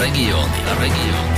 regióny, regióny. tak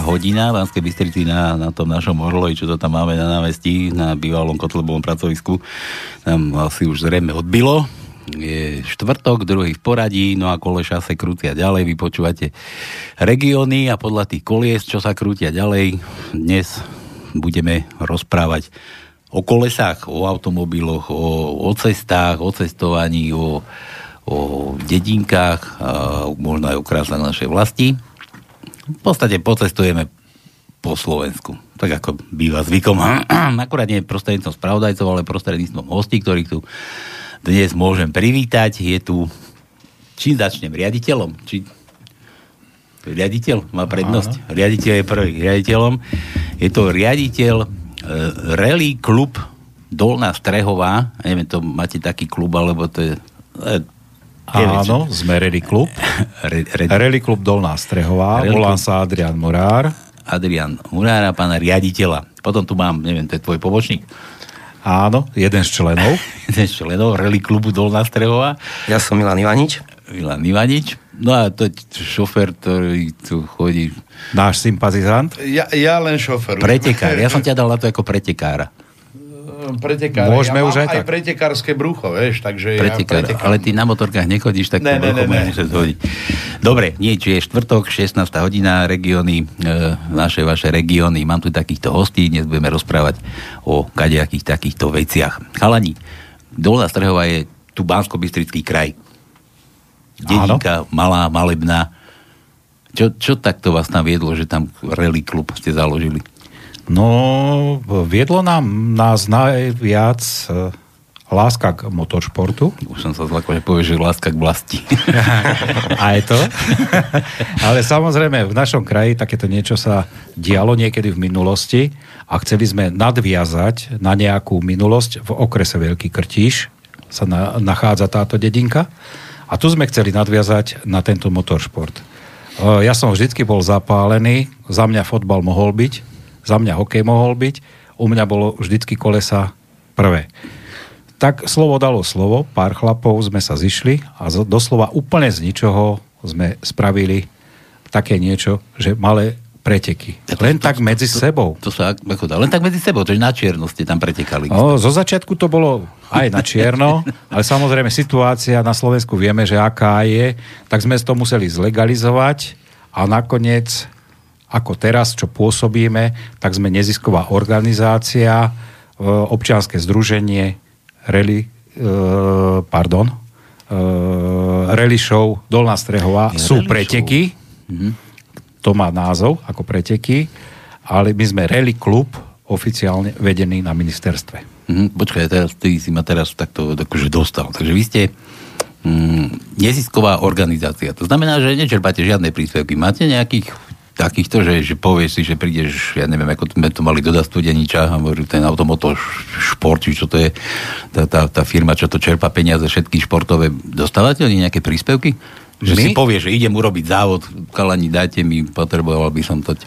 hodina v Banskej Bystrici na, na tom našom orloji, čo to tam máme na námestí, na bývalom kotlebovom pracovisku. Tam asi už zrejme odbilo. Je štvrtok, druhý v poradí, no a koleša sa krútia ďalej. Vy počúvate regióny a podľa tých kolies, čo sa krútia ďalej, dnes budeme rozprávať o kolesách, o automobiloch, o, o cestách, o cestovaní, o, o dedinkách a možno aj o krásach našej vlasti v podstate pocestujeme po Slovensku. Tak ako býva zvykom. Akurát nie prostredníctvom spravodajcov, ale prostredníctvom hostí, ktorých tu dnes môžem privítať. Je tu, čím začnem, riaditeľom? Či riaditeľ má prednosť. Áno. Riaditeľ je prvý riaditeľom. Je to riaditeľ e, Rally Klub Dolná Strehová. Neviem, to máte taký klub, alebo to je... E, Áno, sme Rally Klub. Rally Klub Dolná Strehová, volám sa Adrian Morár. Adrian Morár a pána riaditeľa. Potom tu mám, neviem, to je tvoj pobočník. Áno, jeden z členov. jeden z členov Rally Klubu Dolná Strehová. Ja som Milan Ivanič. Milan Ivanič. No a to je šofer, ktorý tu chodí. Náš sympatizant? Ja, ja len šofer. Pretekár. Ja som ťa dal na to ako pretekára pretekár. Môžeme ja už aj, aj tak. pretekárske brucho, vieš, takže pretekár, ja Ale ty na motorkách nechodíš, tak ne, to ne, ne, ne. Dobre, nie, či je štvrtok, 16. hodina, regióny, e, naše, vaše regióny. Mám tu takýchto hostí, dnes budeme rozprávať o kadejakých takýchto veciach. Chalani, Dolná Strehová je tu bansko kraj. Dedinka, malá, malebná. Čo, čo takto vás tam viedlo, že tam rally klub ste založili? No, viedlo nám nás najviac e, láska k motoršportu. Už som sa zlakol, že povieš, že láska k vlasti. Aj to. Ale samozrejme, v našom kraji takéto niečo sa dialo niekedy v minulosti a chceli sme nadviazať na nejakú minulosť v okrese Veľký Krtíš sa na, nachádza táto dedinka a tu sme chceli nadviazať na tento motoršport. E, ja som vždycky bol zapálený, za mňa fotbal mohol byť, za mňa hokej mohol byť, u mňa bolo vždycky kolesa prvé. Tak slovo dalo slovo, pár chlapov sme sa zišli a doslova úplne z ničoho sme spravili také niečo, že malé preteky. To, len to, tak medzi to, sebou. To, to sa ako dá. Len tak medzi sebou, to na čierno ste tam pretekali. No, zo začiatku to bolo aj na čierno, ale samozrejme situácia na Slovensku vieme, že aká je, tak sme to museli zlegalizovať a nakoniec ako teraz, čo pôsobíme, tak sme nezisková organizácia, e, občianske združenie, rally, e, pardon, e, show Dolná Strehová je sú preteky. Mhm. To má názov ako preteky, ale my sme rally klub oficiálne vedený na ministerstve. Mhm, počkaj, teraz, ty si ma teraz takto akože dostal. Takže vy ste mm, nezisková organizácia. To znamená, že nečerpáte žiadne príspevky. Máte nejakých takýchto, že, že povieš si, že prídeš, ja neviem, ako sme to mali dodať studeniča, ten automoto šport, či čo to je, tá, tá, tá firma, čo to čerpa peniaze, všetky športové, dostávate oni nejaké príspevky? Že My? si povieš, že idem urobiť závod, kalani, dajte mi, potreboval by som to.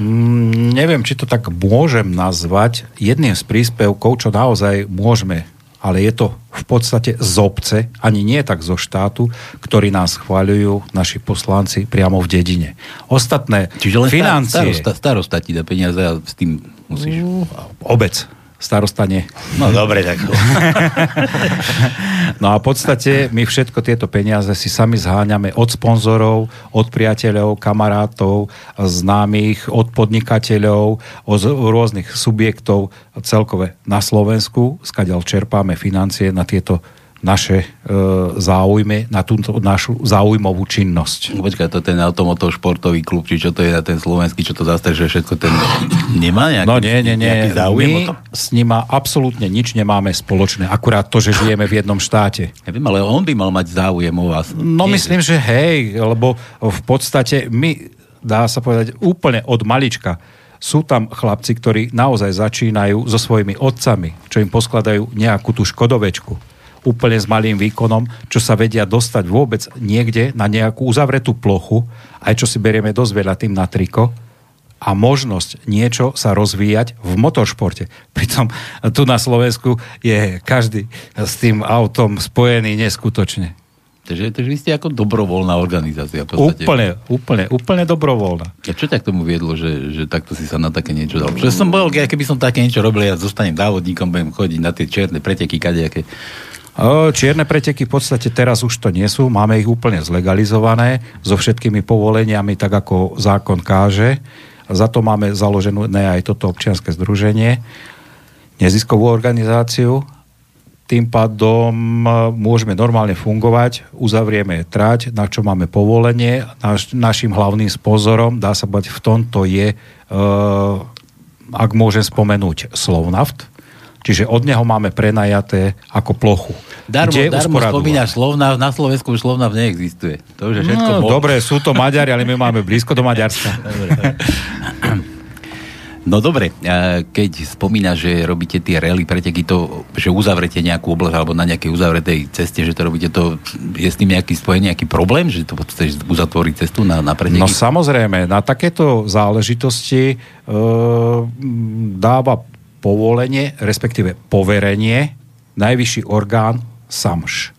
Mm, neviem, či to tak môžem nazvať. Jedným z príspevkov, čo naozaj môžeme ale je to v podstate z obce, ani nie tak zo štátu, ktorí nás chváľujú naši poslanci priamo v dedine. Ostatné Čiže len financie... Starosta, starosta ti dá peniaze a s tým musíš... Obec starostane. No dobre, tak. no a v podstate my všetko tieto peniaze si sami zháňame od sponzorov, od priateľov, kamarátov, známych, od podnikateľov, od rôznych subjektov celkové na Slovensku, skadiaľ čerpáme financie na tieto naše e, záujmy, na túto našu záujmovú činnosť. Počkaj, to ten automotor športový klub, či čo to je na ten slovenský, čo to že všetko ten nemá nejaký, No nie, nie, nie. My s nima absolútne nič nemáme spoločné. Akurát to, že žijeme v jednom štáte. Ja viem, ale on by mal mať záujem o vás. No nie, myslím, že hej, lebo v podstate my, dá sa povedať, úplne od malička sú tam chlapci, ktorí naozaj začínajú so svojimi otcami, čo im poskladajú nejakú tú škodovečku úplne s malým výkonom, čo sa vedia dostať vôbec niekde na nejakú uzavretú plochu, aj čo si berieme dosť veľa tým na triko, a možnosť niečo sa rozvíjať v motoršporte. Pritom tu na Slovensku je každý s tým autom spojený neskutočne. Takže, takže vy ste ako dobrovoľná organizácia. V Úplne, úplne, úplne dobrovoľná. A čo ťa k tomu viedlo, že, že takto si sa na také niečo dal? Čo som bol, keby som také niečo robil, ja zostanem závodníkom, budem chodiť na tie čierne preteky, kadejaké. Čierne preteky v podstate teraz už to nie sú, máme ich úplne zlegalizované so všetkými povoleniami, tak ako zákon káže. Za to máme založené aj toto občianske združenie, neziskovú organizáciu. Tým pádom môžeme normálne fungovať, uzavrieme trať, na čo máme povolenie. Naš, našim hlavným sponzorom, dá sa bať v tomto je, ak môžem spomenúť, Slovnaft, Čiže od neho máme prenajaté ako plochu. Darmo, kde darmo spomínaš Slovnav, na Slovensku už Slovnav neexistuje. To už je všetko no, dobre, sú to Maďari, ale my máme blízko do Maďarska. No dobre, keď spomínaš, že robíte tie rally preteky, to, že uzavrete nejakú oblasť alebo na nejakej uzavretej ceste, že to robíte, to je s tým nejaký spojený nejaký problém, že to chceš uzatvoriť cestu na, na preteky? No samozrejme, na takéto záležitosti e, dáva povolenie, respektíve poverenie, najvyšší orgán SAMŠ.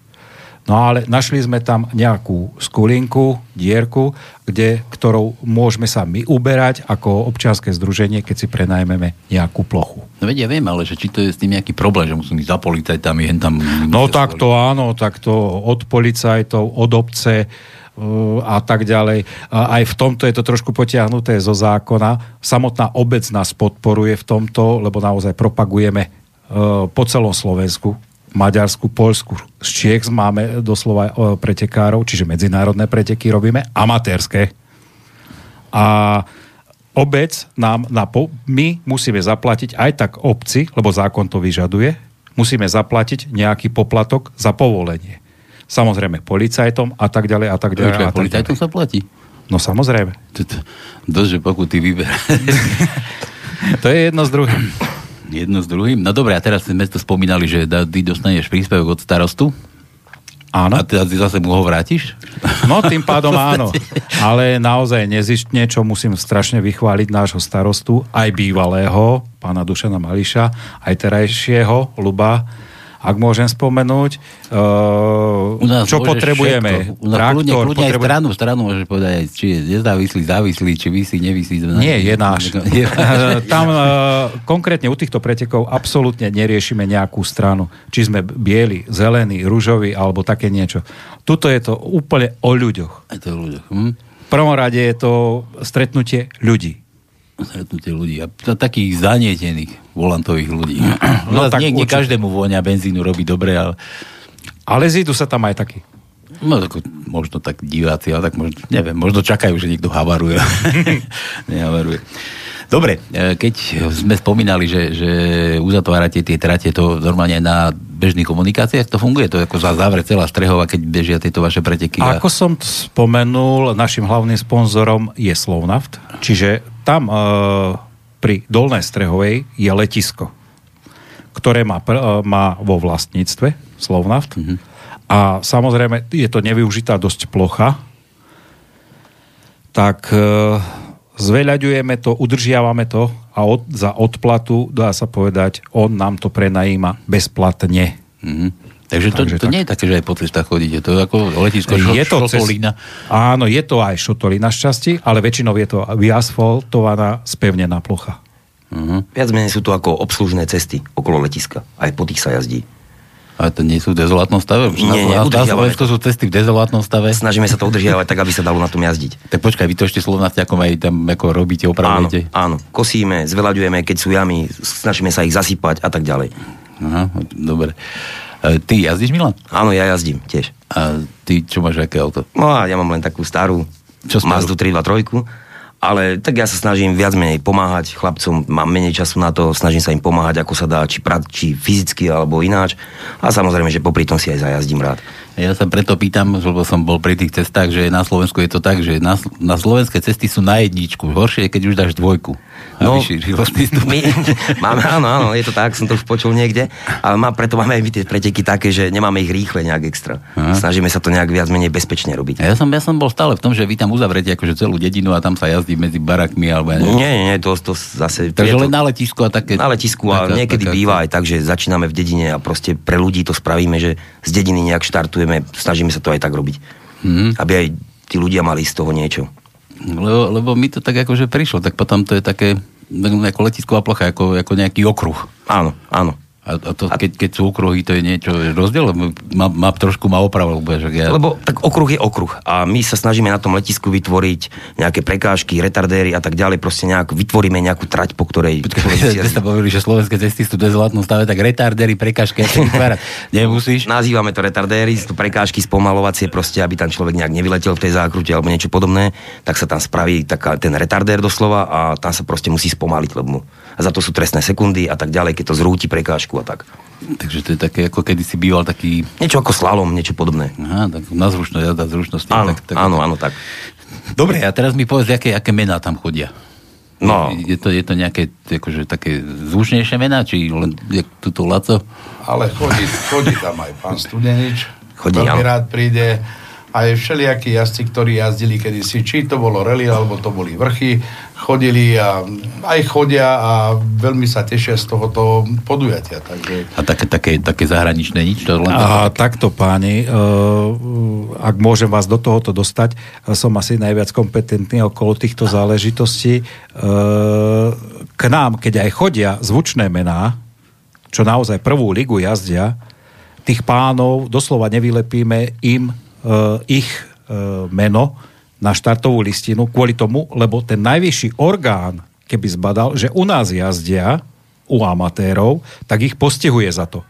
No ale našli sme tam nejakú skulinku, dierku, kde, ktorou môžeme sa my uberať ako občianske združenie, keď si prenajmeme nejakú plochu. No vedia, viem, ale že či to je s tým nejaký problém, že musím ísť za policajtami, hen tam... No tak to áno, tak to od policajtov, od obce, a tak ďalej. Aj v tomto je to trošku potiahnuté zo zákona. Samotná obec nás podporuje v tomto, lebo naozaj propagujeme e, po celom Slovensku, Maďarsku, Polsku. Z Čiech máme doslova e, pretekárov, čiže medzinárodné preteky robíme, amatérske. A obec nám, na my musíme zaplatiť aj tak obci, lebo zákon to vyžaduje, musíme zaplatiť nejaký poplatok za povolenie samozrejme policajtom a tak ďalej a tak ďalej. Počkaj, policajtom sa platí? No samozrejme. Dosť, že pokuty vyberá. to je jedno s druhým. Jedno s druhým. No dobre, a teraz sme to spomínali, že ty dostaneš príspevok od starostu. Áno. A ty zase mu ho vrátiš? No, tým pádom áno. Ale naozaj nezištne, čo musím strašne vychváliť nášho starostu, aj bývalého, pána Dušana Mališa, aj terajšieho, Luba, ak môžem spomenúť, uh, u nás čo potrebujeme. U nás Traktor, kľudne, kľudne potrebu... aj stranu, stranu môžeš povedať, či je nezávislý, závislý, či vysí, nevisí. Nie, je náš. Tam uh, konkrétne u týchto pretekov absolútne neriešime nejakú stranu. Či sme bieli, zelený, rúžový alebo také niečo. Tuto je to úplne o ľuďoch. Je to o ľuďoch. Hm? V prvom rade je to stretnutie ľudí stretnutie ľudí. A takých zanietených volantových ľudí. No, no tak nie, nie každému vôňa benzínu robí dobre, ale... Ale zídu sa tam aj takí. No, tak, možno tak diváci, ale tak možno, neviem, možno čakajú, že niekto havaruje. Nehavaruje. Dobre, e, keď sme spomínali, že, že uzatvárate tie trate, to normálne na bežných komunikáciách to funguje? To je ako za závre celá Strehova, keď bežia tieto vaše preteky. A... Ako som t- spomenul, našim hlavným sponzorom je Slovnaft, čiže tam e, pri Dolnej Strehovej je letisko, ktoré má, e, má vo vlastníctve Slovnaft. Mm-hmm. A samozrejme, je to nevyužitá dosť plocha, tak e, zveľaďujeme to, udržiavame to a od, za odplatu, dá sa povedať, on nám to prenajíma bezplatne. Mm-hmm. Takže to, Takže to tak. nie je také, že aj po cestách chodíte. To je ako letisko Je to cez- Šotolína. Áno, je to aj šotolina šťastí, ale väčšinou je to vyasfaltovaná, spevnená plocha. Uh-huh. Viac menej sú to ako obslužné cesty okolo letiska. Aj po tých sa jazdí. A to nie sú v dezolátnom stave? Nie, nie, na, Slovensku sú cesty v dezolátnom stave. Snažíme sa to udržiavať tak, aby sa dalo na tom jazdiť. Tak počkaj, vy to ešte slovnastiakom aj tam ako robíte, Áno, opravujete. áno. Kosíme, zveľaďujeme, keď sú jamy, snažíme sa ich zasypať a tak ďalej. Aha, dobre. E, ty jazdíš, Milan? Áno, ja jazdím tiež. A ty čo máš, aké auto? No a ja mám len takú starú, Čo starú? Mazdu 323, ale tak ja sa snažím viac menej pomáhať chlapcom, mám menej času na to, snažím sa im pomáhať, ako sa dá, či, pra, či fyzicky alebo ináč. A samozrejme, že popri tom si aj zajazdím rád. Ja sa preto pýtam, lebo som bol pri tých cestách, že na Slovensku je to tak, že na, na slovenské cesty sú na jedničku. Horšie je, keď už dáš dvojku. A No. My, máme, áno, áno, je to tak, som to už počul niekde, ale má, preto máme aj my tie preteky také, že nemáme ich rýchle nejak extra. Aha. Snažíme sa to nejak viac menej bezpečne robiť. A ja som, ja som bol stále v tom, že vy tam uzavrete akože celú dedinu a tam sa jazdí medzi barakmi alebo ja neviem. Nie, nie, to, to zase... Takže to, len na letisku a také... na letisku a taká- niekedy taká- býva aj tak, že začíname v dedine a proste pre ľudí to spravíme, že z dediny nejak štartujeme, snažíme sa to aj tak robiť. Mhm. Aby aj tí ľudia mali z toho niečo. Lebo, lebo mi to tak akože prišlo, tak potom to je také ako letisková plocha, ako, ako nejaký okruh. Áno, áno. A, a to, keď, keď sú okruhy, to je niečo rozdiel? Ma, ma, trošku ma opravil, ja... Lebo tak okruh je okruh a my sa snažíme na tom letisku vytvoriť nejaké prekážky, retardéry a tak ďalej, proste nejak vytvoríme nejakú trať, po ktorej... po ktorej si Keď jazdí. ste povedali, že slovenské cesty sú v dezolátnom stave, tak retardery, prekažky, ako vytvárať. Nemusíš? Nazývame to retardéry, sú to prekážky spomalovacie, proste, aby tam človek nejak nevyletel v tej zákrute alebo niečo podobné, tak sa tam spraví taká, ten retardér doslova a tam sa proste musí spomaliť, lebo a za to sú trestné sekundy a tak ďalej, keď to zrúti prekážku a tak. Takže to je také, ako kedy si býval taký... Niečo ako slalom, niečo podobné. Aha, tak na zručnosť, jazda zručnosti. Áno, tak, tak, áno, áno, tak. Dobre, a teraz mi povedz, aké, aké mená tam chodia. No, Je to, je to nejaké akože, také zvučnejšie mená, či len jak tuto Laco? Ale chodí, chodí tam aj pán Studenič. Chodí, Veľmi rád príde. Aj všelijakí jazdci, ktorí jazdili kedysi, či to bolo rally, alebo to boli vrchy, chodili a aj chodia a veľmi sa tešia z tohoto podujatia. Takže A také, také, také zahraničné nič? To len A takto, páni, uh, ak môžem vás do tohoto dostať, som asi najviac kompetentný okolo týchto záležitostí. Uh, k nám, keď aj chodia zvučné mená, čo naozaj prvú ligu jazdia, tých pánov doslova nevylepíme im uh, ich uh, meno na štartovú listinu kvôli tomu, lebo ten najvyšší orgán, keby zbadal, že u nás jazdia, u amatérov, tak ich postihuje za to.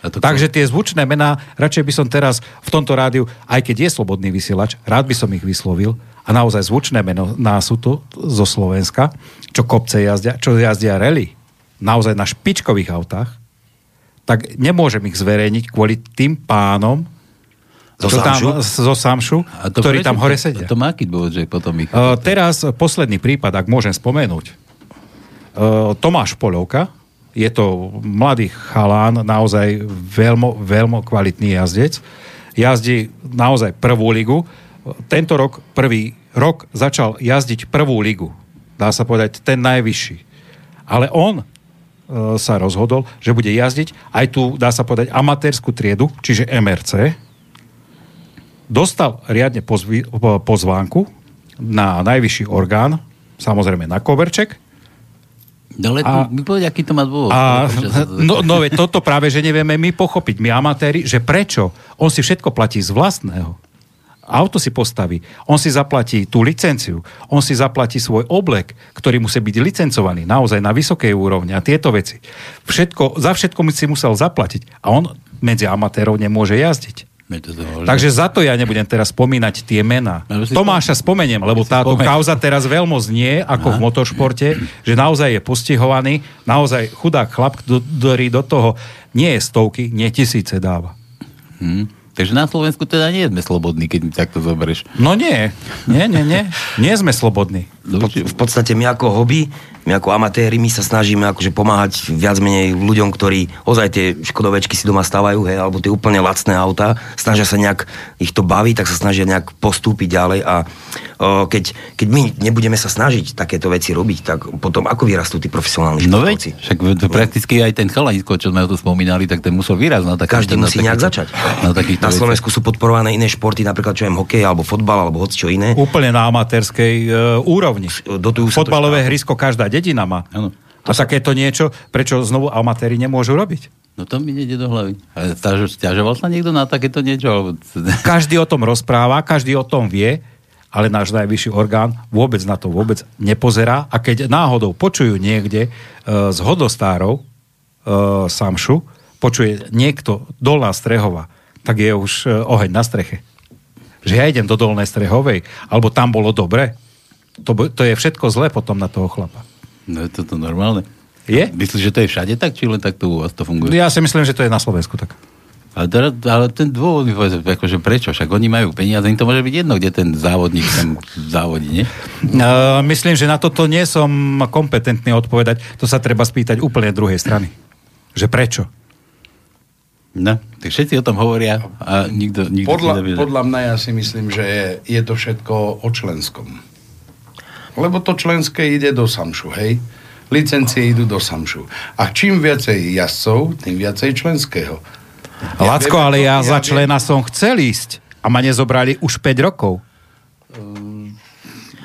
A to, Takže tie zvučné mená, radšej by som teraz v tomto rádiu, aj keď je slobodný vysielač, rád by som ich vyslovil. A naozaj zvučné meno nás sú tu zo Slovenska, čo kopce jazdia, čo jazdia rally, naozaj na špičkových autách, tak nemôžem ich zverejniť kvôli tým pánom, Zo čo tam, Samšu? zo Samšu, a to ktorí prečo? tam hore sedia. To, to má aký dôvod, že potom ich... Uh, teraz posledný prípad, ak môžem spomenúť. Uh, Tomáš Polovka, je to mladý chalán, naozaj veľmi, veľmi kvalitný jazdec. Jazdí naozaj prvú ligu. Tento rok, prvý rok, začal jazdiť prvú ligu. Dá sa povedať, ten najvyšší. Ale on uh, sa rozhodol, že bude jazdiť aj tú, dá sa povedať, amatérskú triedu, čiže MRC, dostal riadne pozvi, po- pozvánku na najvyšší orgán, samozrejme na koberček. Ale a- mi povedz, aký to má dôvod. A, no, no veď toto práve, že nevieme my pochopiť, my amatéri, že prečo? On si všetko platí z vlastného. Auto si postaví, on si zaplatí tú licenciu, on si zaplatí svoj oblek, ktorý musí byť licencovaný naozaj na vysokej úrovni a tieto veci. Všetko, za všetko si musel zaplatiť a on medzi amatérov nemôže jazdiť. Takže za to ja nebudem teraz spomínať tie mená. Si Tomáša spomeniem, lebo táto kauza teraz veľmi znie, ako v motoršporte, že naozaj je postihovaný, naozaj chudák chlap, kto- ktorý do toho nie je stovky, nie tisíce dáva. Hm. Takže na Slovensku teda nie sme slobodní, keď mi takto zoberieš. No nie, nie, nie, nie. Nie sme slobodní. V, podstate my ako hobby, my ako amatéri, my sa snažíme akože pomáhať viac menej ľuďom, ktorí ozaj tie škodovečky si doma stávajú, hej, alebo tie úplne lacné auta, snažia sa nejak, ich to baví, tak sa snažia nejak postúpiť ďalej a o, keď, keď my nebudeme sa snažiť takéto veci robiť, tak potom ako vyrastú tí profesionálni No športovci? veď, však to prakticky aj ten chalanisko, čo sme tu spomínali, tak ten musel výraz na takýchto... Každý na musí nejak takýchto- začať. Na, Na. Slovensku sú podporované iné športy, napríklad čo je hokej, alebo fotbal, alebo hoci čo iné. Úplne na amatérskej e, úrovni. Dotujú sa to Fotbalové hrysko každá dedina má. Áno. A takéto niečo, prečo znovu amatéri nemôžu robiť? No to mi nejde do hlavy. Stiažoval sa niekto na takéto niečo? Alebo... Každý o tom rozpráva, každý o tom vie, ale náš najvyšší orgán vôbec na to vôbec nepozerá a keď náhodou počujú niekde uh, z hodostárov uh, Samšu, počuje niekto dolná Strehova, tak je už uh, oheň na streche. Že ja idem do dolnej Strehovej, alebo tam bolo dobre, to, to je všetko zlé potom na toho chlapa. No je toto normálne. Je? Myslíš, že to je všade tak, či len tak tu u vás to funguje? Ja si myslím, že to je na Slovensku tak. Ale, teda, ale ten dôvod akože prečo? Však oni majú peniaze, im to môže byť jedno, kde ten závodník tam závodí, nie? Uh, myslím, že na toto nie som kompetentný odpovedať. To sa treba spýtať úplne druhej strany. Že prečo? No, tak všetci o tom hovoria a nikto, nikto Podľa, podľa mňa ja si myslím, že je, je to všetko o členskom. Lebo to členské ide do Samšu, hej? Licencie idú do Samšu. A čím viacej jazdcov, tým viacej členského. Ja Lacko, ale ja ja za člena som chcel ísť a ma nezobrali už 5 rokov.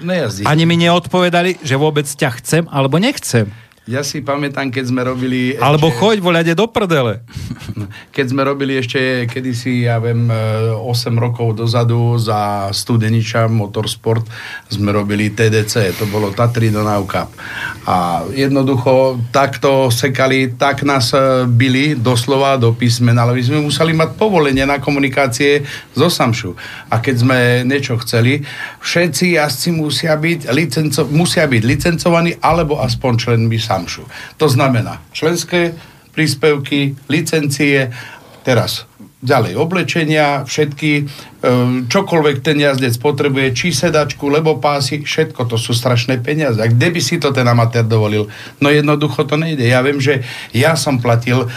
Nejazdí. Ani mi neodpovedali, že vôbec ťa chcem alebo nechcem. Ja si pamätám, keď sme robili... Alebo ešte- choď voľade do prdele. Keď sme robili ešte kedysi, ja viem, e, 8 rokov dozadu za Studeniča Motorsport sme robili TDC, to bolo Tatry do Cup. A jednoducho takto sekali, tak nás e, bili doslova do písmena, ale my sme museli mať povolenie na komunikácie zo Samšu. A keď sme niečo chceli, všetci jazdci musia byť, licenco, musia byť licencovaní alebo aspoň členmi Samšu. To znamená členské príspevky, licencie, teraz ďalej oblečenia, všetky, e, čokoľvek ten jazdec potrebuje, či sedačku, lebo pásy, všetko to sú strašné peniaze. A kde by si to ten amatér dovolil? No jednoducho to nejde. Ja viem, že ja som platil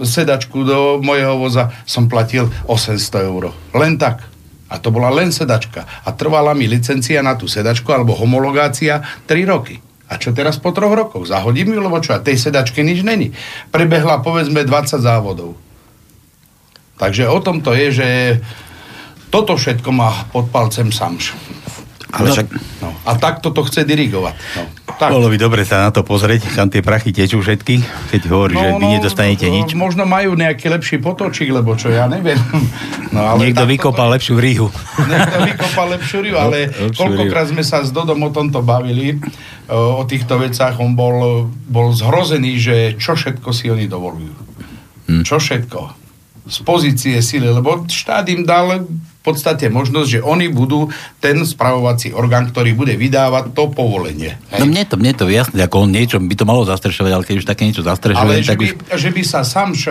sedačku do mojeho voza, som platil 800 eur. Len tak. A to bola len sedačka. A trvala mi licencia na tú sedačku alebo homologácia 3 roky. A čo teraz po troch rokoch? Zahodím ju, lebo čo? A tej sedačke nič není. Prebehla povedzme 20 závodov. Takže o tom to je, že toto všetko má pod palcem Samš. Ale však No. A takto to chce dirigovať. No. Tak. Bolo by dobre sa na to pozrieť, kam tie prachy tečú všetky, keď hovorí, že vy nedostanete no, nič. Možno majú nejaký lepší potočík, lebo čo ja neviem. No, ale Niekto vykopal to- lepšiu ríhu. Niekto vykopal lepšiu riu, ale lepšiu koľkokrát sme sa s Dodom o tomto bavili, o o týchto vecách, on bol, bol zhrozený, že čo všetko si oni dovolujú. Hm. Čo všetko. Z pozície sily, lebo štát im dal podstate možnosť, že oni budú ten spravovací orgán, ktorý bude vydávať to povolenie. Hej? No mne to, mne to jasné, ako on niečo by to malo zastrešovať, ale keď už také niečo zastrešuje, ale že tak by, už že by sa sám š,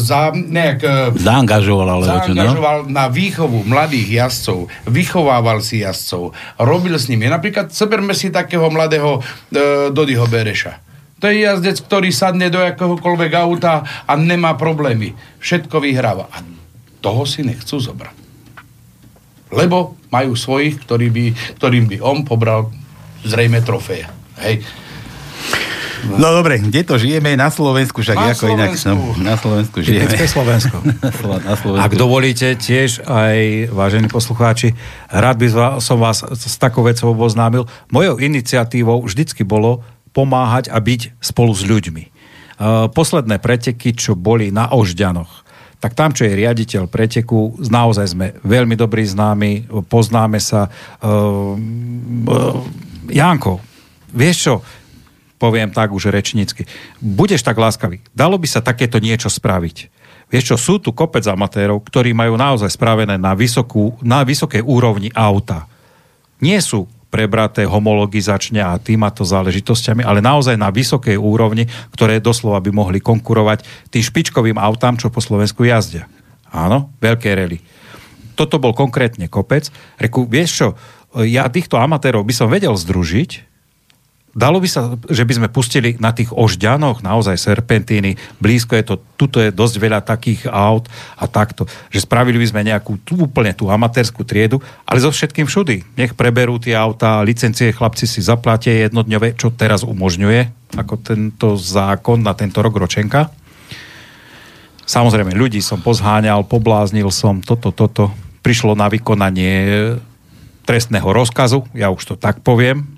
za, nejak e, zaangažoval, čo, no? zaangažoval na výchovu mladých jazdcov, vychovával si jazdcov, robil s nimi. Napríklad, zoberme si takého mladého e, Dodyho Bereša. To je jazdec, ktorý sadne do akéhokoľvek auta a nemá problémy. Všetko vyhráva. A toho si nechcú zobrať. Lebo majú svojich, ktorý by, ktorým by on pobral zrejme trofeje. Hej. No dobre, kde to žijeme? Na Slovensku, však Na ako inak. Slovensku. No, na Slovensku žijeme. Typické Slovensko. na Slo- na Slovensku. Ak dovolíte tiež aj, vážení poslucháči, rád by som vás s takou vecou oboznámil. Mojou iniciatívou vždycky bolo pomáhať a byť spolu s ľuďmi. Uh, Posledné preteky, čo boli na Ožďanoch, tak tam, čo je riaditeľ preteku, naozaj sme veľmi dobrí známi, poznáme sa. Uh, uh, Janko, vieš čo, poviem tak už rečnícky, budeš tak láskavý, dalo by sa takéto niečo spraviť. Vieš čo, sú tu kopec amatérov, ktorí majú naozaj spravené na, vysokú, na vysokej úrovni auta. Nie sú prebraté homologizačne a týmato záležitosťami, ale naozaj na vysokej úrovni, ktoré doslova by mohli konkurovať tým špičkovým autám, čo po Slovensku jazdia. Áno, veľké rally. Toto bol konkrétne kopec. Reku, vieš čo, ja týchto amatérov by som vedel združiť, Dalo by sa, že by sme pustili na tých ožďanoch naozaj serpentíny, blízko je to, tuto je dosť veľa takých aut a takto, že spravili by sme nejakú tú, úplne tú amatérskú triedu, ale so všetkým všudy. Nech preberú tie autá, licencie chlapci si zaplatia jednodňové, čo teraz umožňuje, ako tento zákon na tento rok ročenka. Samozrejme, ľudí som pozháňal, pobláznil som, toto, toto. Prišlo na vykonanie trestného rozkazu, ja už to tak poviem,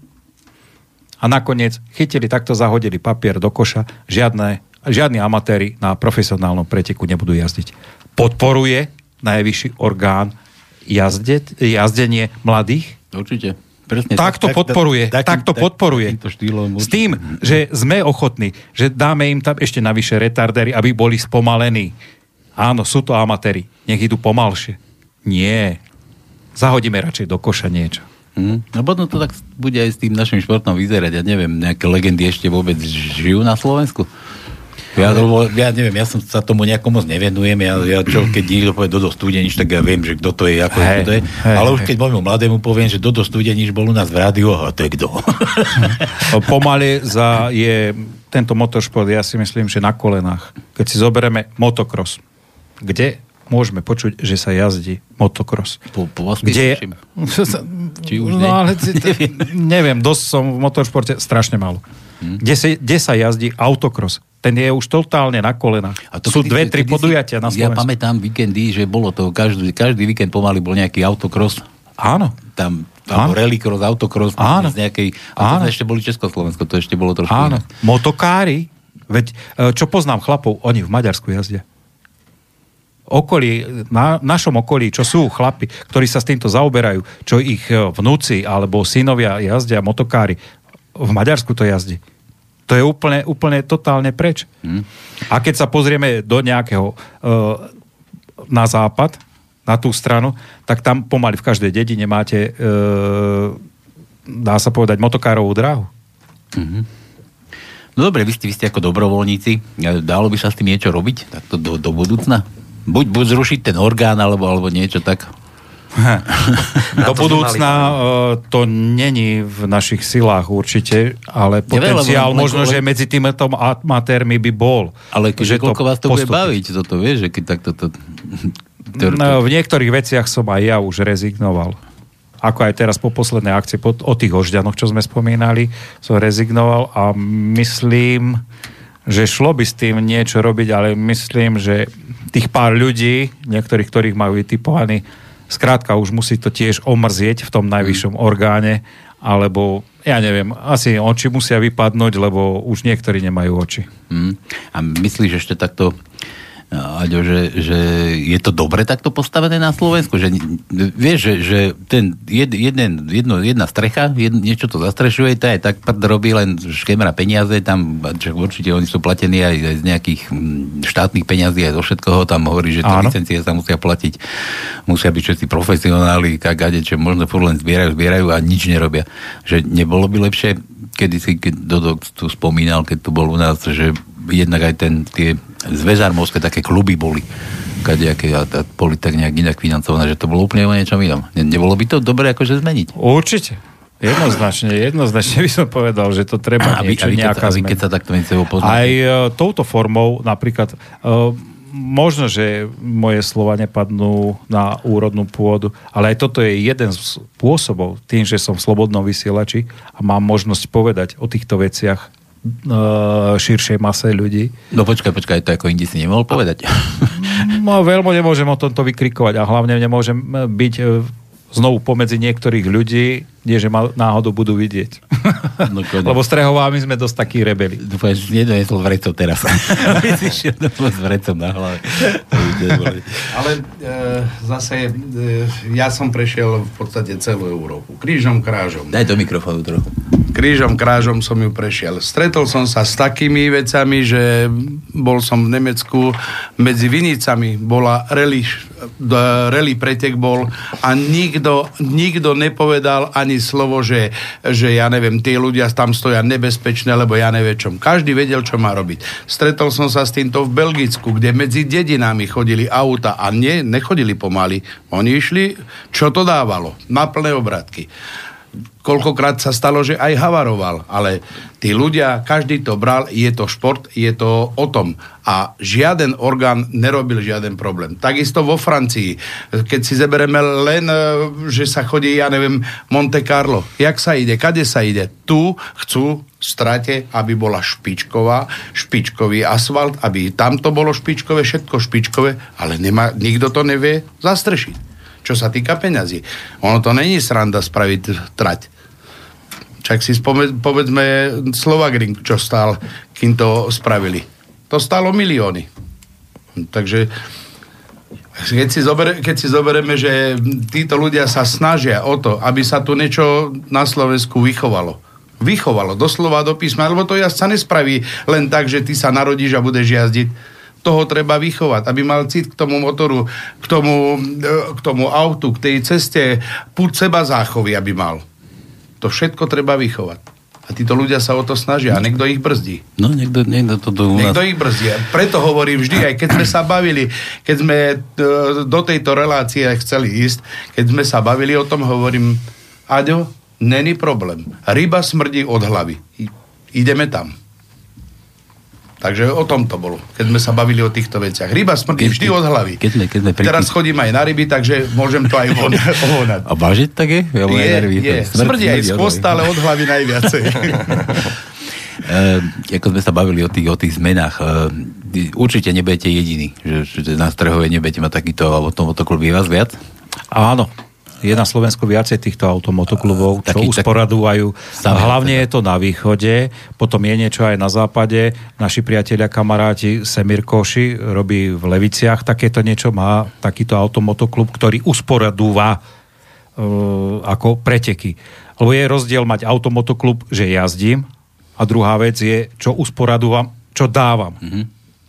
a nakoniec chytili, takto zahodili papier do koša, žiadne, žiadni amatéri na profesionálnom preteku nebudú jazdiť. Podporuje najvyšší orgán jazde, jazdenie mladých? Určite. Presne, tak, to podporuje. Tak, tak to podporuje. Štýlom, S tým, že sme ochotní, že dáme im tam ešte navyše retardery, aby boli spomalení. Áno, sú to amatéri. Nech idú pomalšie. Nie. Zahodíme radšej do koša niečo. Hmm. No potom to tak bude aj s tým našim športom vyzerať. Ja neviem, nejaké legendy ešte vôbec žijú na Slovensku? Ja, ja neviem, ja som sa tomu nejako moc nevenujem, ja, ja čo, keď niekto povie Dodo Studenič, tak ja viem, že kto to je, ako hey, to je, hey, ale už keď môjmu mladému poviem, že Dodo Studenič bol u nás v rádiu, a to je kto? Pomaly za je tento motoršport, ja si myslím, že na kolenách. Keď si zoberieme motocross, kde môžeme počuť, že sa jazdí motocross. Po, po vás Kde. Či už no, ale neviem, dosť som v motoršporte strašne málo. Hmm. Kde, sa, kde sa jazdí autokros? Ten je už totálne na kolenách. A to Sú dve, tri podujatia na Slovensku. Ja pamätám víkendy, že bolo to, každý, každý víkend pomaly bol nejaký autokros. Áno. Tam, alebo rallycross, autokros. Áno. Z nejakej, a to ešte boli Československo, to ešte bolo trošku Áno. Iné. Motokári, veď e, čo poznám chlapov, oni v Maďarsku jazdia okolí, na našom okolí, čo sú chlapi, ktorí sa s týmto zaoberajú, čo ich e, vnúci alebo synovia jazdia, motokári, v Maďarsku to jazdí. To je úplne, úplne totálne preč. Hmm. A keď sa pozrieme do nejakého uh, na západ, na tú stranu, tak tam pomaly v každej dedine máte uh, dá sa povedať motokárovú dráhu. Mm-hmm. No dobre, vy ste, vy ste ako dobrovoľníci. Dalo by sa s tým niečo robiť? Takto do, do budúcna? Buď, buď zrušiť ten orgán, alebo, alebo niečo tak. Do budúcna uh, to není v našich silách určite, ale potenciál ja, možno, že medzi tými amatérmi by bol. Ale že koľko to vás to postupí. bude baviť, toto vieš, že keď takto to... No, v niektorých veciach som aj ja už rezignoval. Ako aj teraz po poslednej akcii, po, o tých ožďanoch, čo sme spomínali, som rezignoval a myslím, že šlo by s tým niečo robiť, ale myslím, že tých pár ľudí, niektorých, ktorých majú vytipovaní, skrátka už musí to tiež omrzieť v tom najvyššom orgáne, alebo ja neviem, asi oči musia vypadnúť, lebo už niektorí nemajú oči. Mm. A myslíš ešte takto Aďo, že, že je to dobre takto postavené na Slovensku, že vieš, že, že ten jed, jeden, jedno, jedna strecha, jed, niečo to zastrešuje, to aj tak prd robí len škemra peniaze, tam čo určite oni sú platení aj, aj z nejakých štátnych peňazí, aj zo všetkoho, tam hovorí, že tie licencie sa musia platiť, musia byť všetci profesionáli, kakade, čo možno furt len zbierajú, zbierajú a nič nerobia. Že nebolo by lepšie, kedy si, keď Dodo tu spomínal, keď tu bol u nás, že jednak aj ten, tie zväzarmovské také kluby boli kadejaké a, a boli tak nejak inak financované, že to bolo úplne o niečom inom. Ne, nebolo by to dobre akože zmeniť? Určite. Jednoznačne, jednoznačne by som povedal, že to treba a niečo, a vy, nejaká keď, keď sa takto medzi sebou poznáte. Aj uh, touto formou, napríklad, uh, možno, že moje slova nepadnú na úrodnú pôdu, ale aj toto je jeden z spôsobov, tým, že som v slobodnom vysielači a mám možnosť povedať o týchto veciach širšej mase ľudí. No počkaj, počkaj, to ako indi si nemohol povedať. No veľmi nemôžem o tomto vykrikovať a hlavne nemôžem byť e, znovu pomedzi niektorých ľudí, nie že ma náhodou budú vidieť. No, Lebo strehovámi sme dosť takí rebeli. Dúfam, že si nedoniesol vrecov teraz. si s vrecom na hlave. Ale e, zase e, ja som prešiel v podstate celú Európu. Krížom, krážom. Daj do mikrofónu trochu krížom, krážom som ju prešiel. Stretol som sa s takými vecami, že bol som v Nemecku, medzi Vinicami bola rally, rally pretek bol a nikto, nikto nepovedal ani slovo, že, že ja neviem, tí ľudia tam stoja nebezpečné, lebo ja neviem čom. Každý vedel, čo má robiť. Stretol som sa s týmto v Belgicku, kde medzi dedinami chodili auta a nie, nechodili pomaly. Oni išli, čo to dávalo, na plné obratky koľkokrát sa stalo, že aj havaroval, ale tí ľudia, každý to bral, je to šport, je to o tom. A žiaden orgán nerobil žiaden problém. Takisto vo Francii, keď si zeberieme len, e, že sa chodí, ja neviem, Monte Carlo, jak sa ide, kade sa ide. Tu chcú strate, aby bola špičková, špičkový asfalt, aby tam to bolo špičkové, všetko špičkové, ale nema, nikto to nevie zastrešiť čo sa týka peňazí. Ono to není sranda spraviť trať. Čak si spome- povedzme Slovagring, čo stál, kým to spravili. To stálo milióny. Takže keď si, zober, keď si zoberieme, že títo ľudia sa snažia o to, aby sa tu niečo na Slovensku vychovalo. Vychovalo, doslova do písma, lebo to jazdca nespraví len tak, že ty sa narodíš a budeš jazdiť. Toho treba vychovať, aby mal cit k tomu motoru, k tomu, k tomu autu, k tej ceste, púd seba záchovy, aby mal. To všetko treba vychovať. A títo ľudia sa o to snažia a niekto ich brzdí. No, niekto, niekto to do Niekto ich brzdí. Preto hovorím vždy, aj keď sme sa bavili, keď sme e, do tejto relácie chceli ísť, keď sme sa bavili o tom, hovorím, Aďo, není problém. Ryba smrdí od hlavy. Ideme tam. Takže o tom to bolo, keď sme sa bavili o týchto veciach. Ryba smrdí vždy od hlavy. Keď sme, keď sme pri... Teraz chodím aj na ryby, takže môžem to aj ohonať. A vážiť tak je? Ja je, je. Smrdí aj z posta, ale od hlavy najviacej. e, ako sme sa bavili o tých, o tých zmenách, e, určite nebudete jediní, že, že na Strehove nebudete mať takýto automotoklub, je vás viac? Áno, je na Slovensku viacej týchto automotoklubov, čo taký, usporadúvajú. Tak, Hlavne je to na východe, potom je niečo aj na západe. Naši priatelia, kamaráti, Semir Koši robí v Leviciach takéto niečo, má takýto automotoklub, ktorý usporadúva uh, ako preteky. Lebo je rozdiel mať automotoklub, že jazdím a druhá vec je, čo usporadúvam, čo dávam. Mm-hmm.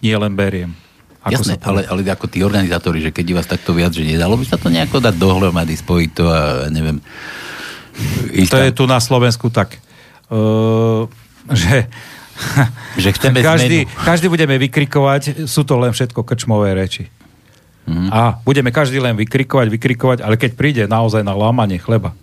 Nie len beriem. Ako Jasné, ale, ale ako tí organizátori, že keď vás takto viac, že nedalo by sa to nejako dať dohromady, spojiť to a neviem... To je tu na Slovensku tak, uh, že že chceme každý, zmenu. každý budeme vykrikovať, sú to len všetko krčmové reči. Mm. A budeme každý len vykrikovať, vykrikovať, ale keď príde naozaj na lámanie chleba,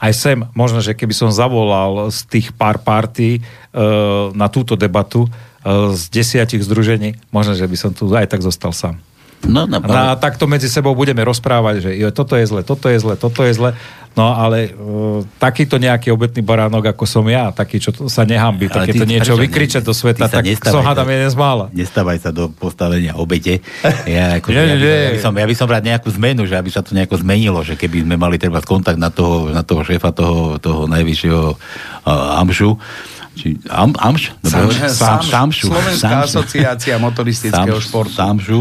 aj sem, možno, že keby som zavolal z tých pár party uh, na túto debatu, z desiatich združení, možno, že by som tu aj tak zostal sám. No, no, a takto medzi sebou budeme rozprávať, že jo, toto je zle, toto je zle, toto je zle. No ale uh, takýto nejaký obetný baránok, ako som ja, taký, čo sa nehambí, takéto niečo vykričať do sveta, tak som hádam jeden z mála. Nestávaj sa do postavenia obete. Ja, ako, nie, ja, nie. ja, by som, ja by som rád nejakú zmenu, že aby sa to nejako zmenilo, že keby sme mali treba kontakt na toho, na toho šéfa toho, toho najvyššieho uh, amšu, či Am, Amš? Samš, Samš, Samšu. Slovenská Samšu. asociácia motoristického Samš, športu. Samšu.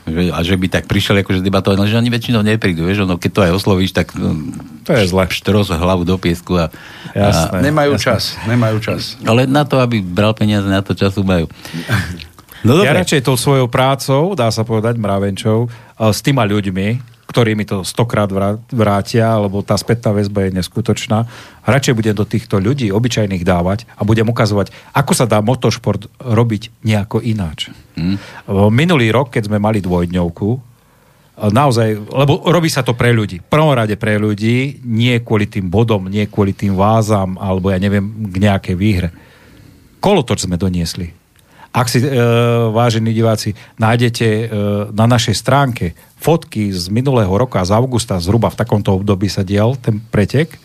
Že, a že by tak prišiel akože debatovať, no, že oni väčšinou neprídu, vieš, no, keď to aj oslovíš, tak no, to je zle. Štros hlavu do piesku a, jasné, a nemajú jasné. čas, nemajú čas. Ale na to, aby bral peniaze, na to času majú. No, ja radšej tou svojou prácou, dá sa povedať, mravenčou, s týma ľuďmi, ktorí mi to stokrát vrátia, lebo tá spätná väzba je neskutočná. Radšej budem do týchto ľudí obyčajných dávať a budem ukazovať, ako sa dá motoršport robiť nejako ináč. Hmm. Minulý rok, keď sme mali dvojdňovku, naozaj, lebo robí sa to pre ľudí. V prvom rade pre ľudí, nie kvôli tým bodom, nie kvôli tým vázam, alebo ja neviem, k nejakej výhre. Kolotoč sme doniesli. Ak si, e, vážení diváci, nájdete e, na našej stránke fotky z minulého roka, z augusta, zhruba v takomto období sa dial ten pretek,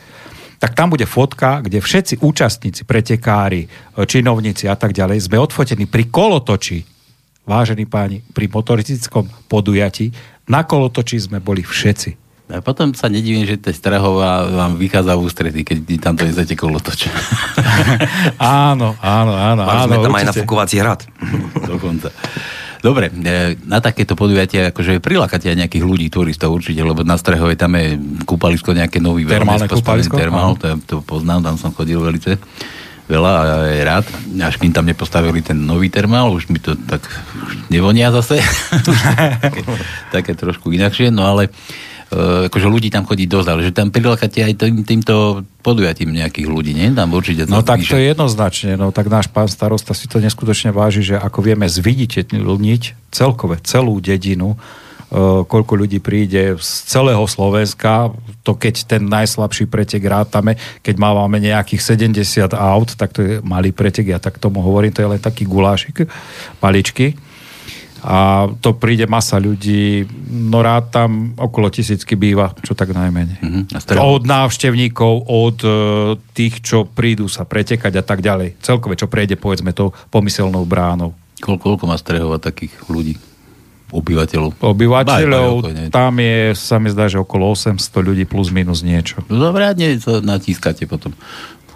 tak tam bude fotka, kde všetci účastníci, pretekári, e, činovníci a tak ďalej sme odfotení pri kolotoči, vážení páni, pri motoristickom podujati. Na kolotoči sme boli všetci. A potom sa nedivím, že to Strahová vám vychádza v ústretí, keď tam to nezete kolotoč. áno, áno, áno. Mali áno sme tam určite. aj nafúkovací hrad. Dokonca. Dobre, e, na takéto podujatia akože prilákate aj nejakých ľudí, turistov určite, lebo na Strehove tam je kúpalisko nejaké nový Termálne kúpalisko? Termál, to, to poznám, tam som chodil velice veľa a je rád. Až kým tam nepostavili ten nový termál, už mi to tak nevonia zase. Také, také trošku inakšie, no ale akože ľudí tam chodí dosť, ale že tam prilákate aj tým, týmto podujatím nejakých ľudí, nie? Tam určite No tak to je jednoznačne, no tak náš pán starosta si to neskutočne váži, že ako vieme zviditeľniť celkové celú dedinu, e, koľko ľudí príde z celého Slovenska, to keď ten najslabší pretek rátame, keď máme nejakých 70 aut, tak to je malý pretek, ja tak tomu hovorím, to je len taký gulášik, maličky. A to príde masa ľudí, no rád tam okolo tisícky býva, čo tak najmenej. Mhm, strel- Od návštevníkov, od e, tých, čo prídu sa pretekať a tak ďalej. Celkové, čo prejde, povedzme, tou pomyselnou bránou. Koľko, koľko má Strehova takých ľudí? Obyvateľov? Obyvateľov, Aj, aj, aj, tam je, sa mi zdá, že okolo 800 ľudí plus minus niečo. No dobré, nie to natískate potom.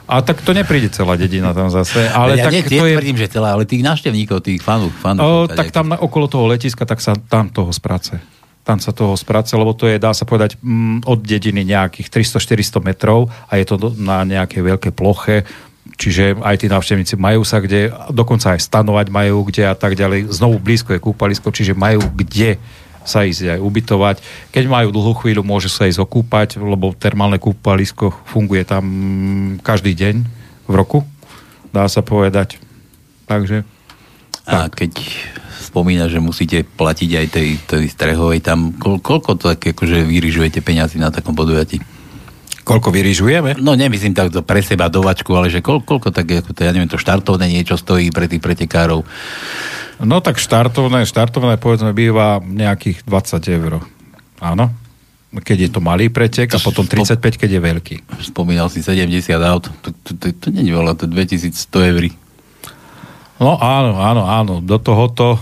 A tak to nepríde celá dedina tam zase, ale ja tak nie, to je... tvrdím, že celá, ale tých návštevníkov, tých fanúk, fanúk. O, tak tam na, okolo toho letiska, tak sa tam toho sprace. Tam sa toho sprace, lebo to je, dá sa povedať, mm, od dediny nejakých 300-400 metrov a je to na nejakej veľkej ploche, čiže aj tí návštevníci majú sa kde, dokonca aj stanovať majú kde a tak ďalej. Znovu blízko je kúpalisko, čiže majú kde sa ísť aj ubytovať. Keď majú dlhú chvíľu, môžu sa ísť okúpať, lebo termálne kúpalisko funguje tam každý deň v roku, dá sa povedať. Takže A keď spomína, že musíte platiť aj tej, tej strehovej, tam koľ, koľko to tak akože vyrižujete peniazy na takom podujatí? koľko vyrižujeme? No nemyslím tak to pre seba dovačku, ale že koľ, koľko tak, ako to, ja neviem, to štartovné niečo stojí pre tých pretekárov. No tak štartovné, štartovné povedzme býva nejakých 20 eur. Áno. Keď je to malý pretek a potom 35, keď je veľký. Spomínal si 70 aut, to, to, to, to nie je veľa, to je 2100 eur. No áno, áno, áno. Do tohoto e,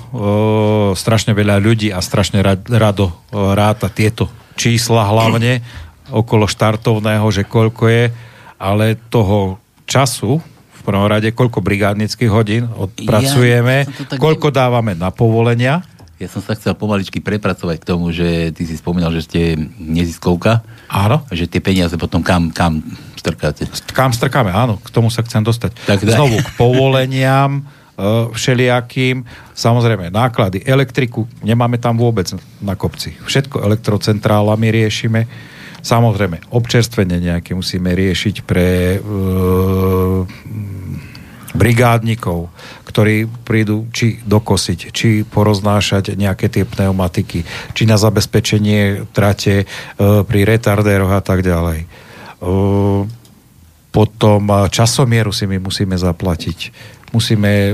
strašne veľa ľudí a strašne rad, rado e, ráta tieto čísla hlavne okolo štartovného, že koľko je, ale toho času prvom rade, koľko brigádnických hodín odpracujeme, Ja koľko dávame na povolenia. Ja som sa chcel pomaličky prepracovať k tomu, že ty si spomínal, že ste neziskovka Áno. že tie peniaze potom kam, kam strkáte. Kam strkáme, áno, k tomu sa chcem dostať. Tak daj. Znovu k povoleniam, e, všelijakým, samozrejme náklady, elektriku nemáme tam vôbec na kopci. Všetko elektrocentrálami riešime. Samozrejme, občerstvenie nejaké musíme riešiť pre e, brigádnikov, ktorí prídu či dokosiť, či poroznášať nejaké tie pneumatiky, či na zabezpečenie trate e, pri retardéroch a tak ďalej. E, potom e, časomieru si my musíme zaplatiť. Musíme e,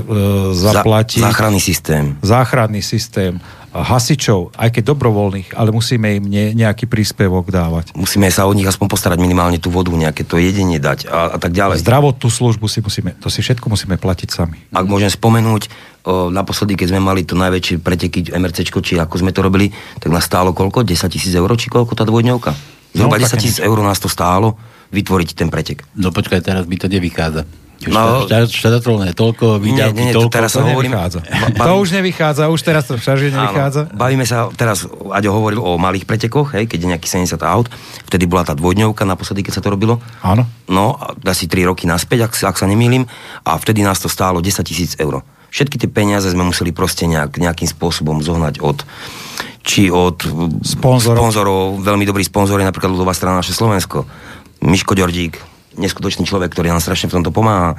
zaplatiť Za, záchranný systém. záchranný systém, hasičov, aj keď dobrovoľných, ale musíme im ne, nejaký príspevok dávať. Musíme sa od nich aspoň postarať minimálne tú vodu, nejaké to jedenie dať a, a tak ďalej. Zdravotnú službu si musíme, to si všetko musíme platiť sami. Ak môžem spomenúť, o, naposledy, keď sme mali to najväčšie preteky MRCčko, či ako sme to robili, tak nás stálo koľko? 10 tisíc eur, či koľko tá dvojdňovka? Zhruba No, 10 také tisíc eur nás to stálo vytvoriť ten pretek. No počkaj, teraz by to nevychádza. No- No, štatatrolné toľko, výdavky nie, nie, to toľko. teraz To hovorím- nevychádza. ba- To už nevychádza, už teraz to však nevychádza. Áno, bavíme sa teraz, Aďo hovoril o malých pretekoch, hej, keď je nejaký 70 aut, vtedy bola tá dvojdňovka naposledy, keď sa to robilo. Áno. No, asi 3 roky naspäť, ak, sa- ak sa nemýlim, a vtedy nás to stálo 10 tisíc eur. Všetky tie peniaze sme museli proste nejak, nejakým spôsobom zohnať od či od Sponzorov. sponzorov, veľmi dobrý sponzor je napríklad ľudová strana naše Slovensko. Miško Ďordík, neskutočný človek, ktorý nám strašne v tomto pomáha,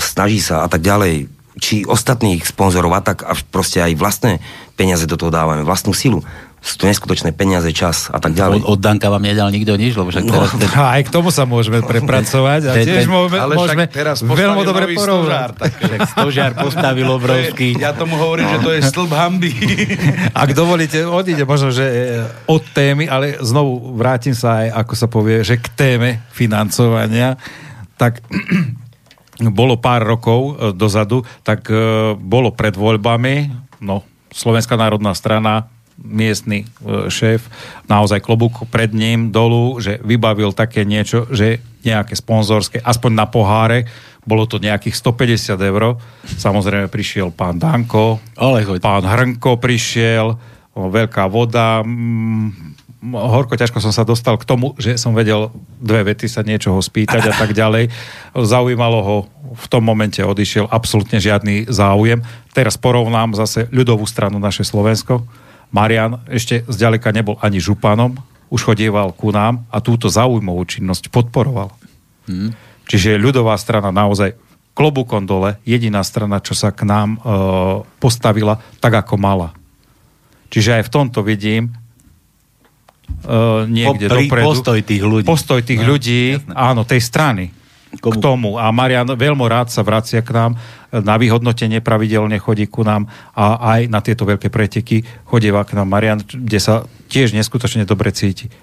snaží sa a tak ďalej. Či ostatných sponzorov a tak a proste aj vlastné peniaze do toho dávame, vlastnú silu. Sú to neskutočné peniaze, čas a tak ďalej. Od, od Danka vám nedal nikto nič, lebo však teraz ten, A aj k tomu sa môžeme prepracovať a tiež môžeme, Ale môžeme teraz veľmi dobre porovnať. však stožiar postavil obrovský. ja tomu hovorím, že to je stĺp hamby. Ak dovolíte, odíde možno, že e, od témy, ale znovu vrátim sa aj, ako sa povie, že k téme financovania, tak bolo pár rokov e, dozadu, tak e, bolo pred voľbami, no, Slovenská národná strana, miestny e, šéf, naozaj klobúk pred ním dolu, že vybavil také niečo, že nejaké sponzorské, aspoň na poháre, bolo to nejakých 150 eur. Samozrejme prišiel pán Danko, Ale choď. pán Hrnko prišiel, veľká voda, mm, horko ťažko som sa dostal k tomu, že som vedel dve vety sa niečoho spýtať a tak ďalej. Zaujímalo ho, v tom momente odišiel absolútne žiadny záujem. Teraz porovnám zase ľudovú stranu naše Slovensko. Marian ešte zďaleka nebol ani županom, už chodieval ku nám a túto zaujímavú činnosť podporoval. Hmm. Čiže ľudová strana naozaj klobúkom dole, jediná strana, čo sa k nám e, postavila tak, ako mala. Čiže aj v tomto vidím uh, niekde Po- pri- dopredu. postoj tých ľudí. Postoj tých No, ľudí, jasné. áno, tej strany. Komu- K tomu. A Marian veľmi rád sa vracia k nám, na vyhodnotenie pravidelne chodí ku nám a aj na tieto veľké preteky chodieva k nám Marian, kde sa tiež neskutočne dobre cíti. E,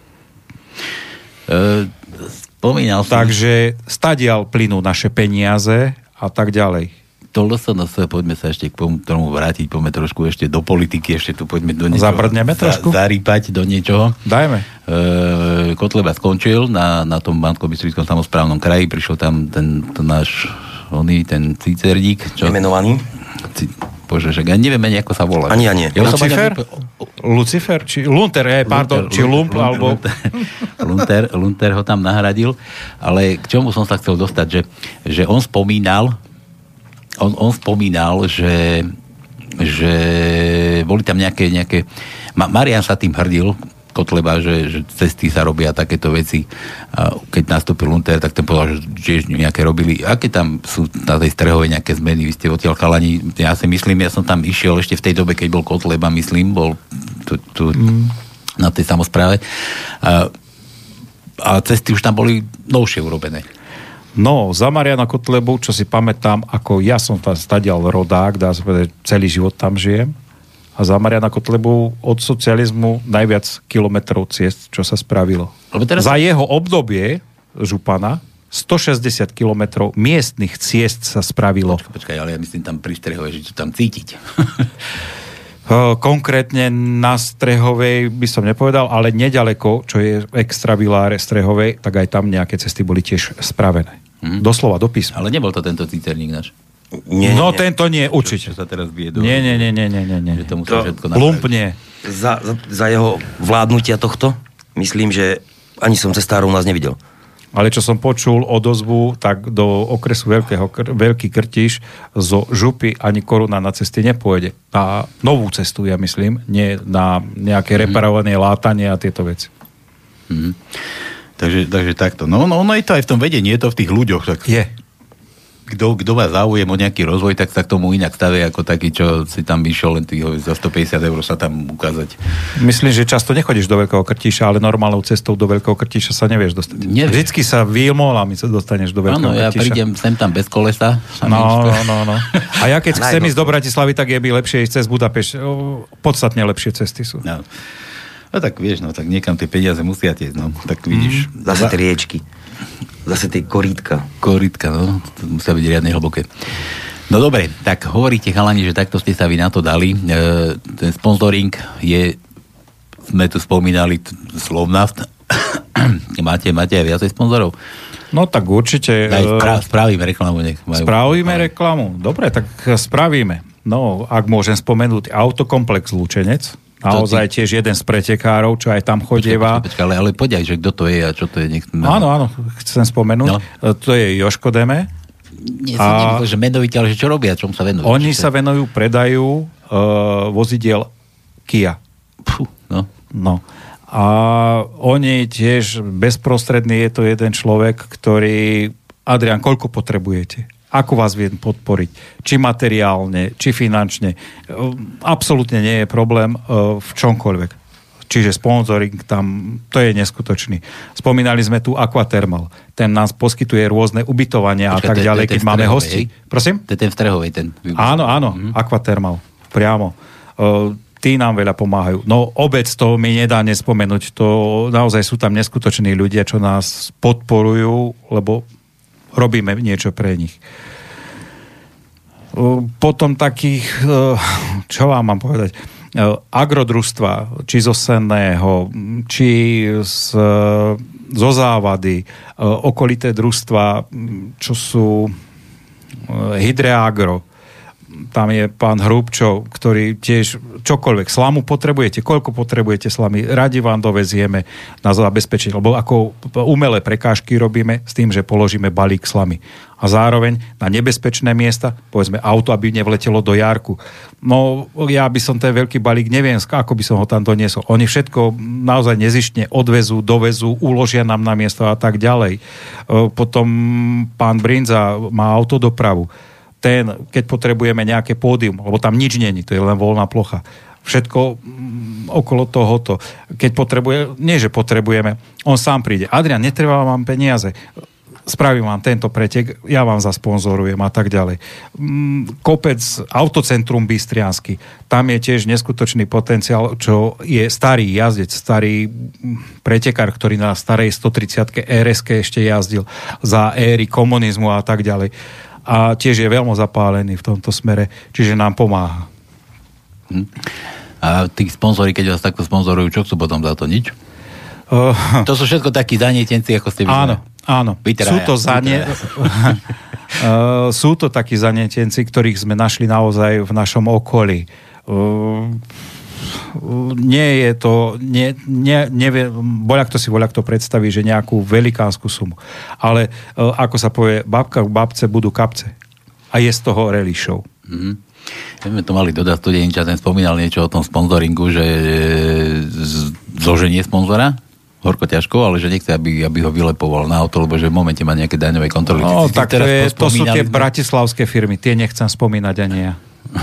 spomínal som... Takže stadial plynú naše peniaze a tak ďalej. To LSNS, poďme sa ešte k tomu, tomu vrátiť, poďme trošku ešte do politiky, ešte tu poďme do niečoho. Zabrdneme trošku? zarýpať do niečoho. Dajme. E, Kotleba skončil na, na tom bansko samozprávnom kraji, prišiel tam ten, ten náš oný, ten Cicerdík, čo? Nemenovaný? Ci, bože, že ja neviem ani, ako sa volá. Ani ja nie. Ja Lucifer? ani- Lucifer? Či Lunter, je, pardon, či Lump, alebo... Lunter, Lunter ho tam nahradil, ale k čomu som sa chcel dostať, že, že on spomínal, on, on spomínal, že, že boli tam nejaké, nejaké Ma, Marian sa tým hrdil, Kotleba, že, že cesty sa robia takéto veci. A keď nastúpil Lunter, tak ten povedal, že tiež nejaké robili. Aké tam sú na tej strehovej nejaké zmeny? Vy ste odtiaľ chalani, ja si myslím, ja som tam išiel ešte v tej dobe, keď bol Kotleba, myslím, bol tu, tu mm. na tej samozpráve. A, a cesty už tam boli novšie urobené. No, za Mariana Kotlebu, čo si pamätám, ako ja som tam stadial rodák, dá sa povedať, celý život tam žijem. A za Mariana Kotlebu od socializmu najviac kilometrov ciest, čo sa spravilo. Lebo teraz- Za jeho obdobie župana 160 kilometrov miestnych ciest sa spravilo. Počkaj, ale ja myslím tam pri Strehove, že to tam cítiť. Konkrétne na Strehovej by som nepovedal, ale nedaleko, čo je extraviláre Strehovej, tak aj tam nejaké cesty boli tiež spravené. Mhm. Doslova do písma. ale nebol to tento Cicerník náš. Nie, no nie. tento nie, Čo určite. sa teraz vie do... Nie, nie, nie, nie, nie, nie, nie. Že to musel To- všetko napraviť. Lump nie. Za, za, za jeho vládnutia tohto, myslím, že ani som cestárov nás nevidel. Ale čo som počul odozvu, tak do okresu Veľkého, Veľký Krtiš zo župy ani koruna na cesty nepôjde. Na novú cestu, ja myslím, nie na nejaké reparované látanie a tieto veci. Mhm. Takže, takže takto. No, no, ono je to aj v tom vedení, je to v tých ľuďoch. Tak Je. Kto, kto má záujem o nejaký rozvoj, tak sa k tomu inak stavie ako taký, čo si tam vyšiel len tých, za 150 eur sa tam ukázať. Myslím, že často nechodíš do Veľkého Krtiša, ale normálnou cestou do Veľkého Krtiša sa nevieš dostať. Nevieš. Vždycky sa výmolami sa dostaneš do Veľkého Áno, ja prídem sem tam bez kolesa. a No, nič. no, no. A ja keď chcem ísť do Bratislavy, tak je by lepšie ísť cez Budapešť. Podstatne lepšie cesty sú. No. no tak vieš, no tak niekam tie peniaze musia tiesť, no. Tak vidíš. Mm. Zase tie riečky. Zase tie korítka. Koritka, no, to musia byť riadne hlboké. No dobre, tak hovoríte chalani, že takto ste sa vy na to dali. E, ten sponsoring je, sme tu spomínali Slovnaft. máte, máte aj viacej sponzorov? No tak určite... Aj e, spra- spravím reklamu, nech majú. Spravíme reklamu. Dobre, tak spravíme. No, ak môžem spomenúť Autokomplex Lučenec, naozaj tiež jeden z pretekárov, čo aj tam chodieva. Počkaj, počkaj, ale, ale poď aj, že kto to je a čo to je. Nech... Áno, áno, chcem spomenúť. No. No. To je Joško Deme. Nie som A- nemyslel, že menovite, ale že čo robia, čom sa venujú. Oni Čo sa venujú predaju uh, vozidiel Kia. Pfú, no. No. A oni tiež bezprostredný je to jeden človek, ktorý... Adrian, koľko potrebujete? Ako vás viem podporiť? Či materiálne, či finančne? Ehm, Absolútne nie je problém eh, v čomkoľvek. Čiže sponsoring tam, to je neskutočný. Spomínali sme tu Aquatermal. Ten nás poskytuje rôzne ubytovania a Počkaj, tak to ďalej, to keď máme hosti. Prosím? To je ten v Strehovej, ten. Áno, áno, Mhm. mm-hmm. Aquatermal, priamo. Uh, tí nám veľa pomáhajú. No obec to mi nedá nespomenúť, to naozaj sú tam neskutoční ľudia, čo nás podporujú, lebo robíme niečo pre nich. Uh, Potom takých, uh, čo vám mám povedať, Uh, agrodružstva, či zo senného, či z zo závady, okolité družstva, čo sú Hydreagro, tam je pán Hrubčo, ktorý tiež čokoľvek, slamu potrebujete, koľko potrebujete slamy, radi vám dovezieme na zabezpečenie, lebo ako umelé prekážky robíme s tým, že položíme balík slamy. A zároveň na nebezpečné miesta, povedzme auto, aby nevletelo do jarku. No ja by som ten veľký balík, neviem, ako by som ho tam doniesol. Oni všetko naozaj nezištne odvezú, dovezú, uložia nám na miesto a tak ďalej. E, potom pán Brinza má autodopravu ten, keď potrebujeme nejaké pódium, lebo tam nič není, to je len voľná plocha. Všetko mm, okolo tohoto. Keď potrebuje, nie že potrebujeme, on sám príde. Adrian, netreba vám peniaze spravím vám tento pretek, ja vám zasponzorujem a tak ďalej. Mm, kopec, autocentrum Bystriansky, tam je tiež neskutočný potenciál, čo je starý jazdec, starý mm, pretekár, ktorý na starej 130 RSK ešte jazdil za éry komunizmu a tak ďalej a tiež je veľmi zapálený v tomto smere, čiže nám pomáha. Hm. A tí sponzori, keď vás takto sponzorujú, čo chcú potom za to? Nič? Uh, to sú všetko takí zanietenci, ako ste vyzerali. Áno, áno. Vytrája, sú to zanie... uh, sú to takí zanietenci, ktorých sme našli naozaj v našom okolí. Uh, nie je to, nie, nie, nevie, boľak to si voľak to predstaví, že nejakú velikánsku sumu. Ale e, ako sa povie, babka v babce budú kapce. A je z toho show. Mm-hmm. My sme to mali dodať, Studenča, ten spomínal niečo o tom sponzoringu, že zloženie sponzora, horko ťažko, ale že nechce, aby, aby ho vylepoval na auto, lebo že v momente má nejaké daňové kontroly. No, tak to, je, to sú tie bratislavské firmy, tie nechcem spomínať ani ja.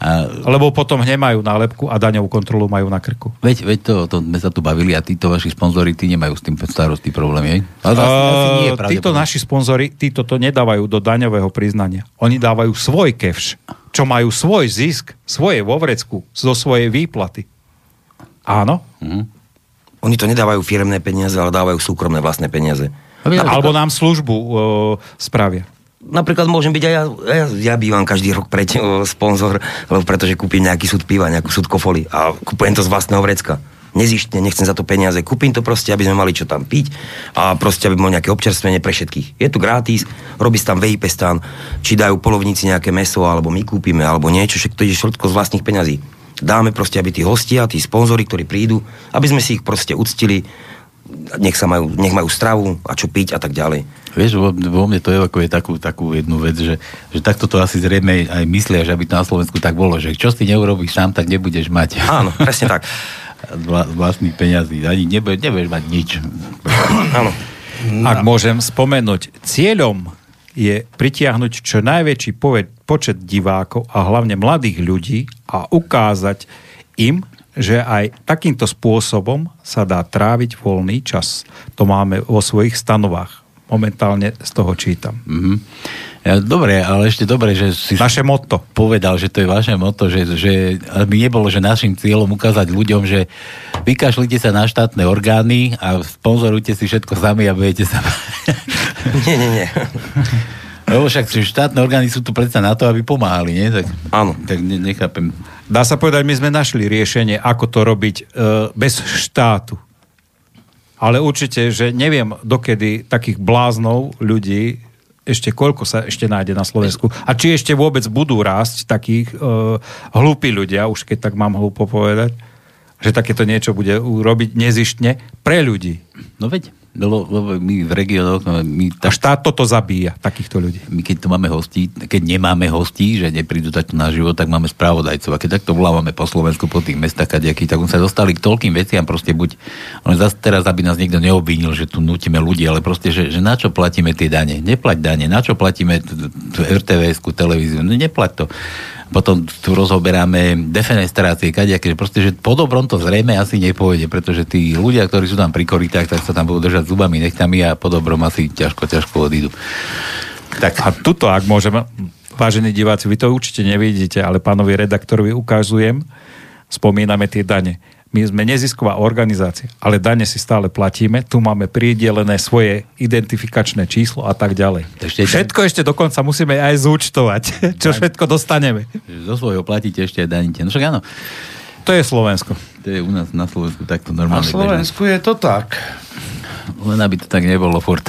A, Lebo potom nemajú nálepku a daňovú kontrolu majú na krku. Veď, veď to, to sme sa tu bavili a títo vaši sponzori, tí nemajú s tým starosti problém, je? Ale uh, nie je títo naši sponzori, títo to nedávajú do daňového priznania. Oni dávajú svoj kevš, čo majú svoj zisk, svoje vo vrecku, zo svojej výplaty. Áno? Uh-huh. Oni to nedávajú firemné peniaze, ale dávajú súkromné vlastné peniaze. Alebo nám službu uh, spravia napríklad môžem byť aj ja, ja, ja bývam každý rok pre sponzor, lebo pretože kúpim nejaký súd piva, nejakú súd kofoli a kúpujem to z vlastného vrecka. Nezištne, nechcem za to peniaze, kúpim to proste, aby sme mali čo tam piť a proste, aby bolo nejaké občerstvenie pre všetkých. Je tu gratis, robí tam VIP stan, či dajú polovníci nejaké meso, alebo my kúpime, alebo niečo, všetko ide všetko z vlastných peňazí. Dáme proste, aby tí hostia, tí sponzori, ktorí prídu, aby sme si ich proste uctili, nech, sa majú, nech majú stravu a čo piť a tak ďalej. Vieš, vo, vo mne to je ako je takú, takú jednu vec, že, že takto to asi zrejme aj myslia, že aby to na Slovensku tak bolo, že čo si neurobíš sám, tak nebudeš mať. Áno, presne tak. Vla, vlastných peňazí, ani nebude, nebudeš mať nič. Áno. Ak môžem spomenúť, cieľom je pritiahnuť čo najväčší počet divákov a hlavne mladých ľudí a ukázať im, že aj takýmto spôsobom sa dá tráviť voľný čas. To máme vo svojich stanovách. Momentálne z toho čítam. Mm-hmm. Ja, dobre, ale ešte dobre, že si Naše motto. povedal, že to je vaše motto, že, že by nebolo, že našim cieľom ukázať ľuďom, že vykašlite sa na štátne orgány a sponzorujte si všetko sami a budete sa... nie, nie, nie. Lebo však štátne orgány sú tu predsa na to, aby pomáhali, nie? Tak, Áno. Tak ne, nechápem. Dá sa povedať, my sme našli riešenie, ako to robiť e, bez štátu. Ale určite, že neviem, dokedy takých bláznov ľudí ešte koľko sa ešte nájde na Slovensku. A či ešte vôbec budú rásť takých e, hlúpi ľudia, už keď tak mám hlúpo povedať, že takéto niečo bude urobiť nezištne pre ľudí. No veď, lebo, lebo my v regiónoch... My tak, a štát toto zabíja, takýchto ľudí. My keď tu máme hostí, keď nemáme hostí, že neprídu takto na život, tak máme správodajcov. A keď takto volávame po Slovensku, po tých mestách kadejakých, tak on sa dostali k toľkým veciam, proste buď... On zase teraz, aby nás niekto neobvinil, že tu nutíme ľudí, ale proste, že, že na čo platíme tie dane? Neplať dane. Na čo platíme RTVS-ku, televíziu? No neplať to potom tu rozoberáme defenestrácie, kadejaké, proste, že po dobrom to zrejme asi nepôjde, pretože tí ľudia, ktorí sú tam pri koritách, tak sa tam budú držať zubami, nechtami a po dobrom asi ťažko, ťažko odídu. Tak a tuto, ak môžeme, vážení diváci, vy to určite nevidíte, ale pánovi redaktorovi ukazujem, spomíname tie dane my sme nezisková organizácia, ale dane si stále platíme, tu máme pridelené svoje identifikačné číslo a tak ďalej. Ešte všetko ten... ešte dokonca musíme aj zúčtovať, čo tak. všetko dostaneme. Zo svojho platíte ešte aj daníte. No však áno. To je Slovensko. To je u nás na Slovensku takto normálne. Na Slovensku bežné. je to tak. Len aby to tak nebolo furt.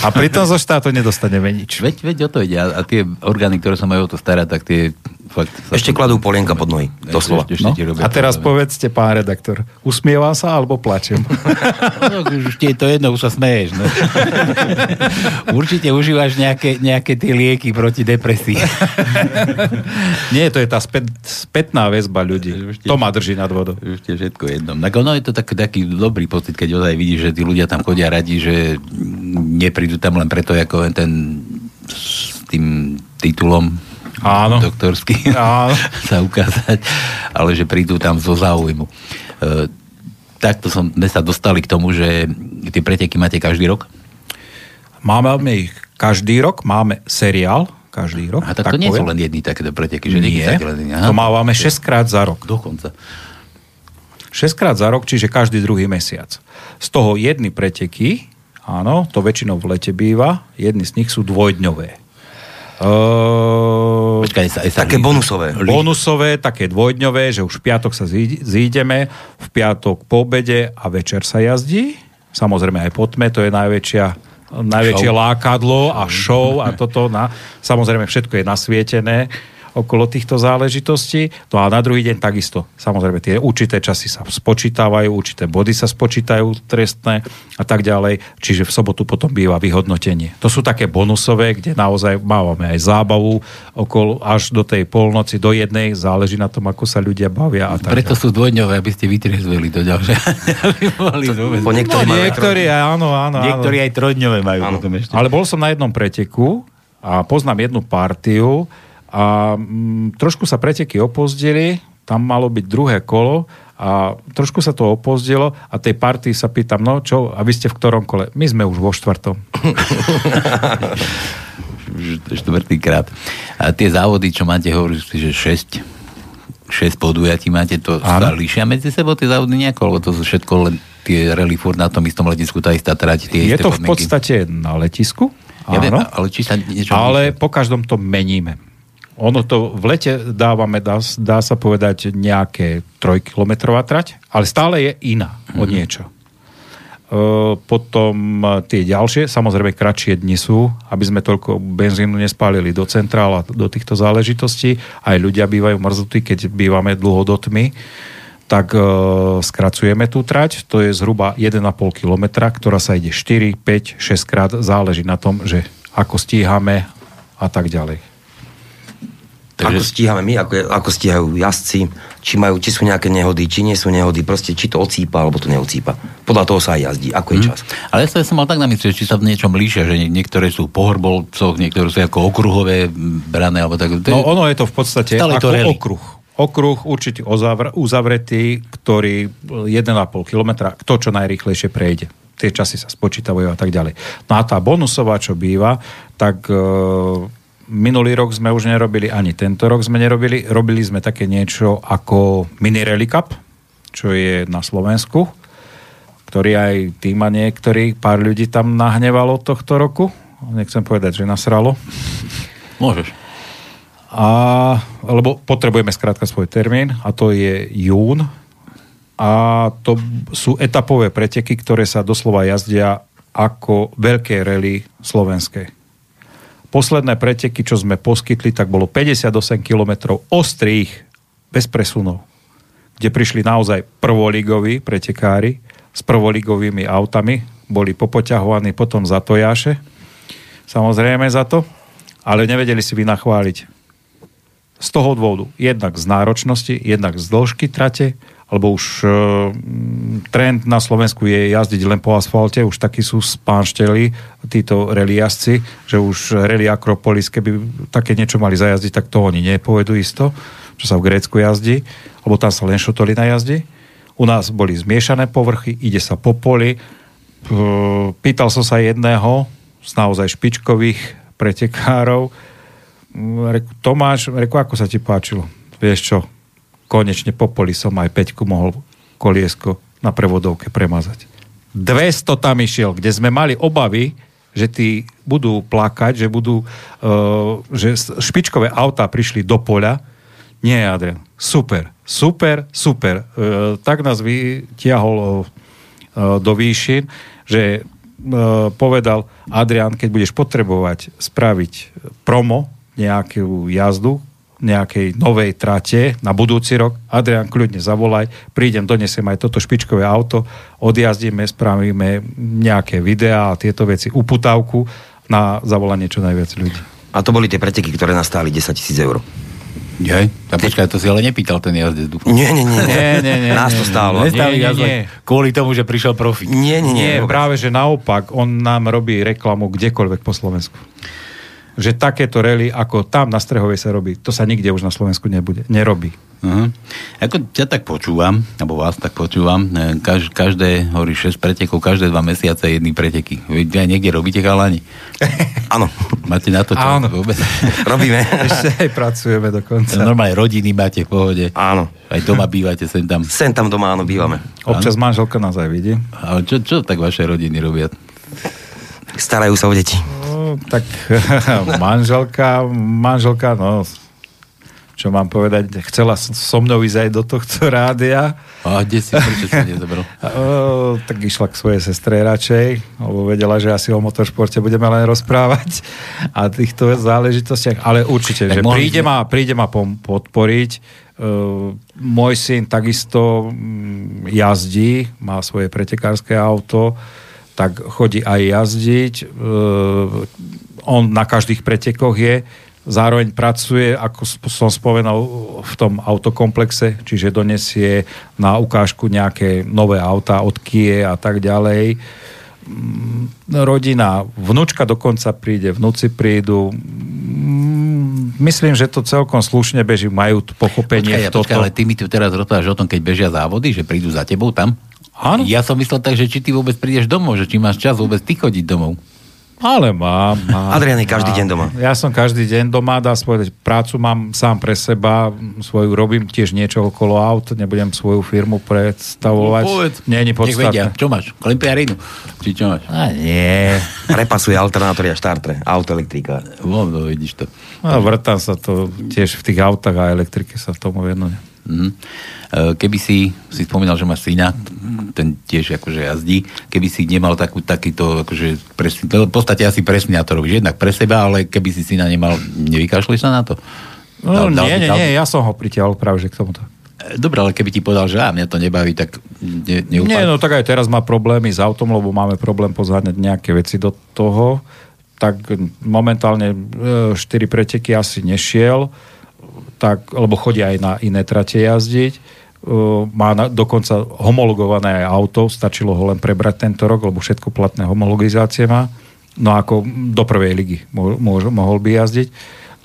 A pritom zo štátu nedostaneme nič. Veď, veď o to ide. A, a tie orgány, ktoré sa majú o to starať, tak tie fakt... Ešte kladú polienka pod nohy, doslova. Ešte, ešte No? ti robia A teraz problémy. povedzte, pán redaktor, usmievam sa alebo plačem? No, už ti je to jedno, už sa smeješ. No. Určite užívaš nejaké, nejaké tie lieky proti depresii. Nie, to je tá späť, spätná väzba ľudí. Ti- To ma drží nad vodou. Už ti je všetko jedno. Tak ono je to tak, taký dobrý pocit, keď ozaj vidíš, že tí ľudia tam chodia radi, že neprídu tam len preto, ako ten s tým titulom Áno. doktorský Áno. sa ukázať, ale že prídu tam zo záujmu. E, takto som, sme sa dostali k tomu, že tie preteky máte každý rok? Máme ich každý rok, máme seriál každý rok. A tak, to nie sú len jedny takéto preteky, že nie, len, aha, to máme 6 krát za rok. dokonca. 6 krát za rok, čiže každý druhý mesiac. Z toho jedny preteky, áno, to väčšinou v lete býva, jedny z nich sú dvojdňové. Uh, Počkaj, sa, sa, Také bonusové. bonusové, také dvojdňové, že už v piatok sa zí- zídeme, v piatok po obede a večer sa jazdí. Samozrejme aj po tme, to je najväčšia, najväčšie Show. lákadlo a show a toto. Na, samozrejme všetko je nasvietené okolo týchto záležitostí. No a na druhý deň takisto. Samozrejme tie určité časy sa spočítavajú, určité body sa spočítajú trestné a tak ďalej. Čiže v sobotu potom býva vyhodnotenie. To sú také bonusové, kde naozaj máme aj zábavu okolo až do tej polnoci, do jednej, záleží na tom, ako sa ľudia bavia a tak Preto ďalej. sú dvojdňové, aby ste vytriezveli to ďalšie. Po No, niektorí niektorí, áno, áno, áno. Niektorí aj trojdňové majú Áno. potom ešte. Ale bol som na jednom preteku a poznám jednu partiu a mm, trošku sa preteky opozdili, tam malo byť druhé kolo a trošku sa to opozdilo a tej partii sa pýtam, no čo, a vy ste v ktorom kole? My sme už vo štvrtom. Štvrtýkrát. A tie závody, čo máte, hovoríš si, že 6 6 podujatí máte, to sa líšia medzi sebou tie závody nejako, lebo to sú všetko len tie rally na tom istom letisku, tá istá trať, tie Je to v podmienky. podstate na letisku, Ja viem, áno, ale či sa niečo ale po každom to meníme. Ono to v lete dávame, dá, dá sa povedať, nejaké trojkilometrová trať, ale stále je iná o niečo. E, potom tie ďalšie, samozrejme kratšie dni sú, aby sme toľko benzínu nespálili do centrál a do týchto záležitostí. Aj ľudia bývajú mrzutí, keď bývame dlho do tmy tak e, skracujeme tú trať, to je zhruba 1,5 kilometra, ktorá sa ide 4, 5, 6 krát, záleží na tom, že ako stíhame a tak ďalej. Takže... Ako stíhame my, ako, ako stíhajú jazdci, či, majú, či sú nejaké nehody, či nie sú nehody, proste či to ocípa, alebo to neocípa. Podľa toho sa aj jazdí, ako je čas. Ale ja som mal tak na mysli, že či sa v niečom líšia, že nie- niektoré sú po hrbolcoch, niektoré sú ako okruhové brané, alebo tak. No ono je to v podstate Stále ako rally. okruh. Okruh určite uzavr- uzavretý, ktorý 1,5 kilometra, kto čo najrýchlejšie prejde. Tie časy sa spočítavajú a tak ďalej. No a tá bonusová, čo býva, tak e, minulý rok sme už nerobili, ani tento rok sme nerobili. Robili sme také niečo ako mini cup, čo je na Slovensku, ktorý aj tým a niektorí, pár ľudí tam nahnevalo tohto roku. Nechcem povedať, že nasralo. Môžeš. A, lebo potrebujeme skrátka svoj termín a to je jún a to sú etapové preteky, ktoré sa doslova jazdia ako veľké rally slovenské. Posledné preteky, čo sme poskytli, tak bolo 58 km ostrých, bez presunov, kde prišli naozaj prvolígoví pretekári s prvoligovými autami, boli popoťahovaní potom za tojáše, samozrejme za to, ale nevedeli si vynachváliť z toho dôvodu. Jednak z náročnosti, jednak z dĺžky trate, alebo už e, mm, trend na Slovensku je jazdiť len po asfalte, už takí sú spánšteli títo jazdci, že už rally Akropolis, keby také niečo mali zajazdiť, tak to oni nepovedú isto, čo sa v Grécku jazdí, lebo tam sa len šotolina jazdí. U nás boli zmiešané povrchy, ide sa po poli. Pýtal som sa jedného z naozaj špičkových pretekárov, Reku, Tomáš, reku, ako sa ti páčilo? Vieš čo, konečne po poli som aj Peťku mohol koliesko na prevodovke premazať. 200 tam išiel, kde sme mali obavy, že tí budú plakať, že budú, uh, že špičkové autá prišli do poľa. Nie, Adrian, super, super, super. Uh, tak nás vytiahol uh, do výšin, že povedal, Adrian, keď budeš potrebovať spraviť promo, nejakú jazdu, nejakej novej trate na budúci rok, Adrian, kľudne zavolaj, prídem, donesem aj toto špičkové auto, odjazdíme, spravíme nejaké videá a tieto veci, uputávku na zavolanie čo najviac ľudí. A to boli tie preteky, ktoré nás stáli 10 tisíc eur. Jej? A počkaj, to si ale nepýtal ten jazdec, dúfam. Nie, nie, nie. Nie, nie, nie, Nás nie, to stálo. nie. Nestáli nie, jazdec nie. Kvôli tomu, že prišiel profit. Nie, nie, nie. Nie, práve že naopak, on nám robí reklamu kdekoľvek po Slovensku. Že takéto rally, ako tam na Strehovej sa robí, to sa nikde už na Slovensku nebude, nerobí. Uh-huh. Ako ťa tak počúvam, alebo vás tak počúvam, e, kaž, každé, hovorí 6 pretekov, každé dva mesiace jedný preteky. Vy aj niekde robíte kalani? Áno, Máte na to čo? Áno. Vôbec? robíme. Ešte aj pracujeme dokonca. Normálne rodiny máte v pohode. Áno. Aj doma bývate sem tam. Sem tam doma, áno, bývame. Občas manželka nás aj vidí. Ale čo, čo tak vaše rodiny robia? Starajú sa o deti. No, tak manželka, manželka, no, čo mám povedať, chcela so mnou ísť aj do tohto rádia. A kde si, prečo si nezobral? O, tak išla k svojej sestre radšej, lebo vedela, že asi o motoršporte budeme len rozprávať a týchto záležitostiach, ale určite, Tak že príde ma, príde ma podporiť. Uh, môj syn takisto mm, jazdí, má svoje pretekárske auto, tak chodí aj jazdiť. Uh, on na každých pretekoch je, zároveň pracuje, ako som spomenul, v tom autokomplexe, čiže donesie na ukážku nejaké nové auta od Kie a tak ďalej. Mm, Rodina, vnúčka dokonca príde, vnúci prídu. Mm, Myslím, že to celkom slušne beží, majú pochopenie Počkaj, v toto. počkaj, ale ty mi tu teraz rozprávaš o tom, keď bežia závody, že prídu za tebou tam? Áno. Ja som myslel tak, že či ty vôbec prídeš domov, že či máš čas vôbec ty chodiť domov. Ale mám. mám Adrian je každý mám. deň doma. Ja som každý deň doma, dá sa povedať, prácu mám sám pre seba, svoju robím tiež niečo okolo aut, nebudem svoju firmu predstavovať. Nie, nie No Nech vedia, podstatné. čo máš? Klempiarinu? Či čo máš? A nie. Prepasuje alternátory a štartre. Autoelektrika. Vo, no, vidíš to. No, vrtám sa to tiež v tých autách a elektrike sa tomu. Mhm. E, Keby si, si spomínal, že máš syna, ten tiež akože jazdí, keby si nemal takú, takýto, akože presný, v podstate asi presný na to robíš, jednak pre seba, ale keby si syna nemal, nevykašľeš sa na to? No, Dal- dal nie, dal- nie, ja som ho pritiahol práve že k tomuto. E, Dobre, ale keby ti povedal, že á, mňa to nebaví, tak ne, neupad... Nie, no tak aj teraz má problémy s autom, lebo máme problém pozháňať nejaké veci do toho. Tak momentálne 4 preteky asi nešiel, tak, lebo chodí aj na iné trate jazdiť. E, Má na, dokonca homologované aj auto, stačilo ho len prebrať tento rok, lebo všetko platné homologizácie má. No ako do prvej ligy mo- mo- mohol by jazdiť.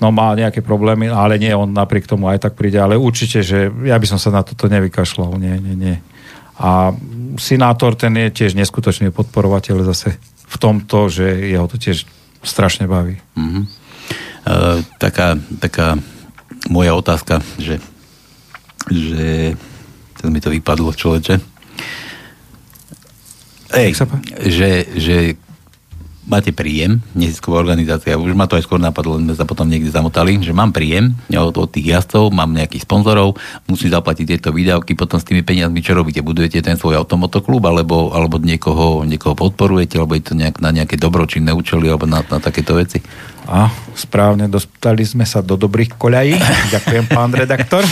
No má nejaké problémy, ale nie, on napriek tomu aj tak príde, ale určite, že ja by som sa na toto nevykašľal, nie, nie, nie. A senátor, ten je tiež neskutočný podporovateľ zase v tomto, že jeho to tiež strašne baví. Mhm. E, taká, taká moja otázka, že, že teraz mi to vypadlo, človeče. Ej, že, že máte príjem, nezisková organizácia, už ma to aj skôr napadlo, len sme sa potom niekde zamotali, že mám príjem od, od tých jazdcov, mám nejakých sponzorov, musím zaplatiť tieto výdavky, potom s tými peniazmi čo robíte? Budujete ten svoj automotoklub, alebo, alebo niekoho, niekoho podporujete, alebo je to nejak, na nejaké dobročinné účely, alebo na, na takéto veci? A správne, dostali sme sa do dobrých koľají. Ďakujem, pán redaktor.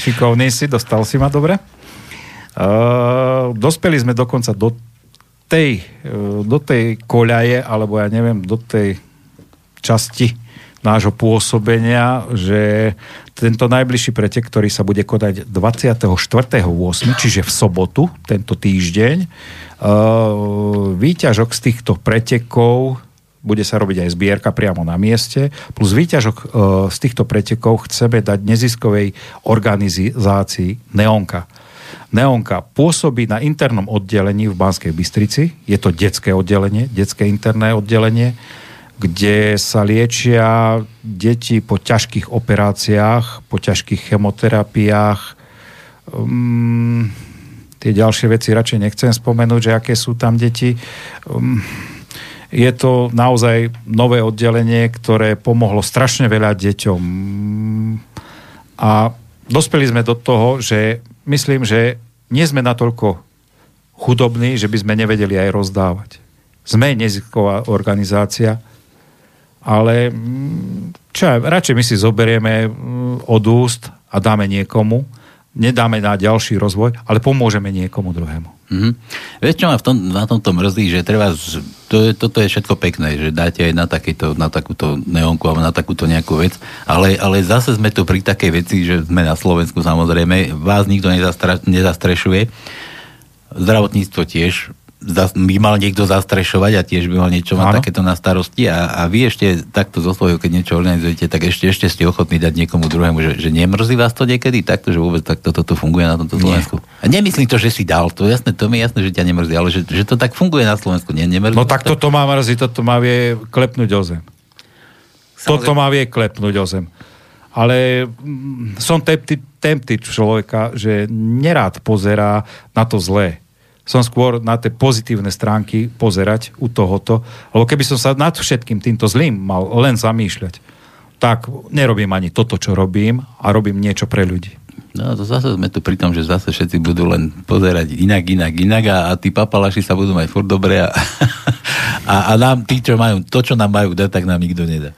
Šikovný si, dostal si ma dobre. Uh, dospeli sme dokonca do tej, uh, do tej koľaje, alebo ja neviem, do tej časti nášho pôsobenia, že tento najbližší pretek, ktorý sa bude konať 24.8., čiže v sobotu, tento týždeň, uh, výťažok z týchto pretekov bude sa robiť aj zbierka priamo na mieste, plus výťažok e, z týchto pretekov chceme dať neziskovej organizácii Neonka. Neonka pôsobí na internom oddelení v Banskej Bystrici, je to detské oddelenie, detské interné oddelenie, kde sa liečia deti po ťažkých operáciách, po ťažkých chemoterapiách. Um, tie ďalšie veci radšej nechcem spomenúť, že aké sú tam deti. Um, je to naozaj nové oddelenie, ktoré pomohlo strašne veľa deťom. A dospeli sme do toho, že myslím, že nie sme natoľko chudobní, že by sme nevedeli aj rozdávať. Sme nezisková organizácia, ale mm, čo radšej my si zoberieme mm, od úst a dáme niekomu, nedáme na ďalší rozvoj, ale pomôžeme niekomu druhému. Mm-hmm. Vieš, čo ma v tom, na tomto mrzí, že treba, to je, toto je všetko pekné, že dáte aj na, takéto, na takúto neonku alebo na takúto nejakú vec, ale, ale zase sme tu pri takej veci, že sme na Slovensku samozrejme, vás nikto nezastra, nezastrešuje, zdravotníctvo tiež by mal niekto zastrešovať a tiež by mal niečo mať Áno. takéto na starosti a, a vy ešte takto zo svojho, keď niečo organizujete, tak ešte, ešte ste ochotní dať niekomu druhému, že, že nemrzí vás to niekedy takto, že vôbec takto toto funguje na tomto Slovensku. A nemyslím to, že si dal, to jasné, to mi je jasné, že ťa nemrzí, ale že, že to tak funguje na Slovensku, nie, nemrzí No tak toto má mrzí, toto má vie klepnúť o zem. Toto má vie klepnúť o zem. Ale mm, som ten typ človeka, že nerád pozerá na to zlé. Som skôr na tie pozitívne stránky pozerať u tohoto, lebo keby som sa nad všetkým týmto zlým mal len zamýšľať, tak nerobím ani toto, čo robím a robím niečo pre ľudí. No to zase sme tu pri tom, že zase všetci budú len pozerať inak, inak, inak a, a tí papalaši sa budú mať furt dobre a, a, a nám tí, čo majú, to, čo nám majú dať, tak nám nikto nedá.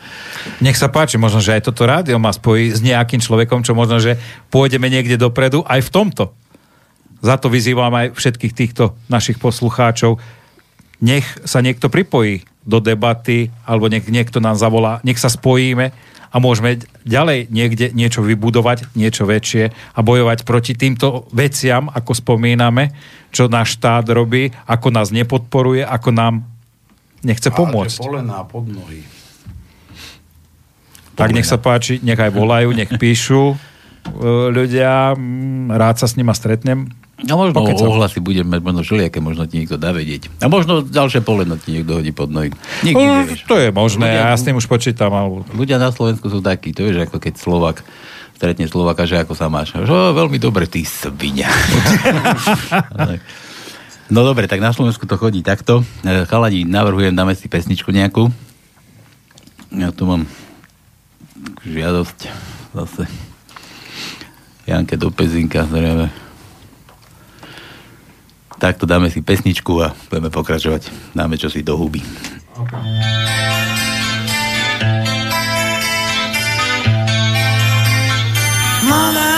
Nech sa páči, možno, že aj toto rádio ma spojí s nejakým človekom, čo možno, že pôjdeme niekde dopredu aj v tomto. Za to vyzývam aj všetkých týchto našich poslucháčov. Nech sa niekto pripojí do debaty, alebo nech niekto nám zavolá, nech sa spojíme a môžeme ďalej niekde niečo vybudovať, niečo väčšie a bojovať proti týmto veciam, ako spomíname, čo náš štát robí, ako nás nepodporuje, ako nám nechce pomôcť. Polená pod nohy. Tak nech sa páči, nech aj volajú, nech píšu e, ľudia, mm, rád sa s nima stretnem. A možno Pokecam. ohlasy budeme mať možno všelijaké, možno ti niekto dá vedieť. A možno ďalšie poleno ti niekto hodí pod nohy. Nikdy No, nevieš. to je možné, Ľudia- ja s tým už počítam. Ale... Ľudia na Slovensku sú takí, to vieš, ako keď Slovak stretne Slovaka, že ako sa máš. Že, "O, veľmi dobre, ty svinia. No dobre, tak na Slovensku to chodí takto. E, Chalani, navrhujem, dáme si pesničku nejakú. Ja tu mám žiadosť zase. Janke do Pezinka, zrejme. Takto dáme si pesničku a budeme pokračovať. Dáme čo si do huby. Mladá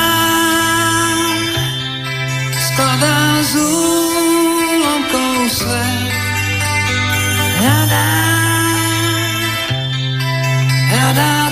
skladá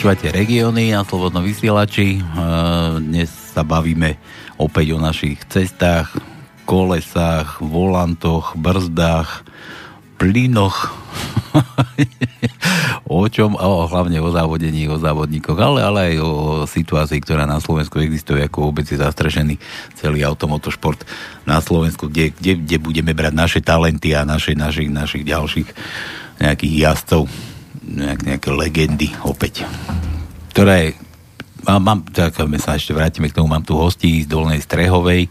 počúvate regióny na Slobodnom vysielači. E, Dnes sa bavíme opäť o našich cestách, kolesách, volantoch, brzdách, plynoch. o čom? O, hlavne o závodení, o závodníkoch, ale, ale aj o situácii, ktorá na Slovensku existuje, ako vôbec je zastrešený celý automotošport na Slovensku, kde, kde, kde budeme brať naše talenty a naše, našich, našich ďalších nejakých jazdcov, nejak, nejaké legendy opäť. Ktoré mám, mám tak my sa ešte vrátime k tomu, mám tu hostí z Dolnej Strehovej,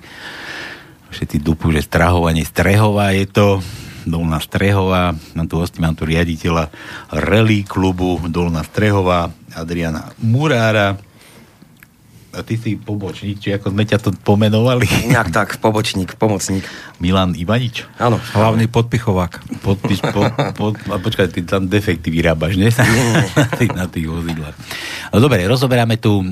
všetci dupu, že strahovanie Strehová je to, Dolná Strehová, mám tu hosti, mám tu riaditeľa rally klubu Dolná Strehová, Adriana Murára, a ty si pobočník, či ako sme ťa to pomenovali? Nejak tak, pobočník, pomocník. Milan Ivanič? Áno. Hlavný podpichovák. Podpíš, po, po, a počkaj, ty tam defekty vyrábaš, nie? na, tých, na tých vozidlách. No dobre, rozoberáme tu e,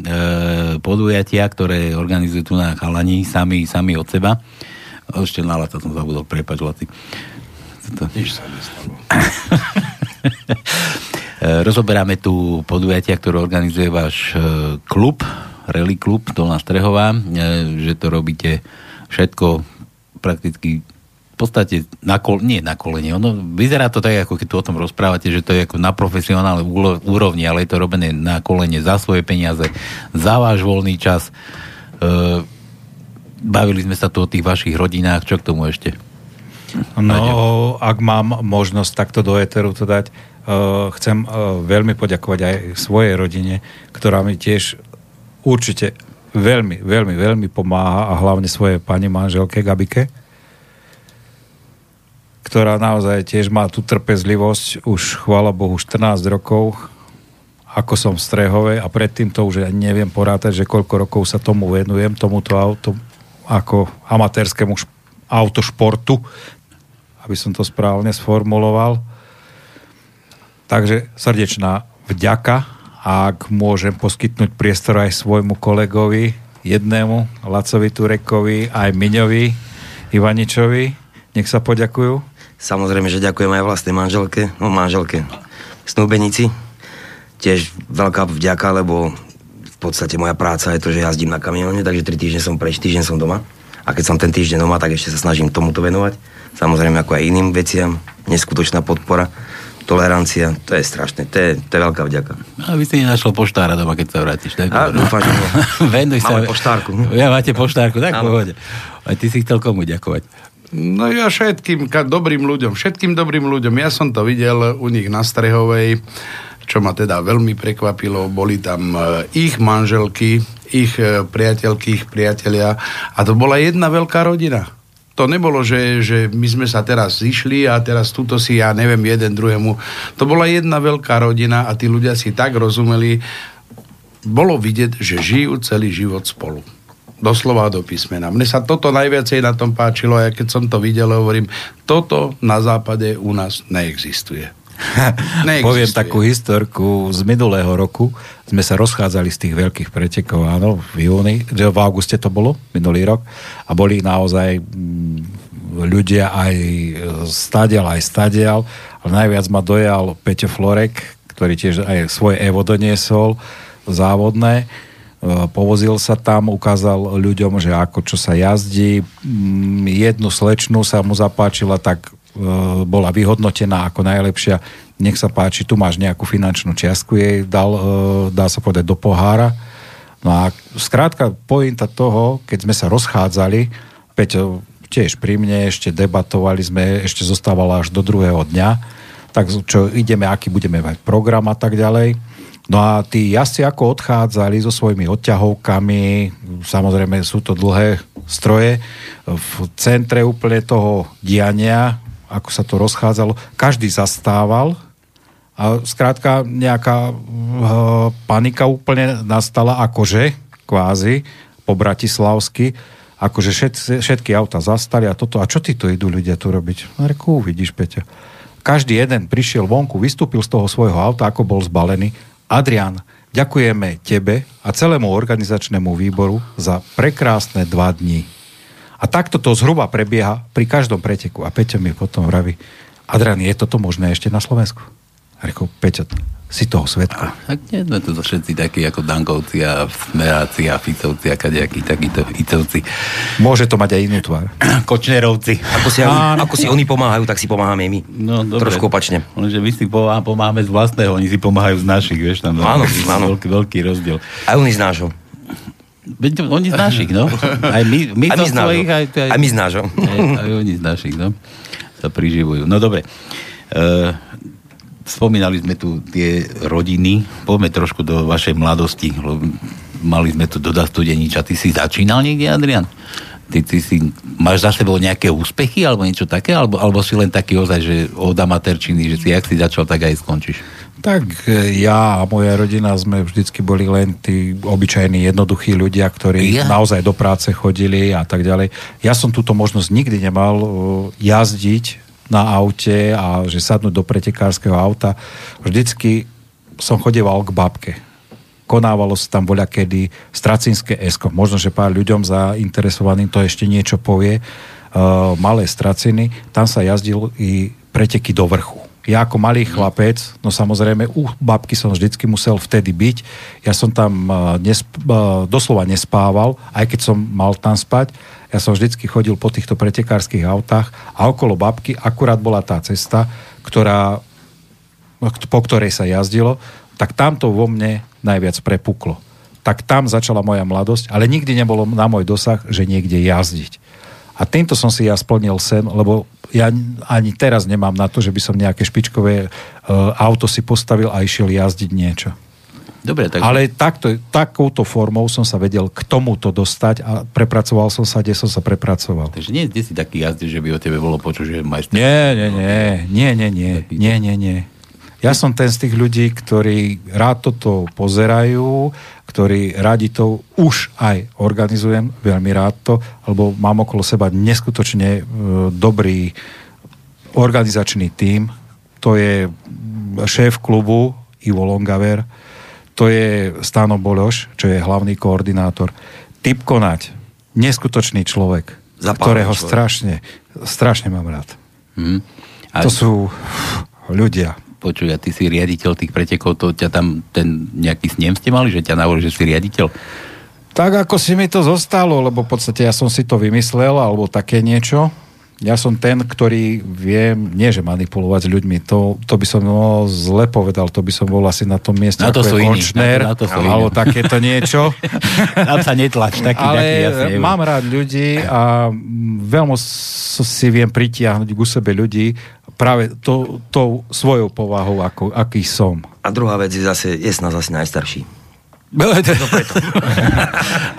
podujatia, ktoré organizujú tu na Chalani, sami, sami od seba. Ešte na lata som zabudol, prepač, Laci. To... Nič sa nestalo. E, Rozoberáme tu podujatia, ktoré organizuje váš e, klub, Rally klub Dolná Strehová, e, že to robíte všetko prakticky v podstate na kol, nie na kolene. Ono, vyzerá to tak, ako keď tu o tom rozprávate, že to je ako na profesionálnej úrovni, ale je to robené na kolene za svoje peniaze, za váš voľný čas. E, bavili sme sa tu o tých vašich rodinách, čo k tomu ešte? No, ak mám možnosť takto do éteru to dať, uh, chcem uh, veľmi poďakovať aj svojej rodine, ktorá mi tiež určite veľmi, veľmi, veľmi pomáha a hlavne svojej pani manželke Gabike, ktorá naozaj tiež má tú trpezlivosť už, chvála Bohu, 14 rokov, ako som v Strehove a predtým to už ani neviem porátať, že koľko rokov sa tomu venujem, tomuto auto, ako amatérskému šp- autošportu, aby som to správne sformuloval. Takže srdečná vďaka ak môžem poskytnúť priestor aj svojmu kolegovi, jednému, Lacovi Turekovi, aj Miňovi, Ivaničovi, nech sa poďakujú. Samozrejme, že ďakujem aj vlastnej manželke, no manželke, snúbenici. Tiež veľká vďaka, lebo v podstate moja práca je to, že jazdím na kamióne, takže 3 týždne som preč, týždeň som doma. A keď som ten týždeň doma, tak ešte sa snažím tomuto venovať. Samozrejme ako aj iným veciam, neskutočná podpora, tolerancia, to je strašné, to je, to je veľká vďaka. A vy si nenašlo poštára doma, keď sa vrátiš, tak? A dúfam, že nie. Venuj sa. Máme poštárku. Ja máte poštárku, tak pohode. A ty si chcel komu ďakovať? No ja všetkým ka- dobrým ľuďom, všetkým dobrým ľuďom. Ja som to videl u nich na Strehovej, čo ma teda veľmi prekvapilo. Boli tam e, ich manželky, ich e, priateľky, ich priatelia a to bola jedna veľká rodina. To nebolo, že, že my sme sa teraz zišli a teraz tuto si, ja neviem, jeden druhému. To bola jedna veľká rodina a tí ľudia si tak rozumeli. Bolo vidieť, že žijú celý život spolu. Doslova do písmena. Mne sa toto najviacej na tom páčilo a ja keď som to videl, hovorím, toto na západe u nás neexistuje. Poviem takú historku z minulého roku. Sme sa rozchádzali z tých veľkých pretekov, áno, v júni, v auguste to bolo, minulý rok. A boli naozaj mm, ľudia aj stadial, aj stadial. Ale najviac ma dojal Peťo Florek, ktorý tiež aj svoje Evo doniesol, závodné. E, Povozil sa tam, ukázal ľuďom, že ako čo sa jazdí. Mm, Jednu slečnu sa mu zapáčila, tak e, bola vyhodnotená ako najlepšia. Nech sa páči, tu máš nejakú finančnú čiastku, jej dal, e, dá sa povedať, do pohára. No a skrátka, pointa toho, keď sme sa rozchádzali, Peťo tiež pri mne, ešte debatovali sme, ešte zostávalo až do druhého dňa, tak čo ideme, aký budeme mať program a tak ďalej. No a tí jazdci ako odchádzali so svojimi odťahovkami, samozrejme sú to dlhé stroje, v centre úplne toho diania, ako sa to rozchádzalo, každý zastával a skrátka nejaká uh, panika úplne nastala akože, kvázi, po bratislavsky, akože všet, všetky auta zastali a toto, a čo títo idú ľudia tu robiť? No reku, vidíš, Peťo. Každý jeden prišiel vonku, vystúpil z toho svojho auta, ako bol zbalený. Adrian, ďakujeme tebe a celému organizačnému výboru za prekrásne dva dní. A takto to zhruba prebieha pri každom preteku. A Peťo mi potom vraví, Adrian, je toto možné ešte na Slovensku? A reku, Peťo, si toho svetka. Tak nie sme tu všetci takí ako Dankovci a Smeráci a Ficovci a kadejakí takíto Icovci. Môže to mať aj inú tvár. Kočnerovci. Ako si, ako si oni pomáhajú, tak si pomáhame my. No, dobre. Trošku opačne. Lenže my si pomá- pomáhame z vlastného, oni si pomáhajú z našich, vieš, tam Áno, áno. Veľký, veľký rozdiel. Aj oni z nášho. Oni z našich, no. Aj my, my, Aj my z svojich, aj, aj, Aj my z nášho. Aj, aj oni z našich, no. Sa priživujú. No dobre. Uh, spomínali sme tu tie rodiny. Poďme trošku do vašej mladosti. Mali sme tu dodať studeniča. Ty si začínal niekde, Adrian? Ty, ty si, máš za sebou nejaké úspechy alebo niečo také? Alebo, alebo si len taký ozaj, že od amaterčiny, že si jak si začal, tak aj skončíš? Tak e, ja a moja rodina sme vždycky boli len tí obyčajní, jednoduchí ľudia, ktorí Ja. naozaj do práce chodili a tak ďalej. Ja som túto možnosť nikdy nemal e, jazdiť na aute a že sadnúť do pretekárskeho auta. Vždycky som chodieval k babke. Konávalo sa tam voľa kedy stracinské esko. Možno, že pár ľuďom zainteresovaným to ešte niečo povie. Uh, malé straciny, tam sa jazdil i preteky do vrchu. Ja ako malý chlapec, no samozrejme u babky som vždycky musel vtedy byť. Ja som tam uh, nesp- uh, doslova nespával, aj keď som mal tam spať. Ja som vždycky chodil po týchto pretekárskych autách a okolo babky akurát bola tá cesta, ktorá po ktorej sa jazdilo, tak tamto vo mne najviac prepuklo. Tak tam začala moja mladosť, ale nikdy nebolo na môj dosah, že niekde jazdiť. A týmto som si ja splnil sen, lebo ja ani teraz nemám na to, že by som nejaké špičkové uh, auto si postavil a išiel jazdiť niečo. Dobre, tak... Ale takto, takouto formou som sa vedel k tomuto dostať a prepracoval som sa, kde som sa prepracoval. Takže nie, nie si taký jazdec, že by o tebe bolo počuť, že majster. Nie, nie, nie, nie, nie, nie, nie, nie, nie. Ja som ten z tých ľudí, ktorí rád toto pozerajú, ktorí radi to už aj organizujem, veľmi rád to, lebo mám okolo seba neskutočne e, dobrý organizačný tím. To je šéf klubu Ivo Longaver, to je Stano Bološ, čo je hlavný koordinátor. Typ konať, neskutočný človek, Zapálený ktorého človek. strašne, strašne mám rád. Hm. A To sú ľudia. Počuj, a ty si riaditeľ tých pretekov, to ťa tam ten nejaký snem ste mali, že ťa navolili, že si riaditeľ? Tak ako si mi to zostalo, lebo v podstate ja som si to vymyslel, alebo také niečo. Ja som ten, ktorý viem, nie že manipulovať s ľuďmi, to, to by som no, zle povedal, to by som bol asi na tom mieste, Na to ako sú je iní, Končner, na to- na to sú alebo iní. takéto niečo. Tam sa netlač, taký, Ale taký, jasne, mám rád ľudí a veľmi si viem pritiahnuť ku sebe ľudí práve to, tou svojou povahou, ako, aký som. A druhá vec je zase, je z nás asi najstarší.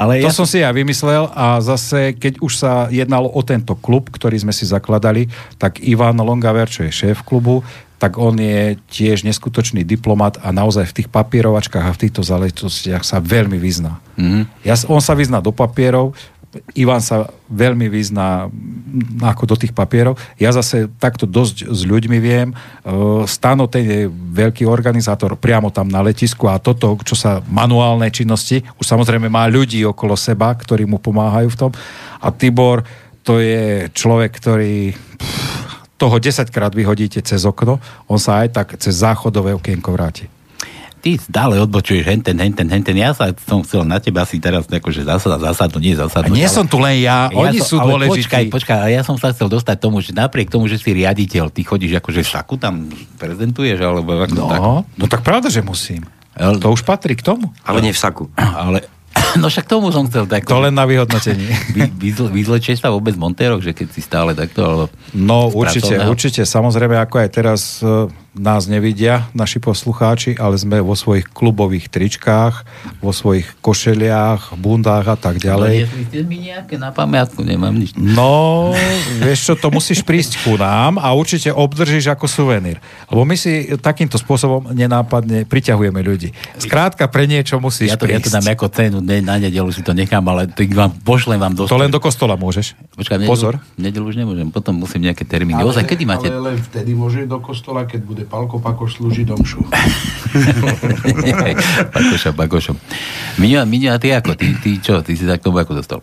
Ale To ja som si ja vymyslel a zase, keď už sa jednalo o tento klub, ktorý sme si zakladali, tak Ivan Longaver, čo je šéf klubu, tak on je tiež neskutočný diplomat a naozaj v tých papierovačkách a v týchto záležitostiach sa veľmi vyzná. Mm-hmm. Ja, on sa vyzná do papierov, Ivan sa veľmi vyzná ako do tých papierov. Ja zase takto dosť s ľuďmi viem. Uh, Stano, ten je veľký organizátor priamo tam na letisku a toto, čo sa manuálne činnosti, už samozrejme má ľudí okolo seba, ktorí mu pomáhajú v tom. A Tibor, to je človek, ktorý pff, toho 10 krát vyhodíte cez okno, on sa aj tak cez záchodové okienko vráti. Ty stále odbočuješ henten, henten, henten. Ja sa som chcel na teba si teraz akože zasad, zasadnúť, nie A zasadnúť. nie ale- som tu len ja, oni som- sú ale dôležití. Počkaj, počkaj, ale ja som sa chcel dostať tomu, že napriek tomu, že si riaditeľ, ty chodíš akože v saku tam prezentuješ, alebo ako tak. No, no tak pravda, že musím. Ale- To už patrí k tomu. Ale nie v saku. Ale, no však tomu som chcel tak. To len na vyhodnotení. Vy, vyzle, vyzlečieš sa vôbec v Montéroch, že keď si stále takto, alebo... No určite, pracovného? určite. Samozrejme, ako aj teraz e, nás nevidia naši poslucháči, ale sme vo svojich klubových tričkách, vo svojich košeliach, bundách a tak ďalej. Ste mi nejaké na pamiatku, nemám nič. No, vieš čo, to musíš prísť ku nám a určite obdržíš ako suvenír. Lebo my si takýmto spôsobom nenápadne priťahujeme ľudí. Skrátka, pre niečo musíš Ja to, ja to prísť. dám ako cenu, ne, na nedelu si to nechám, ale to vám, pošlem vám do To len do kostola môžeš. Počkaj, nedelu, Pozor. Nedelu už nemôžem, potom musím nejaké termíny. Ozaj, kedy máte? Ale len vtedy môže do kostola, keď bude Palko Pakoš slúžiť domšu. Pakošom, pakošom. Miňo, Miňo, a ty ako? Ty, ty čo? Ty si sa k tomu ako dostal?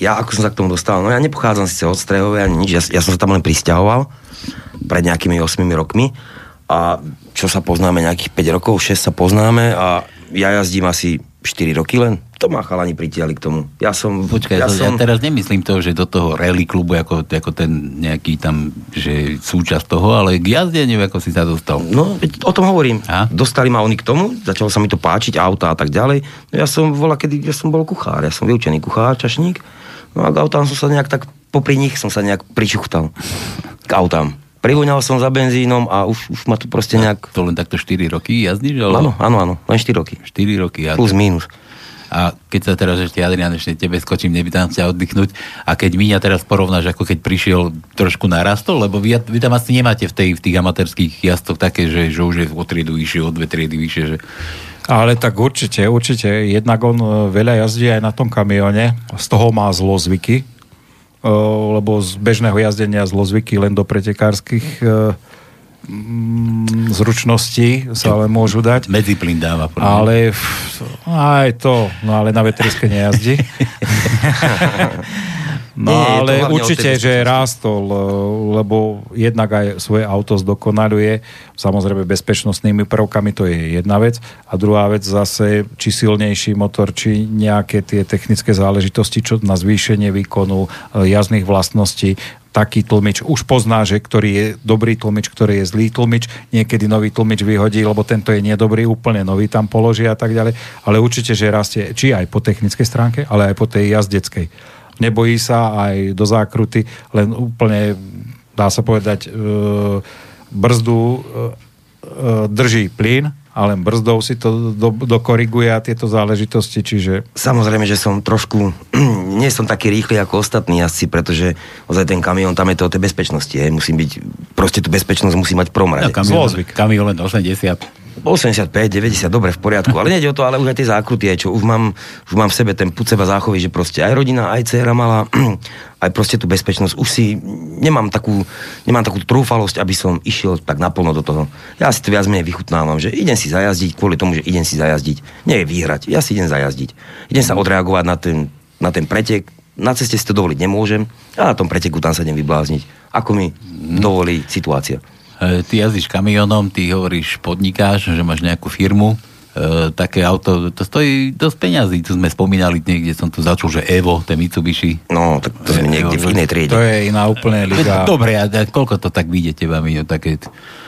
Ja ako som sa k tomu dostal, no ja nepochádzam síce od Strehovej ani nič, ja, ja som sa tam len pristahoval pred nejakými 8 rokmi a čo sa poznáme, nejakých 5 rokov, 6 sa poznáme a ja jazdím asi 4 roky len. To ma chalani pritiali k tomu. Ja som... Počkaj, ja, ja to, som... ja teraz nemyslím to, že do toho rally klubu, ako, ako ten nejaký tam, že súčasť toho, ale k jazdeniu, ako si sa dostal. No, o tom hovorím. A? Dostali ma oni k tomu, začalo sa mi to páčiť, auta a tak ďalej. No ja som bola, kedy ja som bol kuchár, ja som vyučený kuchár, čašník. No a k autám som sa nejak tak, popri nich som sa nejak pričuchtal. K autám. Privoňal som za benzínom a už, už ma to proste nejak... To len takto 4 roky jazdíš? Ale... Áno, áno, áno, len 4 roky. 4 roky. A, Plus, minus. A keď sa teraz ešte, Adrian, ešte tebe skočím, nepýtam sa oddychnúť. A keď Míňa teraz porovnáš, ako keď prišiel, trošku narastol, lebo vy, vy tam asi nemáte v, tej, v tých amatérských jazdoch také, že, že už je o triedu vyššie, o dve triedy vyššie, že Ale tak určite, určite. Jednak on e, veľa jazdí aj na tom kamione, z toho má zlozvyky, e, lebo z bežného jazdenia zlozvyky len do pretekárskych e, mm, zručností sa ale môžu dať. medziplyn dáva. podľa. Ale aj to, no ale na vetriske nejazdí. No Nie, ale určite, že rástol, e, lebo jednak aj svoje auto zdokonaluje, samozrejme bezpečnostnými prvkami, to je jedna vec. A druhá vec zase, či silnejší motor, či nejaké tie technické záležitosti, čo na zvýšenie výkonu e, jazdných vlastností, taký tlmič už pozná, že ktorý je dobrý tlmič, ktorý je zlý tlmič, niekedy nový tlmič vyhodí, lebo tento je nedobrý, úplne nový tam položí a tak ďalej, ale určite, že rastie či aj po technickej stránke, ale aj po tej jazdeckej. Nebojí sa aj do zákruty, len úplne, dá sa povedať, e, brzdu e, e, drží plyn, ale brzdou si to do, dokoriguje a tieto záležitosti, čiže Samozrejme, že som trošku, nie som taký rýchly ako ostatní jazdci, pretože ozaj ten kamión, tam je to o tej bezpečnosti. Je. Musím byť, proste tú bezpečnosť musí mať prvom No, kamión, Zlozvyk. kamión len 80. 85, 90, dobre, v poriadku, ale nejde o to, ale už aj tie zákruty, aj čo už mám, už mám v sebe ten put seba záchovy, že proste aj rodina, aj dcera mala, aj proste tú bezpečnosť, už si nemám takú, nemám takú trúfalosť, aby som išiel tak naplno do toho. Ja si to viac menej vychutnávam, že idem si zajazdiť kvôli tomu, že idem si zajazdiť. Nie je vyhrať, ja si idem zajazdiť. Idem sa odreagovať na ten, na ten pretek, na ceste si to dovoliť nemôžem a na tom preteku tam sa idem vyblázniť. Ako mi dovolí situácia. E, Ty jazdíš kamionom, ty hovoríš podnikáš, že máš nejakú firmu, e, také auto, to stojí dosť peňazí. Tu sme spomínali niekde, som tu začul, že Evo, ten Mitsubishi. No, tak to sme niekde v inej triede. to je iná úplne liga. Dobre, a, a koľko to tak vyjde teba, Miňo, také...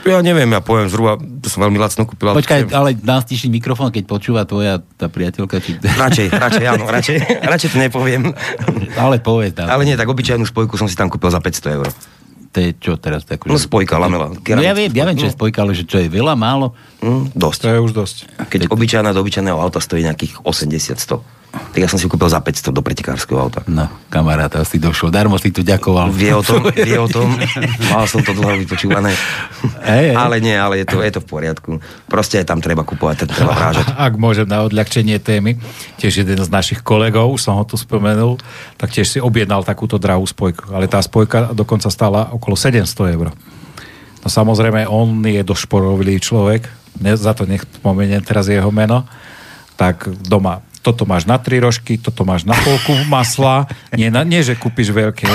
Ja neviem, ja poviem zhruba, to som veľmi lacno kúpil. Počkaj, ale dám stišiť mikrofón, keď počúva tvoja tá priateľka, či... Radšej, radšej, áno, radšej, radšej to nepoviem. ale povedz. Ale nie, tak obyčajnú spojku som si tam kúpil za 500 eur. To je čo teraz? Tak, No spojka, lamela. No ja viem, ja viem, čo je spojka, ale že čo je veľa, málo. Mm, To dosť. je už dosť. Keď obyčajná do obyčajného auta stojí nejakých 80-100. Tak ja som si kúpil za 500 do pretikárskeho auta. No, kamarát, asi došlo. Darmo si tu ďakoval. Vie o tom, vie o tom. Mal som to dlho vypočúvané. Hej, hej. Ale nie, ale je to, je to v poriadku. Proste tam treba kupovať, tam treba vrážať. Ak môžem na odľahčenie témy, tiež jeden z našich kolegov, som ho tu spomenul, tak tiež si objednal takúto drahú spojku. Ale tá spojka dokonca stála okolo 700 eur. No samozrejme, on je dosť šporový človek, ne, za to nech spomeniem teraz jeho meno, tak doma toto máš na tri rožky, toto máš na polku masla, nie, na, nie že kúpiš veľké,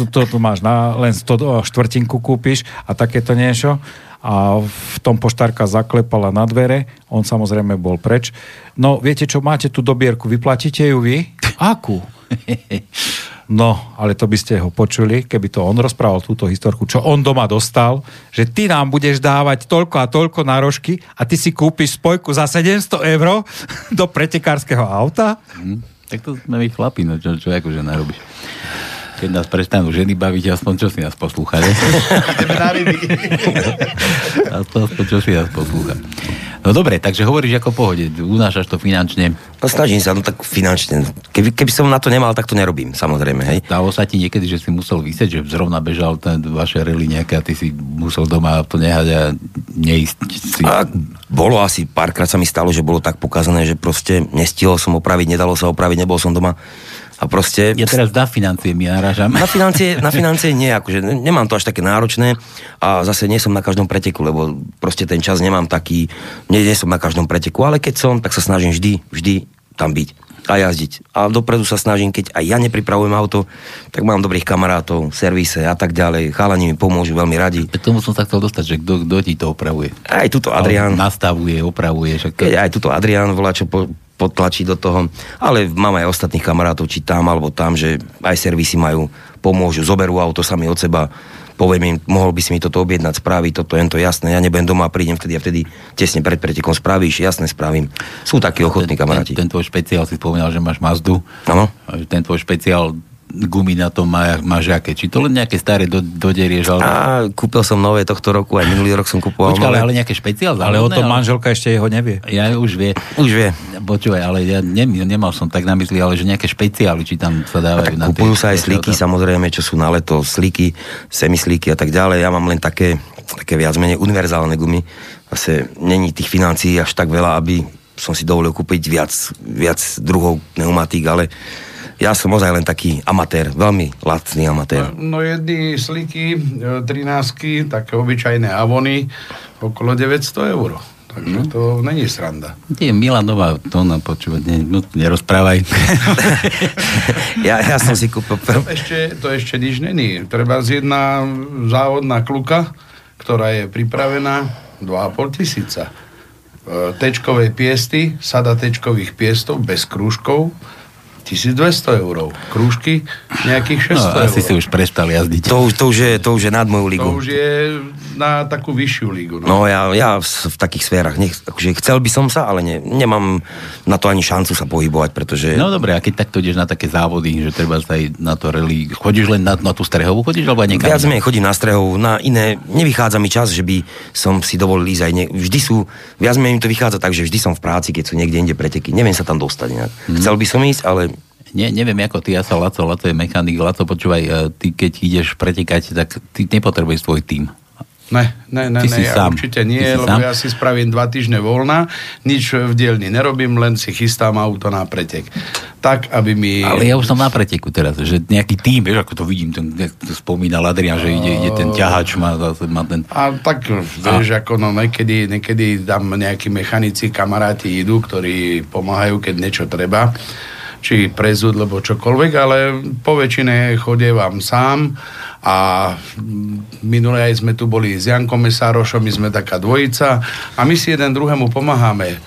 toto to máš na len 100 štvrtinku kúpiš a takéto niečo. A v tom poštárka zaklepala na dvere, on samozrejme bol preč. No, viete čo, máte tú dobierku, vyplatíte ju vy? Akú? No, ale to by ste ho počuli, keby to on rozprával túto historku, čo on doma dostal, že ty nám budeš dávať toľko a toľko nárožky a ty si kúpiš spojku za 700 eur do pretekárskeho auta? Hm, tak to sme my chlapi, no čo, čo akože narobíš. Keď nás prestanú ženy baviť, aspoň čo si nás poslúcha, ne? aspoň, aspoň čo si nás poslúcha. No dobre, takže hovoríš ako pohode, unášaš to finančne. No snažím sa, no tak finančne. Keby, keby som na to nemal, tak to nerobím, samozrejme, hej. Stalo sa ti niekedy, že si musel vysieť, že zrovna bežal ten vaše rally nejaké a ty si musel doma to nehať a neísť si. A bolo asi, párkrát sa mi stalo, že bolo tak pokazané, že proste nestihol som opraviť, nedalo sa opraviť, nebol som doma. A proste... Ja teraz na financie mi narážam. Na financie, na financie nie, akože ne- nemám to až také náročné a zase nie som na každom preteku, lebo proste ten čas nemám taký, nie, nie som na každom preteku, ale keď som, tak sa snažím vždy, vždy tam byť. a jazdiť. A dopredu sa snažím, keď aj ja nepripravujem auto, tak mám dobrých kamarátov, servise a tak ďalej. Chalani mi pomôžu veľmi radi. K tomu som sa chcel dostať, že kto, kto ti to opravuje. Aj tuto Adrián, Nastavuje, opravuje. Však... keď aj tuto Adrián volá, čo po, potlačí do toho, ale mám aj ostatných kamarátov, či tam alebo tam, že aj servisy majú, pomôžu, zoberú auto sami od seba, poviem im, mohol by si mi toto objednať, spraviť toto, jen to jasné, ja nebudem doma, prídem vtedy a vtedy tesne pred pretekom spravíš, jasné spravím. Sú takí ochotní kamaráti. Ten, ten tvoj špeciál si spomínal, že máš Mazdu. Áno. Ten tvoj špeciál gumy na tom má, máš aké? Či to len nejaké staré do, doderieš? Ale... A kúpil som nové tohto roku, aj minulý rok som kúpoval Počkaj, ale, nové. ale nejaké špeciál? Ale o tom manželka ešte jeho nevie. Ja už vie. Už vie. Počúvaj, ale ja ne, nemal som tak na mysli, ale že nejaké špeciály, či tam sa dávajú na Kupujú tie- sa aj slíky, auta. samozrejme, čo sú na leto, slíky, semislíky a tak ďalej. Ja mám len také, také viac menej univerzálne gumy. Zase není tých financií až tak veľa, aby som si dovolil kúpiť viac, viac druhov pneumatík, ale ja som ozaj len taký amatér, veľmi lacný amatér. No jedny sliky, e, 13 také obyčajné avony, okolo 900 eur. Takže to není sranda. Nie, Milanová tóna, počúvať, ne, no, nerozprávaj. Ja, ja som si kúpil... To ešte, to ešte nič není. Treba z jedna závodná kluka, ktorá je pripravená 2,5 tisíca. E, Tečkovej piesty, sada tečkových piestov bez krúžkov, 1200 eur. Krúžky nejakých 600 No, eur. asi si už prestal jazdiť. To, už- to, už je, to už je nad moju ligu. To už je na takú vyššiu lígu. No. No ja, ja v, v takých sférach, nech, akože chcel by som sa, ale ne, nemám na to ani šancu sa pohybovať, pretože... No dobre, a keď takto ideš na také závody, že treba sa aj na to rally, chodíš len na, na tú strehovú, chodíš alebo aj niekam? Viac menej chodím na strehov, na iné, nevychádza mi čas, že by som si dovolil ísť aj ne, vždy sú, viac menej mi to vychádza tak, že vždy som v práci, keď sú niekde inde preteky, neviem sa tam dostať nejak. Mhm. Chcel by som ísť, ale Nie, neviem ako ty, ja sa Laco, Laco je mechanik, Laco, počúvaj, e, ty keď ideš pretekať, tak ty nepotrebuješ svoj tým. Ne, ne, ne, ne, ja sám. určite nie, lebo sám? ja si spravím dva týždne voľna, nič v dielni nerobím, len si chystám auto na pretek. Tak, aby mi... Ale ja už som na preteku teraz, že nejaký tým, vieš, ako to vidím, ten, to spomínal Adrian, že ide, ide ten ťahač, má, má ten... A tak, vieš, ako no, niekedy, niekedy tam nejakí mechanici, kamaráti idú, ktorí pomáhajú, keď niečo treba, či prezud, lebo čokoľvek, ale po väčšine chodievam sám a minule aj sme tu boli s Jankom Mesárošom, my sme taká dvojica a my si jeden druhému pomáhame.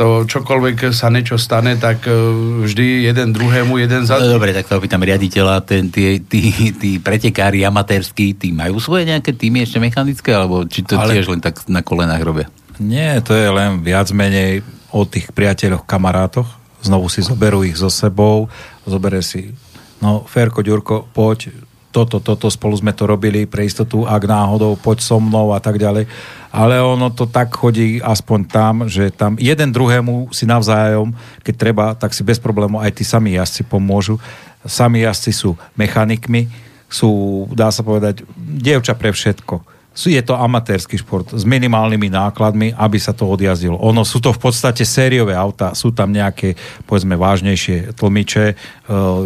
To čokoľvek sa niečo stane, tak e, vždy jeden druhému, jeden za... No, dobre, tak sa opýtam riaditeľa, ten, tí, tí, tí pretekári amatérskí, tí majú svoje nejaké týmy ešte mechanické, alebo či to Ale- tiež len tak na kolenách robia? Nie, to je len viac menej o tých priateľoch, kamarátoch. Znovu si zoberú ich so sebou, zobere si, no Ferko, Ďurko, poď, toto, toto, spolu sme to robili pre istotu, ak náhodou, poď so mnou a tak ďalej. Ale ono to tak chodí aspoň tam, že tam jeden druhému si navzájom, keď treba, tak si bez problémov aj tí sami jazdci pomôžu. Sami jazdci sú mechanikmi, sú, dá sa povedať, dievča pre všetko. Je to amatérsky šport s minimálnymi nákladmi, aby sa to odjazdilo. Ono sú to v podstate sériové auta, sú tam nejaké, povedzme, vážnejšie tlmiče, e,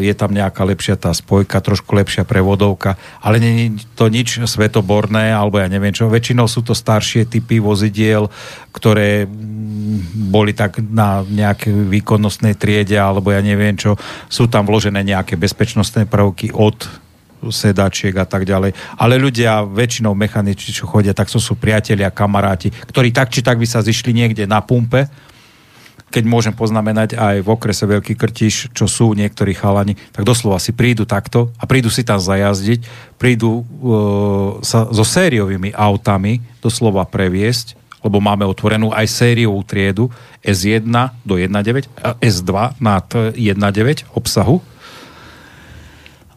je tam nejaká lepšia tá spojka, trošku lepšia prevodovka, ale nie je to nič svetoborné, alebo ja neviem čo. Väčšinou sú to staršie typy vozidiel, ktoré mm, boli tak na nejakej výkonnostnej triede, alebo ja neviem čo. Sú tam vložené nejaké bezpečnostné prvky od sedačiek a tak ďalej. Ale ľudia, väčšinou mechanici, čo chodia, tak to sú priatelia, kamaráti, ktorí tak či tak by sa zišli niekde na pumpe, keď môžem poznamenať aj v okrese Veľký Krtiš, čo sú niektorí chalani, tak doslova si prídu takto a prídu si tam zajazdiť, prídu e, sa so sériovými autami doslova previesť, lebo máme otvorenú aj sériovú triedu S1 do 1.9 a S2 nad 1.9 obsahu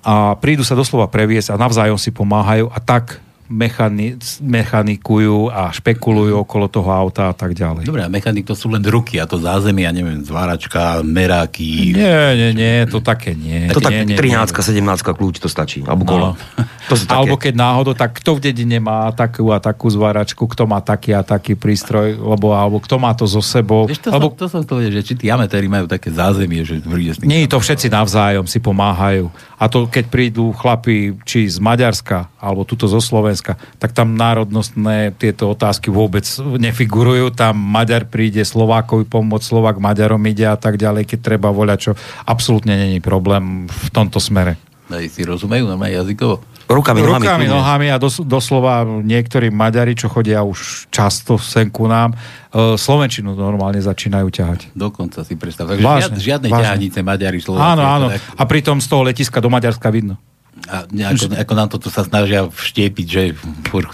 a prídu sa doslova previesť a navzájom si pomáhajú a tak mechani- mechanikujú a špekulujú okolo toho auta a tak ďalej. Dobre, a mechanik to sú len ruky a to zázemie, ja neviem, zváračka, meráky. Nie, nie, nie, to také nie. to tak nie, nie, 13 17 kľúč to stačí, alebo kolo. No. To sú také- Alebo keď náhodou, tak kto v dedine má takú a takú zváračku, kto má taký a taký prístroj, lebo, alebo kto má to so sebou. Vieš, to, Lebo som, to som chcel vedieť, že či tí amatéri majú také zázemie, že príde s. Nie, to všetci navzájom si pomáhajú. A to keď prídu chlapi či z Maďarska, alebo tuto zo Slovenska, tak tam národnostné tieto otázky vôbec nefigurujú. Tam Maďar príde Slovákovi pomôcť, Slovák Maďarom ide a tak ďalej, keď treba voľať, čo absolútne není problém v tomto smere. Hej, si rozumejú normálne jazykovo? Rukami, nohami. Rukami, nohami a dos, doslova niektorí Maďari, čo chodia už často sem ku nám, e, Slovenčinu normálne začínajú ťahať. Dokonca si predstav. Vážne, žiad, žiadne vážne. ťahanice Maďari, Slováci. Áno, áno. tak. A pritom z toho letiska do Maďarska vidno. A ako nám to tu sa snažia vštiepiť, že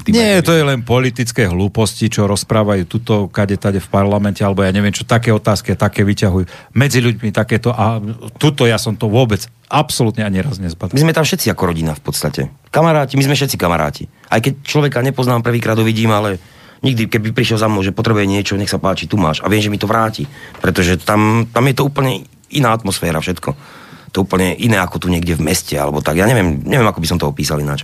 Nie, to je len politické hlúposti, čo rozprávajú tuto, kade, tade v parlamente, alebo ja neviem, čo také otázky také vyťahujú. Medzi ľuďmi takéto a tuto ja som to vôbec absolútne ani raz nezbadal. My sme tam všetci ako rodina v podstate. Kamaráti, my sme všetci kamaráti. Aj keď človeka nepoznám, prvýkrát ho vidím, ale nikdy, keby prišiel za mnou, že potrebuje niečo, nech sa páči, tu máš. A viem, že mi to vráti. Pretože tam, tam je to úplne iná atmosféra, všetko. To úplne iné ako tu niekde v meste, alebo tak. Ja neviem, neviem ako by som to opísal ináč.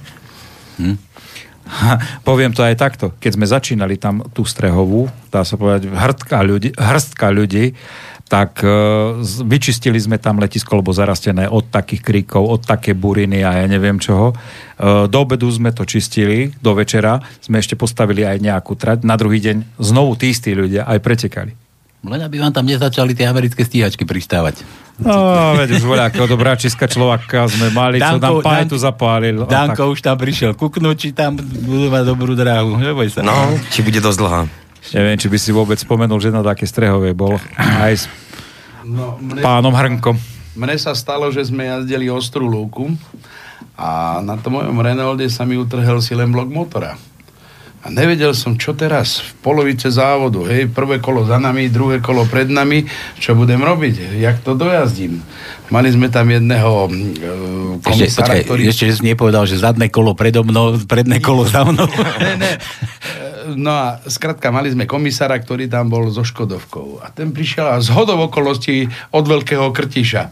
Ha, poviem to aj takto. Keď sme začínali tam tú strehovú, dá sa povedať, hrdka ľudí, hrstka ľudí, tak e, vyčistili sme tam letisko, lebo zarastené od takých kríkov, od také buriny a ja neviem čoho. E, do obedu sme to čistili, do večera sme ešte postavili aj nejakú trať. Na druhý deň znovu tí istí ľudia aj pretekali. Len aby vám tam nezačali tie americké stíhačky pristávať. No, veď už voľakého dobráčiska človeka sme mali, čo nám pajtu zapálil. a tak. Danko už tam prišiel kuknúť, či tam budú mať dobrú dráhu. Neboj sa. No, či bude dosť dlhá. Neviem, či by si vôbec spomenul, že na také strehovej bol aj s No, mne, pánom Hrnkom. mne sa stalo, že sme jazdili ostrú lúku a na tom mojom Renaulde sa mi utrhel silen blok motora. A nevedel som, čo teraz, v polovice závodu, hej, prvé kolo za nami, druhé kolo pred nami, čo budem robiť, jak to dojazdím. Mali sme tam jedného e, Ešte, komisára, počkaj, ktorý... ešte si nepovedal, že zadné kolo predo mnou, predné kolo za mnou. ne, ne. No a skrátka, mali sme komisára, ktorý tam bol so Škodovkou. A ten prišiel a z hodov okolností od veľkého krtiša.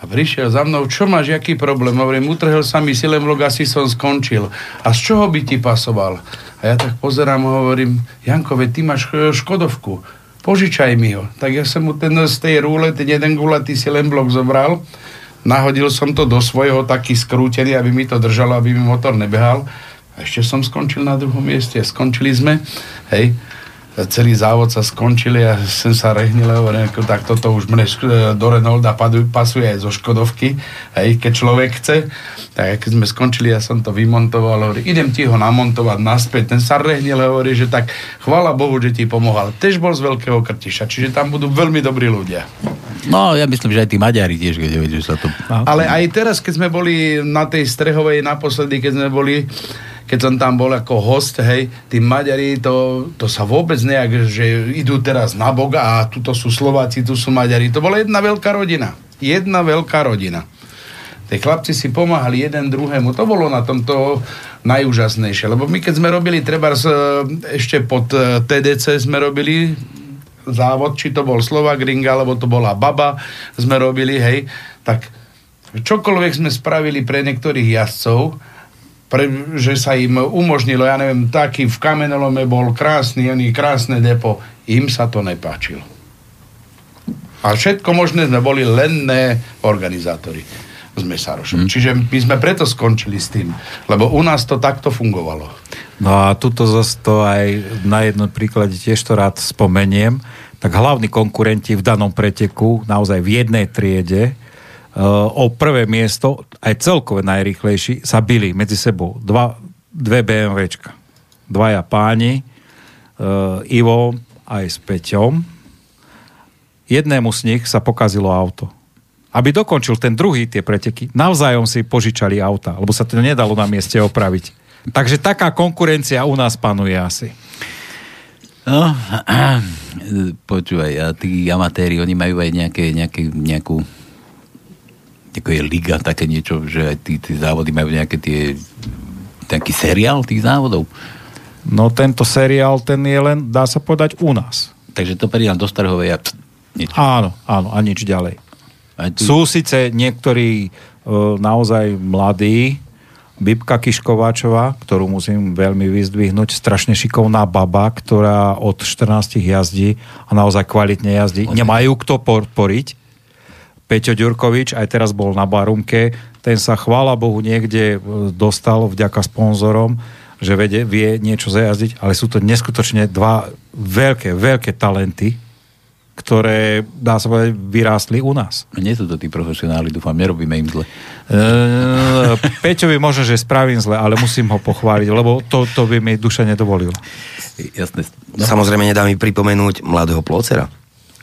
A prišiel za mnou, čo máš, aký problém? Hovorím, utrhel sa mi silemlok, asi som skončil. A z čoho by ti pasoval? A ja tak pozerám a hovorím, Janko, veď ty máš e, Škodovku, požičaj mi ho. Tak ja som mu ten z tej rúle, ten jeden gulatý silemblok zobral, nahodil som to do svojho taký skrútený, aby mi to držalo, aby mi motor nebehal. A ešte som skončil na druhom mieste. Skončili sme, hej, celý závod sa skončili a som sa rehnil a hovorím, tak toto už mne sk- do Renaulda padu- pasuje aj zo Škodovky, hej, keď človek chce. Tak keď sme skončili, ja som to vymontoval, hovorím, idem ti ho namontovať naspäť. Ten sa rehnil a hovorí, že tak chvála Bohu, že ti pomohol. Tež bol z Veľkého Krtiša, čiže tam budú veľmi dobrí ľudia. No, ja myslím, že aj tí Maďari tiež, keď sa to... Ale aj teraz, keď sme boli na tej strehovej naposledy, keď sme boli, keď som tam bol ako host, hej, tí Maďari, to, to sa vôbec nejak, že idú teraz na Boga a tuto sú Slováci, tu sú Maďari. To bola jedna veľká rodina. Jedna veľká rodina. Tí chlapci si pomáhali jeden druhému. To bolo na tomto najúžasnejšie. Lebo my, keď sme robili, treba ešte pod eh, TDC sme robili závod, či to bol Slovak Ring, alebo to bola Baba, sme robili, hej, tak čokoľvek sme spravili pre niektorých jazdcov, pre, že sa im umožnilo, ja neviem, taký v Kamenolome bol krásny, oný krásne depo, im sa to nepáčilo. A všetko možné sme boli len ne organizátori s Mesarošom. Mm. Čiže my sme preto skončili s tým, lebo u nás to takto fungovalo. No a tuto zase to aj na jednom príklade tiež to rád spomeniem, tak hlavní konkurenti v danom preteku, naozaj v jednej triede, o prvé miesto, aj celkové najrýchlejší, sa bili medzi sebou. Dva, dve BMWčka. Dvaja páni, uh, Ivo aj s Peťom. Jednému z nich sa pokazilo auto. Aby dokončil ten druhý tie preteky, navzájom si požičali auta, lebo sa to nedalo na mieste opraviť. Takže taká konkurencia u nás panuje asi. No, počúvaj, a tí amatéri, oni majú aj nejaké, nejaké, nejakú ako je liga, také niečo, že aj tí, tí závody majú nejaké tie taký seriál tých závodov. No tento seriál, ten je len, dá sa povedať, u nás. Takže to prídem do Starhovej a nič. Áno, áno, a nič ďalej. Aj tu, Sú síce niektorí e, naozaj mladí, Bibka Kiškováčová, ktorú musím veľmi vyzdvihnúť, strašne šikovná baba, ktorá od 14 jazdí a naozaj kvalitne jazdí. Nemajú kto podporiť. Peťo Ďurkovič aj teraz bol na Barumke, ten sa chvála Bohu niekde e, dostal vďaka sponzorom, že vie, vie niečo zajazdiť, ale sú to neskutočne dva veľké, veľké talenty, ktoré, dá sa povedať, vyrástli u nás. Nie sú to tí profesionáli, dúfam, nerobíme im zle. Uh, Peťovi možno, že spravím zle, ale musím ho pochváliť, lebo to, to by mi duša nedovolila. Jasné. No. Samozrejme nedá mi pripomenúť mladého plocera.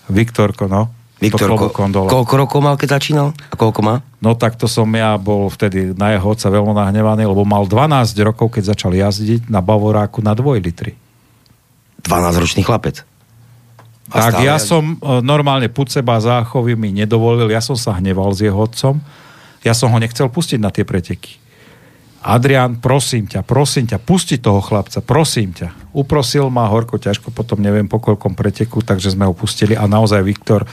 Viktorko, no. Viktorko, koľko rokov mal, keď začínal? A koľko má? No tak to som ja bol vtedy na jeho otca veľmi nahnevaný, lebo mal 12 rokov, keď začal jazdiť na Bavoráku na 2 litry. 12-ročný chlapec. A tak ja jazdí. som e, normálne put seba záchovy mi nedovolil, ja som sa hneval s jeho otcom, ja som ho nechcel pustiť na tie preteky. Adrian, prosím ťa, prosím ťa, pusti toho chlapca, prosím ťa. Uprosil ma horko, ťažko, potom neviem po koľkom preteku, takže sme ho pustili a naozaj Viktor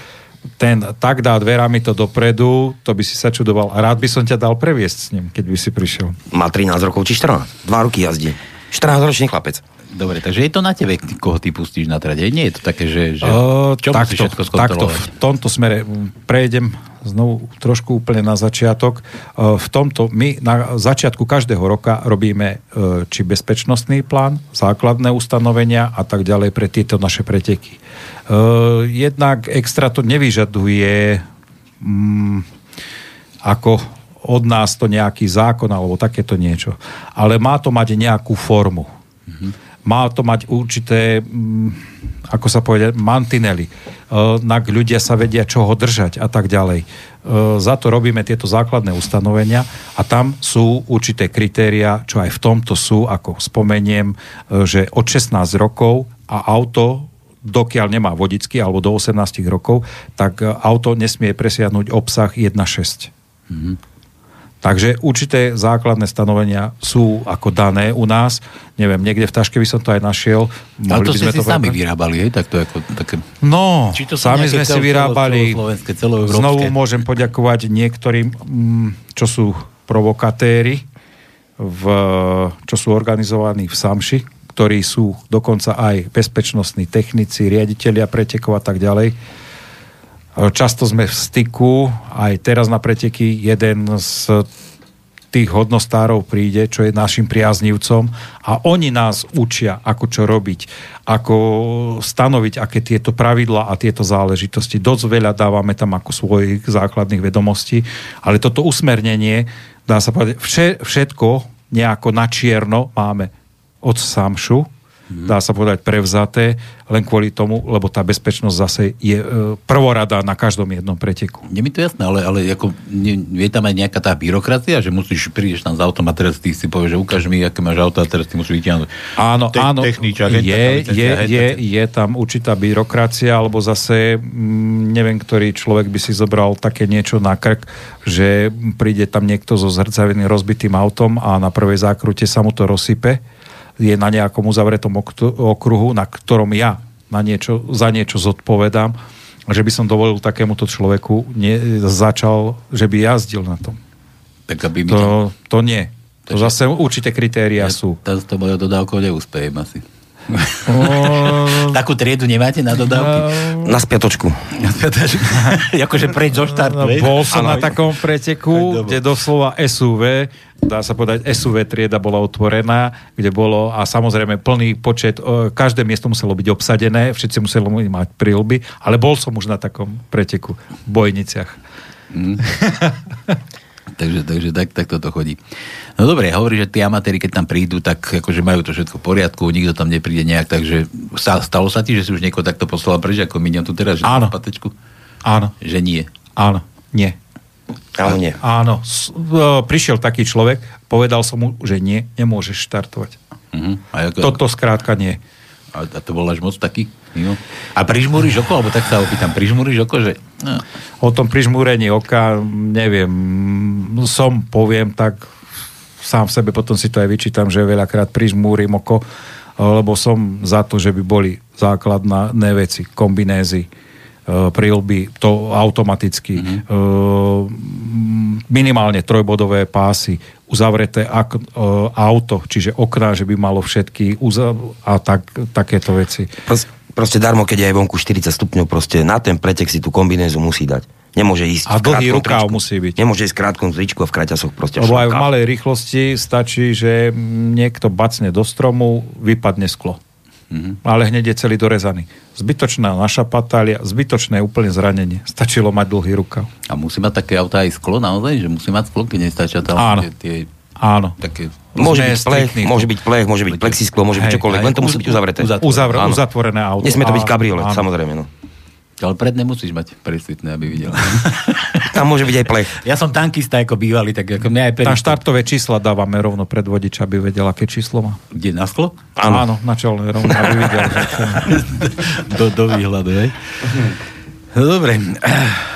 ten tak dá dverami to dopredu, to by si sa čudoval. A rád by som ťa dal previesť s ním, keď by si prišiel. Má 13 rokov či 14. Dva roky jazdí. 14-ročný chlapec. Dobre, takže je to na tebe, koho ty pustíš na trade. Nie je to také, že, že uh, čo takto, všetko takto, v tomto smere prejdem znovu trošku úplne na začiatok. Uh, v tomto my na začiatku každého roka robíme uh, či bezpečnostný plán, základné ustanovenia a tak ďalej pre tieto naše preteky. Uh, jednak extra to nevyžaduje um, ako od nás to nejaký zákon alebo takéto niečo. Ale má to mať nejakú formu. Mm-hmm má to mať určité, mm, ako sa povedať, mantinely. E, nak ľudia sa vedia, čo ho držať a tak ďalej. E, za to robíme tieto základné ustanovenia a tam sú určité kritéria, čo aj v tomto sú, ako spomeniem, e, že od 16 rokov a auto dokiaľ nemá vodický alebo do 18 rokov, tak auto nesmie presiahnuť obsah 1.6. Mm-hmm. Takže určité základné stanovenia sú ako dané u nás. Neviem, niekde v taške by som to aj našiel. Ale to by sme ste to si sami vyrábali, hej? Tak to ako, také... No, Či to sami sme si vyrábali. Celo, Znovu môžem poďakovať niektorým, mm, čo sú provokatéri, v, čo sú organizovaní v Samši, ktorí sú dokonca aj bezpečnostní technici, riaditeľia pretekov a tak ďalej Často sme v styku, aj teraz na preteky jeden z tých hodnostárov príde, čo je našim priaznivcom a oni nás učia, ako čo robiť, ako stanoviť, aké tieto pravidla a tieto záležitosti. Dosť veľa dávame tam ako svojich základných vedomostí, ale toto usmernenie, dá sa povedať, všetko nejako na čierno máme od Samšu. Dá sa povedať, prevzaté, len kvôli tomu, lebo tá bezpečnosť zase je e, prvorada na každom jednom preteku. Nie mi to jasné, ale, ale ako, nie, je tam aj nejaká tá byrokracia, že musíš, prídeš tam s autom a teraz ty si povieš, že ukáž mi, aké máš auto a teraz ty musíš vytiahnuť. Áno, Te- áno, techniča, je, je, je, je tam určitá byrokracia, alebo zase m, mm, neviem, ktorý človek by si zobral také niečo na krk, že príde tam niekto so zhrcaveným rozbitým autom a na prvej zákrute sa mu to rozsype je na nejakom uzavretom okruhu, na ktorom ja na niečo, za niečo zodpovedám, že by som dovolil takémuto človeku nie, začal, že by jazdil na tom. Tak aby to, to nie. To zase určité kritéria ja, sú. To, to mojou dodávkou neúspejem asi. Takú triedu nemáte na dodávky? Na spiatočku. Na spiatočku. akože preď zo štartu. No, bol som ano. na takom preteku, kde doslova SUV, dá sa povedať, SUV trieda bola otvorená, kde bolo a samozrejme plný počet, každé miesto muselo byť obsadené, všetci museli mať prílby, ale bol som už na takom preteku v Bojniciach. Mm. takže, takže tak, tak toto chodí. No dobre, hovorí, že tí amatéri, keď tam prídu, tak akože majú to všetko v poriadku, nikto tam nepríde nejak, takže stalo sa ti, že si už niekoho takto poslal preč, ako miniam tu teraz, že Áno. patečku? Áno. Že nie? Áno, nie. Áno, nie. Áno, s, e, prišiel taký človek, povedal som mu, že nie, nemôžeš štartovať. Uh-huh. A ako, Toto skrátka nie. A, a to bol až moc taký? Jo. A prižmúriš oko, alebo tak sa opýtam, prižmúriš oko, že... No. O tom prižmúrení oka, neviem, som, poviem tak, sám v sebe potom si to aj vyčítam, že veľakrát prižmúrim oko, lebo som za to, že by boli základné veci, kombinézy, prilby, to automaticky, Mhm. e, minimálne trojbodové pásy, uzavreté e, auto, čiže okná, že by malo všetky uza- a tak, takéto veci. Proste, darmo, keď je aj vonku 40 stupňov, proste na ten pretek si tú kombinézu musí dať. Nemôže ísť A dlhý rukáv tričku. musí byť. Nemôže ísť v krátkom tričku a v kraťasoch proste. Lebo aj v malej rýchlosti stačí, že niekto bacne do stromu, vypadne sklo. Mm-hmm. Ale hneď je celý dorezaný. Zbytočná naša patália, zbytočné úplne zranenie. Stačilo mať dlhý rukav. A musí mať také auta aj sklo naozaj, že musí mať sklo, keď nestačia tam Áno. tie, tie Áno. také... Môže byť plech, môže byť plech, môže byť plexisklo, môže byť čokoľvek, len to musí byť uzavreté. uzat- Uzavr- Áno. uzatvorené auto. Nesmie to byť kabriolet, áno. samozrejme. No. Ale predne musíš mať presvitné, aby videl. Tam môže byť aj plech. ja som tankista ako bývalý, tak ako mňa aj Tam peristo- štartové čísla dávame rovno pred vodiča, aby vedel, aké číslo má. Kde, na sklo? Áno. Áno, na čelné rovno, aby videl. že do, do výhľadu, hej? No dobre,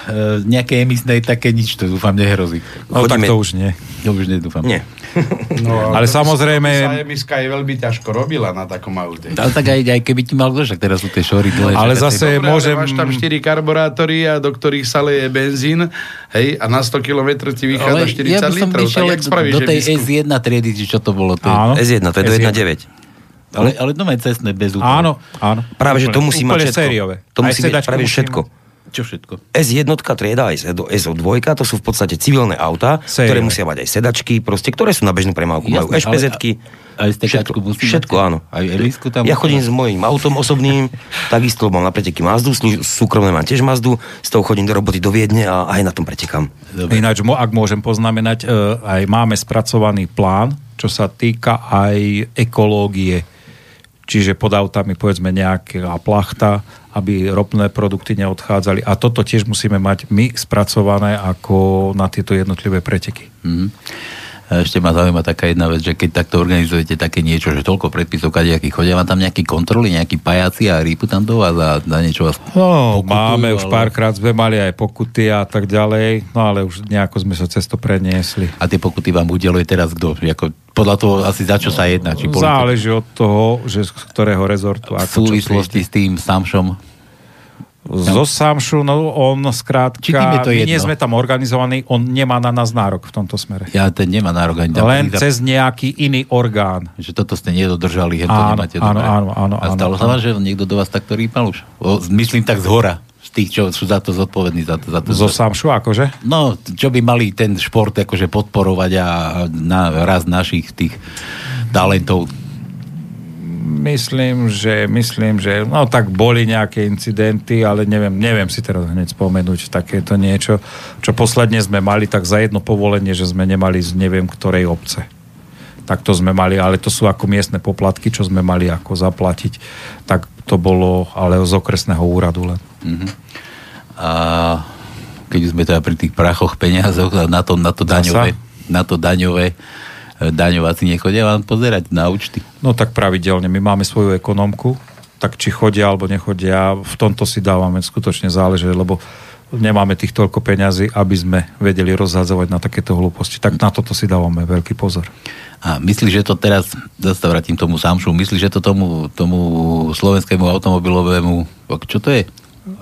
Eh, nejaké emisné také nič, to dúfam nehrozí. No tak to už nie. To už nedúfam. Nie. No, Ale samozrejme- to by Sa emiska je veľmi ťažko robila na takom aute. Ale tak aj, aj keby ti mal kto, teraz sú tie šory dlhé. Ale zase Dobre, môžem... ale máš tam 4 karburátory a do ktorých sa leje benzín, hej, a na 100 km ti vychádza 40 ja litrov, išiel tak jak spravíš do tej emisku? S1 triedy, či čo to bolo. To je, Áno. S1, to je do S1. 1.9. ale, ale to aj cestné bez úprav. Áno, áno. Práve, že to Úplne- musí úplne mať všetko. sériové. To musí sedačky práve všetko. Čo všetko? S1 trieda aj SO2, to sú v podstate civilné autá, Sériové. ktoré musia mať aj sedačky, proste, ktoré sú na bežnú premávku. Majú ešpezetky. aj stekačku všetko, mať? áno. Aj tam Ja chodím s mojím autom osobným, takisto mám na preteky Mazdu, súkromné mám tiež Mazdu, s tou chodím do roboty do Viedne a aj na tom pretekám. Dobre. Ináč, ak môžem poznamenať, e, aj máme spracovaný plán, čo sa týka aj ekológie. Čiže pod autami povedzme nejaká plachta, aby ropné produkty neodchádzali. A toto tiež musíme mať my spracované ako na tieto jednotlivé preteky. Mhm. A ešte ma zaujíma taká jedna vec, že keď takto organizujete také niečo, že toľko predpisov, kadejakých chodia, vám tam nejakí kontroly, nejakí pajaci a rýpu tam do vás a za niečo vás No, pokutujú, máme už ale- párkrát, sme mali aj pokuty a tak ďalej, no ale už nejako sme sa cez to preniesli. A tie pokuty vám udeluje teraz kto? Ako, podľa toho asi za čo sa jedná? Či boli to Záleží od toho, že z ktorého rezortu. v ako súvislosti s tým Samšom? Zo Samšu, no on skrátka, Či je to my jedno? nie sme tam organizovaní, on nemá na nás nárok v tomto smere. Ja ten nemá nárok ani tam Len a- cez nejaký iný orgán. že toto ste nedodržali, hen to nemáte áno, dobre. áno, áno, A stalo áno, sa vám, že niekto do vás takto rýpal už? O, myslím tak z hora, z tých, čo sú za to zodpovední. Za to, za to, Zo Samšu, akože? No, čo by mali ten šport akože podporovať a na raz našich tých talentov. Myslím, že, myslím, že, no tak boli nejaké incidenty, ale neviem, neviem si teraz hneď spomenúť takéto niečo, čo posledne sme mali, tak za jedno povolenie, že sme nemali z neviem ktorej obce. Tak to sme mali, ale to sú ako miestne poplatky, čo sme mali ako zaplatiť. Tak to bolo, ale z okresného úradu len. A keď sme teda pri tých prachoch peniazoch na to, na to daňové, na to daňové, daňováci nechodia vám pozerať na účty. No tak pravidelne. My máme svoju ekonomku, tak či chodia alebo nechodia, v tomto si dávame skutočne záležať, lebo nemáme tých toľko peňazí, aby sme vedeli rozhádzovať na takéto hlúposti. Tak na toto si dávame veľký pozor. A myslíš, že to teraz, zase vrátim tomu Samšu, myslíš, že to tomu, tomu slovenskému automobilovému, čo to je?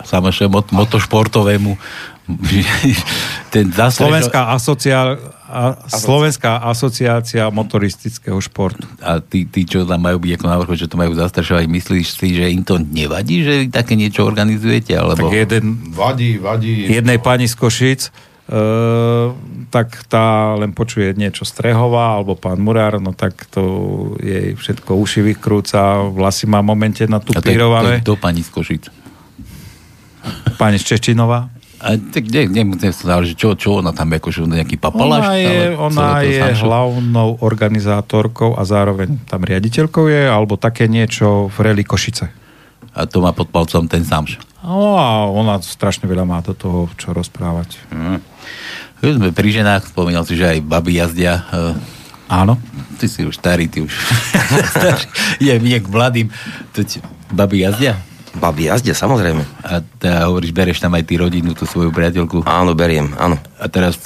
Samoše mot, motošportovému ten zastrešo... Slovenská, asociá... a, Slovenská asociácia motoristického športu. a tí, tí, čo tam majú byť ako na vrchu, čo to majú zastrašovať, myslíš si, že im to nevadí, že vy také niečo organizujete? Alebo... Tak jeden, Vadí, vadí. jednej pani z Košic, e, tak tá len počuje niečo Strehová, alebo pán Murár, no tak to jej všetko uši vykrúca, vlasy má momente a to je, to je natupírované. do pani z Košic. Pani Ščečinová. A tak ne, nemusím sa že čo, čo ona tam akože nejaký papaláš? Ona je, ona je hlavnou organizátorkou a zároveň tam riaditeľkou je, alebo také niečo v Reli Košice. A to má pod palcom ten Samš. No a ona strašne veľa má do toho, čo rozprávať. Keď sme pri ženách, spomínal si, že aj baby jazdia. eh, Áno. Ty si už starý, ty už je viek mladým. To ti, baby jazdia? Babi jazdia, samozrejme. A teda hovoríš, bereš tam aj ty rodinu, tú svoju priateľku. Áno, beriem, áno. A teraz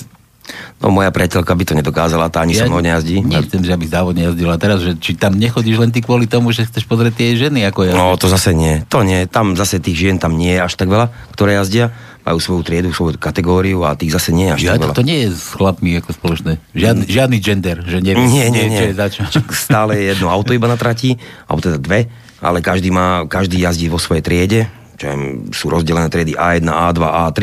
No moja priateľka by to nedokázala, tá ani ja, so mnou nejazdí. Nechcem, že aby závodne jazdila. Teraz, že či tam nechodíš len ty kvôli tomu, že chceš pozrieť tie ženy, ako ja. No to zase nie, to nie. Tam zase tých žien tam nie je až tak veľa, ktoré jazdia. Majú svoju triedu, svoju kategóriu a tých zase nie je až Ja, to, to nie je s chlapmi ako spoločné. Žiadny, žiadny gender, že neviem, Nie, nie, nie. čo je za čo. Stále je jedno auto iba na trati, alebo teda dve, ale každý, má, každý jazdí vo svojej triede, čo sú rozdelené triedy A1, A2, A3.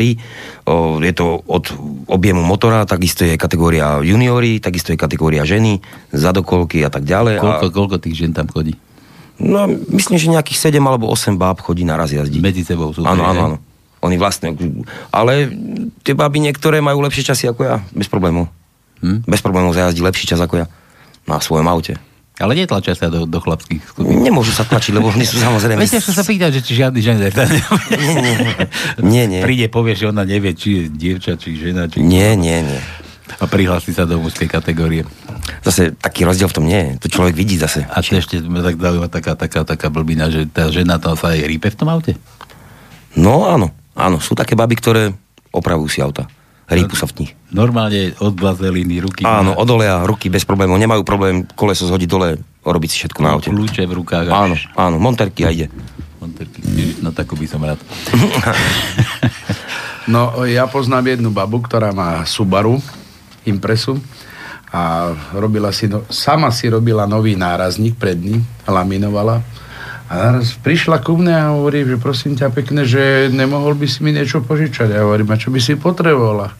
O, je to od objemu motora, takisto je kategória juniory, takisto je kategória ženy, zadokolky a tak ďalej. Koľko, A, koľko tých žen tam chodí? no, myslím, že nejakých 7 alebo 8 báb chodí naraz jazdiť. Medzi sebou sú. Áno, áno, áno. Oni vlastne, ale tie baby niektoré majú lepšie časy ako ja, bez problémov. Hm? Bez problémov zajazdí lepší čas ako ja na svojom aute. Ale netlačia sa do, do chlapských skupín. Nemôžu sa tlačiť, lebo oni sú samozrejme... Viete, čo sa pýtať, že či žiadny gender. Nie, nie. Príde, povie, že ona nevie, či je dievča, či žena, či... Nie, nie, nie. A prihlási sa do mužskej kategórie. Zase taký rozdiel v tom nie je. To človek vidí zase. A to ešte tak zaujíma taká, taká, taká blbina, že tá žena to sa aj rípe v tom aute? No áno, áno. Sú také baby, ktoré opravujú si auta. Rýpu sa v nich. Normálne od vazeliny, ruky. Áno, odolia ruky bez problémov. Nemajú problém koleso zhodiť dole, robiť si všetko na aute. Kľúče v rukách. Áno, áno, monterky a ide. Monterky. No takú by som rád. No, ja poznám jednu babu, ktorá má Subaru, Impresu a robila si, no, sama si robila nový nárazník predný, laminovala a naraz prišla ku mne a hovorí, že prosím ťa pekne, že nemohol by si mi niečo požičať. Ja hovorím, a čo by si potrebovala?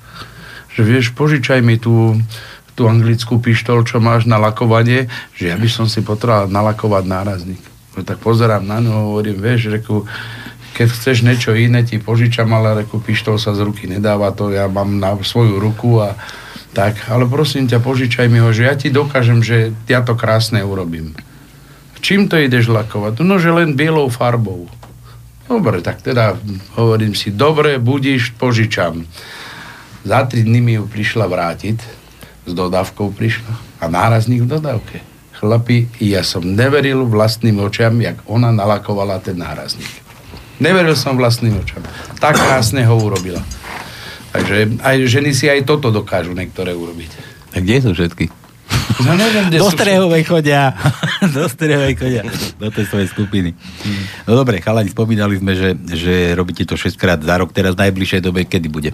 Že vieš, požičaj mi tú, tú anglickú pištol, čo máš na lakovanie, že ja by som si potreboval nalakovať nárazník. No, tak pozerám na ňu hovorím, vieš, reku, keď chceš niečo iné, ti požičam, ale reku, pištol sa z ruky nedáva, to ja mám na svoju ruku a tak, ale prosím ťa, požičaj mi ho, že ja ti dokážem, že ja to krásne urobím. Čím to ideš lakovať? No, že len bielou farbou. Dobre, tak teda hovorím si, dobre, budíš, požičam. Za tri dny mi ju prišla vrátiť, s dodávkou prišla a nárazník v dodávke. Chlapi, ja som neveril vlastným očiam, jak ona nalakovala ten nárazník. Neveril som vlastným očam. Tak krásne ho urobila. Takže aj ženy si aj toto dokážu niektoré urobiť. A kde sú všetky? No neviem, kde Do strehovej chodia. Do strehovej chodia. Do tej svojej skupiny. No dobre, chalani, spomínali sme, že, že robíte to 6 krát za rok. Teraz v najbližšej dobe, kedy bude?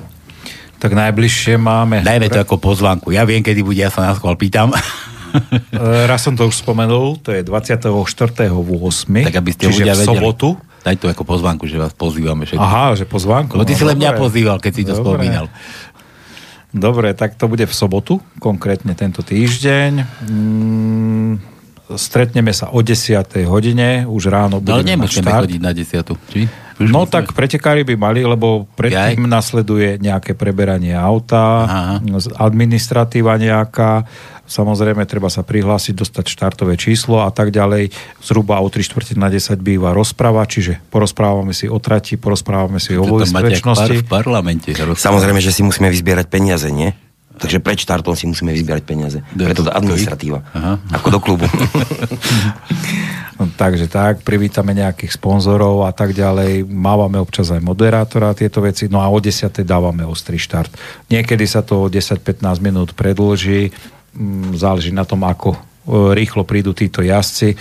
Tak najbližšie máme... Dajme to ako pozvánku. Ja viem, kedy bude, ja sa na schvál pýtam. E, Raz som to už spomenul, to je 24.8. tak aby ste čiže v vedeli. sobotu. Daj to ako pozvánku, že vás pozývame všetkých. Aha, že pozvánku. Lebo ty no si len mňa pozýval, keď si to Dobre. spomínal. Dobre, tak to bude v sobotu, konkrétne tento týždeň. Mm, stretneme sa o 10. hodine, už ráno No, ale budeme mať nemusíme štart. chodiť na desiatu. Či? Už No musíme. tak pretekári by mali, lebo predtým nasleduje nejaké preberanie auta, Aha. administratíva nejaká, samozrejme treba sa prihlásiť, dostať štartové číslo a tak ďalej. Zhruba o 3 čtvrte na 10 býva rozprava, čiže porozprávame si o trati, porozprávame si o par, bezpečnosti. v parlamente. Samozrejme, že si musíme vyzbierať peniaze, nie? Takže pred štartom si musíme vyzbierať peniaze. Do- Preto to administratíva. Aha. Ako do klubu. No, takže tak, privítame nejakých sponzorov a tak ďalej. Mávame občas aj moderátora tieto veci. No a o 10. dávame ostrý štart. Niekedy sa to o 10-15 minút predlží. Mm, Záleží na tom, ako e, rýchlo prídu títo jazdci.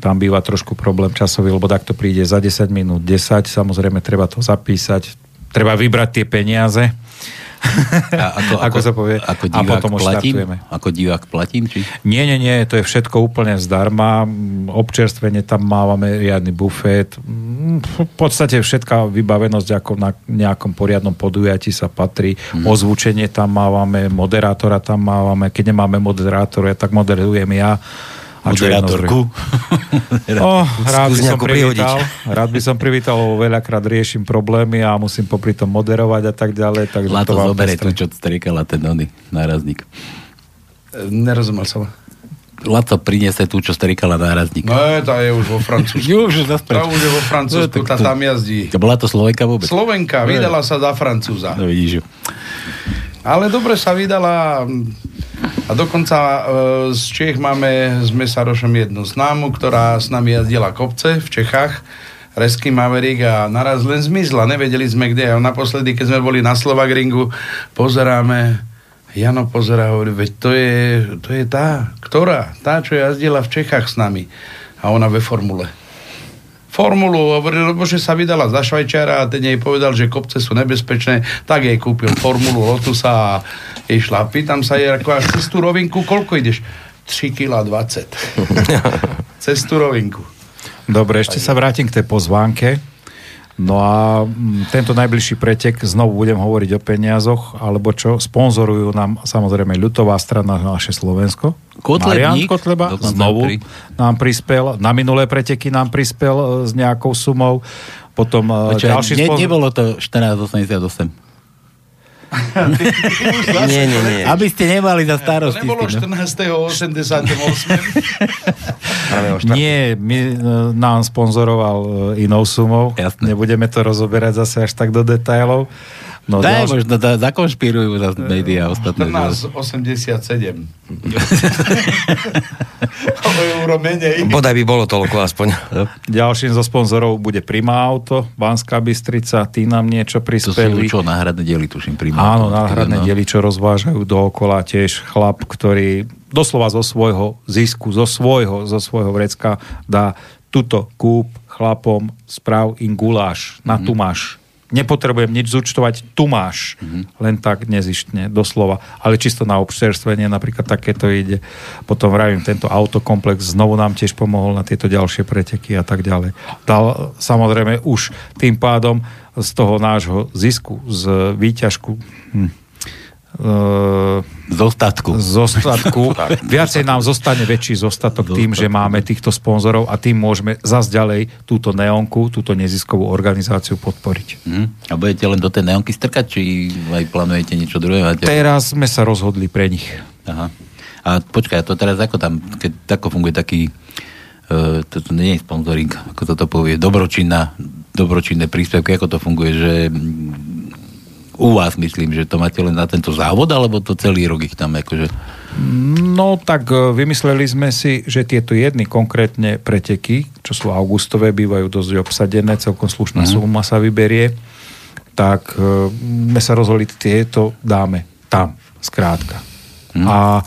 Tam býva trošku problém časový, lebo takto príde za 10 minút 10. Samozrejme, treba to zapísať. Treba vybrať tie peniaze. A ako, ako sa povie. Ako a divák potom už platím? štartujeme. Ako divák platím? Či? Nie, nie, nie, to je všetko úplne zdarma. Mm, Občerstvenie tam máme, riadny bufet. Mm, V podstate všetká vybavenosť ako na nejakom poriadnom podujatí sa patrí. Mhm. Ozvučenie tam máme, moderátora tam máme. Keď nemáme moderátora, tak moderujem ja. Moderátorku. Oh, rád by som privítal, rád by som privítal, lebo veľakrát riešim problémy a musím popri tom moderovať a tak ďalej. Takže Lato to vám zobere pestre. tu, čo strikala ten oný nárazník. Nerozumel som. Laco prinese tú, čo strikala nárazník. No, tá je už vo Francúzsku. Už Tá už je vo Francúzsku, tá tam jazdí. To bola to Slovenka vôbec? Slovenka, vydala sa za Francúza. No vidíš ju. Ale dobre sa vydala a dokonca e, z Čech máme s Mesarošom jednu známu, ktorá s nami jazdila kopce v Čechách. Resky Maverick a naraz len zmizla, nevedeli sme kde. A naposledy, keď sme boli na Slovak ringu, pozeráme, Jano pozera, hovorí, veď to je, to je tá, ktorá, tá, čo jazdila v Čechách s nami. A ona ve formule. Formulu, hovorí, lebo že sa vydala za Švajčiara a ten jej povedal, že kopce sú nebezpečné, tak jej kúpil formulu Lotusa a išla. Pýtam sa jej, ako až cez tú rovinku, koľko ideš? 3 kg 20. cez tú rovinku. Dobre, ešte sa vrátim k tej pozvánke. No a mm, tento najbližší pretek, znovu budem hovoriť o peniazoch, alebo čo, sponzorujú nám samozrejme ľutová strana naše Slovensko. Marian Kotlebník, Kotleba dokonca znovu pri- nám prispel, na minulé preteky nám prispel e, s nejakou sumou, potom e, Počkaj, ďalší ne, sponsor... nebolo to 1488. Nie, nie, nie. Aby ste nemali za To starosti. nebolo s tým, no. 14. 88. Práve o štvrtý. Nie, my, e, nám sponzoroval e, inou sumou. Jasné. Nebudeme to rozoberať zase až tak do detailov. No, Daj, ďalší- možno da, zakonšpirujú za médiá ostatné. že- 14,87. o euro menej. Bodaj by bolo toľko aspoň. Ďalším zo sponzorov bude Prima Auto, Banská Bystrica, tí nám niečo To sú prispeli. čo, náhradné diely, tuším. Príjmu. Áno, náhradné No. diely, čo rozvážajú dookola tiež chlap, ktorý doslova zo svojho zisku, zo svojho, zo svojho vrecka dá tuto kúp chlapom, správ im guláš, na tu máš. Nepotrebujem nič zúčtovať, tu máš. Len tak nezištne, doslova. Ale čisto na občerstvenie, napríklad takéto ide. Potom vravím, tento autokomplex znovu nám tiež pomohol na tieto ďalšie preteky a tak ďalej. Dal samozrejme už tým pádom z toho nášho zisku, z výťažku, hm, e, Z ostatku. z ostatku. Viacej nám zostane väčší zostatok tým, že máme týchto sponzorov a tým môžeme zase ďalej túto neonku, túto neziskovú organizáciu podporiť. Hm? A budete len do tej neonky strkať, či aj plánujete niečo druhé? Máte? Teraz sme sa rozhodli pre nich. Aha. A počkaj, to teraz ako tam, keď tako funguje taký, uh, to, to nie je sponsoring, ako to to povie, dobročinná, dobročinné príspevky, ako to funguje, že u vás myslím, že to máte len na tento závod, alebo to celý rok ich tam akože... No tak e, vymysleli sme si, že tieto jedny konkrétne preteky, čo sú augustové, bývajú dosť obsadené, celkom slušná mm. suma sa vyberie, tak e, sme sa rozhodli, tieto dáme tam, skrátka. Mm. A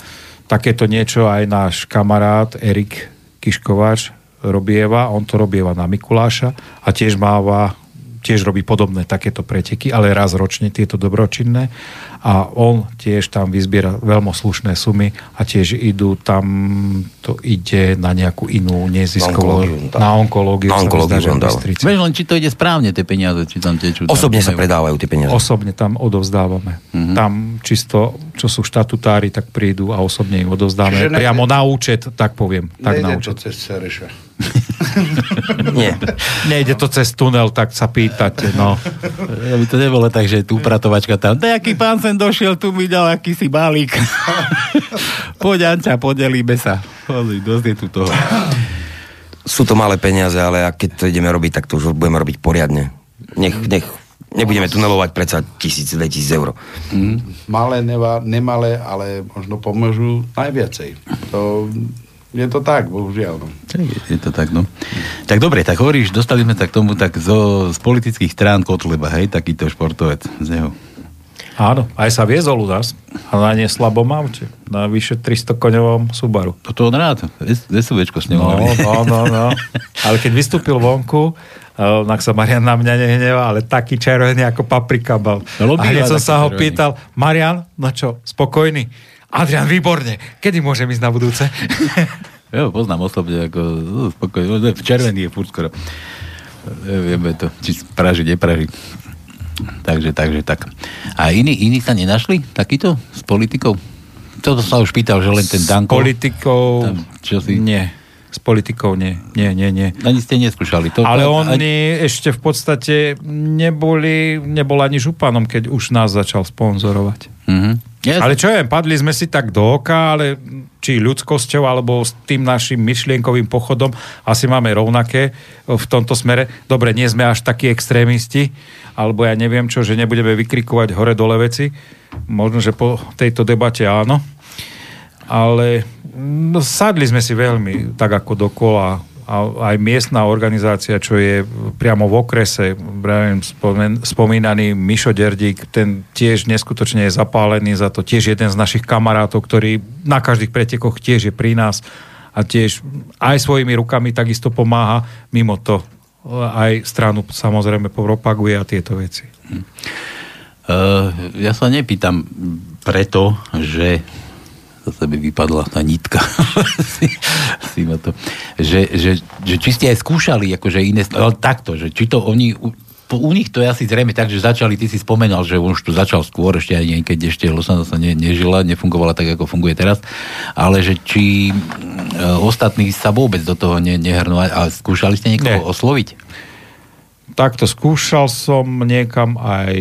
takéto niečo aj náš kamarát Erik Kiškováč robieva, on to robieva na Mikuláša a tiež máva tiež robí podobné takéto preteky, ale raz ročne tieto dobročinné a on tiež tam vyzbiera veľmi slušné sumy a tiež idú tam, to ide na nejakú inú neziskovú, na onkológiu, Na sa onkológiu on dal. Vieš len, či to ide správne, tie peniaze, či tam tečú. tam Osobne sa majú- predávajú tie peniaze. Osobne tam odovzdávame. Mm-hmm. Tam čisto, čo sú štatutári, tak prídu a osobne im odovzdáme. Čiže ne- Priamo na účet, tak poviem. Tak na Nejde to účet. cez. Nie. Nejde to cez tunel, tak sa pýtate. No. Aby to nebolo tak, že tu upratovačka tam, nejaký pán sem došiel, tu mi dal akýsi balík. Poď, Anča, podelíme sa. Pozri, dosť je tu toho. Sú to malé peniaze, ale ak keď to ideme robiť, tak to už budeme robiť poriadne. Nech, nech, nebudeme tunelovať predsa tisíc, 2000 eur. Malé, neva, nemalé, ale možno pomôžu najviacej. To, je to tak, bohužiaľ. No. Je to tak, no. Tak dobre, tak hovoríš, dostali sme sa k tomu tak zo, z politických strán Kotleba, hej, takýto športovec z neho. Áno, aj sa viezol u nás. A na neslabom aute. Na vyše 300 koňovom Subaru. Toto on rád, SUVčko s ním No, no, no, no. Ale keď vystúpil vonku, eh, tak sa Marian na mňa nehneva, ale taký červený ako paprika bol. No, a hneď som sa ho červený. pýtal, Marian, no čo, spokojný? Adrian, výborne. Kedy môžem ísť na budúce? Ja ho poznám osobne, ako no, spokojne, v červený je furt skoro. Vieme to, či praží, nepraží. Takže, takže tak. A iní, iní sa nenašli takýto s politikou? Toto sa už pýtal, že len ten S Danko. politikou... Tam, čo si- Nie. S politikou nie. Nie, nie, nie. Ani ste neskúšali. To, Ale oni ešte v podstate neboli, nebol ani županom, keď už nás začal sponzorovať. Uh-huh. Ja, Ale čo viem, padli sme si tak do oka, ale či ľudskosťou, alebo s tým našim myšlienkovým pochodom asi máme rovnaké v tomto smere. Dobre, nie sme až takí extrémisti, alebo ja neviem čo, že nebudeme vykrikovať hore-dole veci. Možno, že po tejto debate áno. Ale no, sadli sme si veľmi tak ako dokola. A aj miestna organizácia, čo je priamo v okrese, spomen, spomínaný Mišo Derdík, ten tiež neskutočne je zapálený za to, tiež jeden z našich kamarátov, ktorý na každých pretekoch tiež je pri nás a tiež aj svojimi rukami takisto pomáha, mimo to aj stranu samozrejme propaguje a tieto veci. Uh, ja sa nepýtam preto, že zase by vypadla tá nitka. si, si ma to, že, že, že či ste aj skúšali, akože iné, ale takto, že či to oni, u, po- u nich to je asi zrejme tak, že začali, ty si spomenal, že už to začal skôr, ešte aj nie, keď ešte Los Angeles ne, nežila, nefungovala tak, ako funguje teraz, ale že či e, ostatní sa vôbec do toho ne, nehrnú, a skúšali ste niekoho Nie. osloviť? Takto skúšal som niekam aj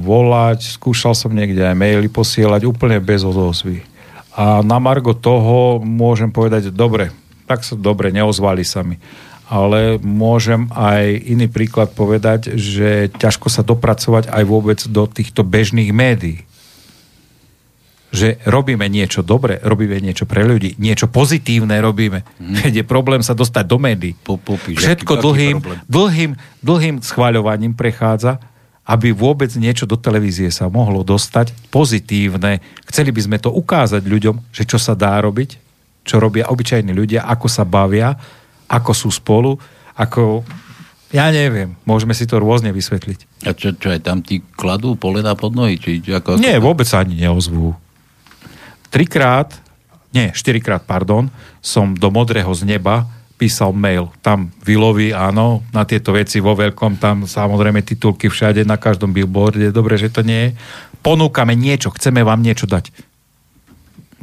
volať, skúšal som niekde aj maily posielať úplne bez odozvy. A na margo toho môžem povedať, dobre, tak sa dobre, neozvali sa mi. Ale môžem aj iný príklad povedať, že ťažko sa dopracovať aj vôbec do týchto bežných médií. Že robíme niečo dobre, robíme niečo pre ľudí, niečo pozitívne robíme. Keď je problém sa dostať do médií. Po- popíš, Všetko aký- aký dlhým, problém? dlhým, dlhým schváľovaním prechádza, aby vôbec niečo do televízie sa mohlo dostať pozitívne. Chceli by sme to ukázať ľuďom, že čo sa dá robiť, čo robia obyčajní ľudia, ako sa bavia, ako sú spolu, ako... Ja neviem, môžeme si to rôzne vysvetliť. A čo, čo aj tam ti kladú polena pod nohy? Či, či ako, Nie, vôbec sa ani neozvú. Trikrát, nie, štyrikrát, pardon, som do modrého z neba písal mail. Tam vyloví, áno, na tieto veci vo veľkom, tam samozrejme titulky všade, na každom billboarde, dobre, že to nie je. Ponúkame niečo, chceme vám niečo dať.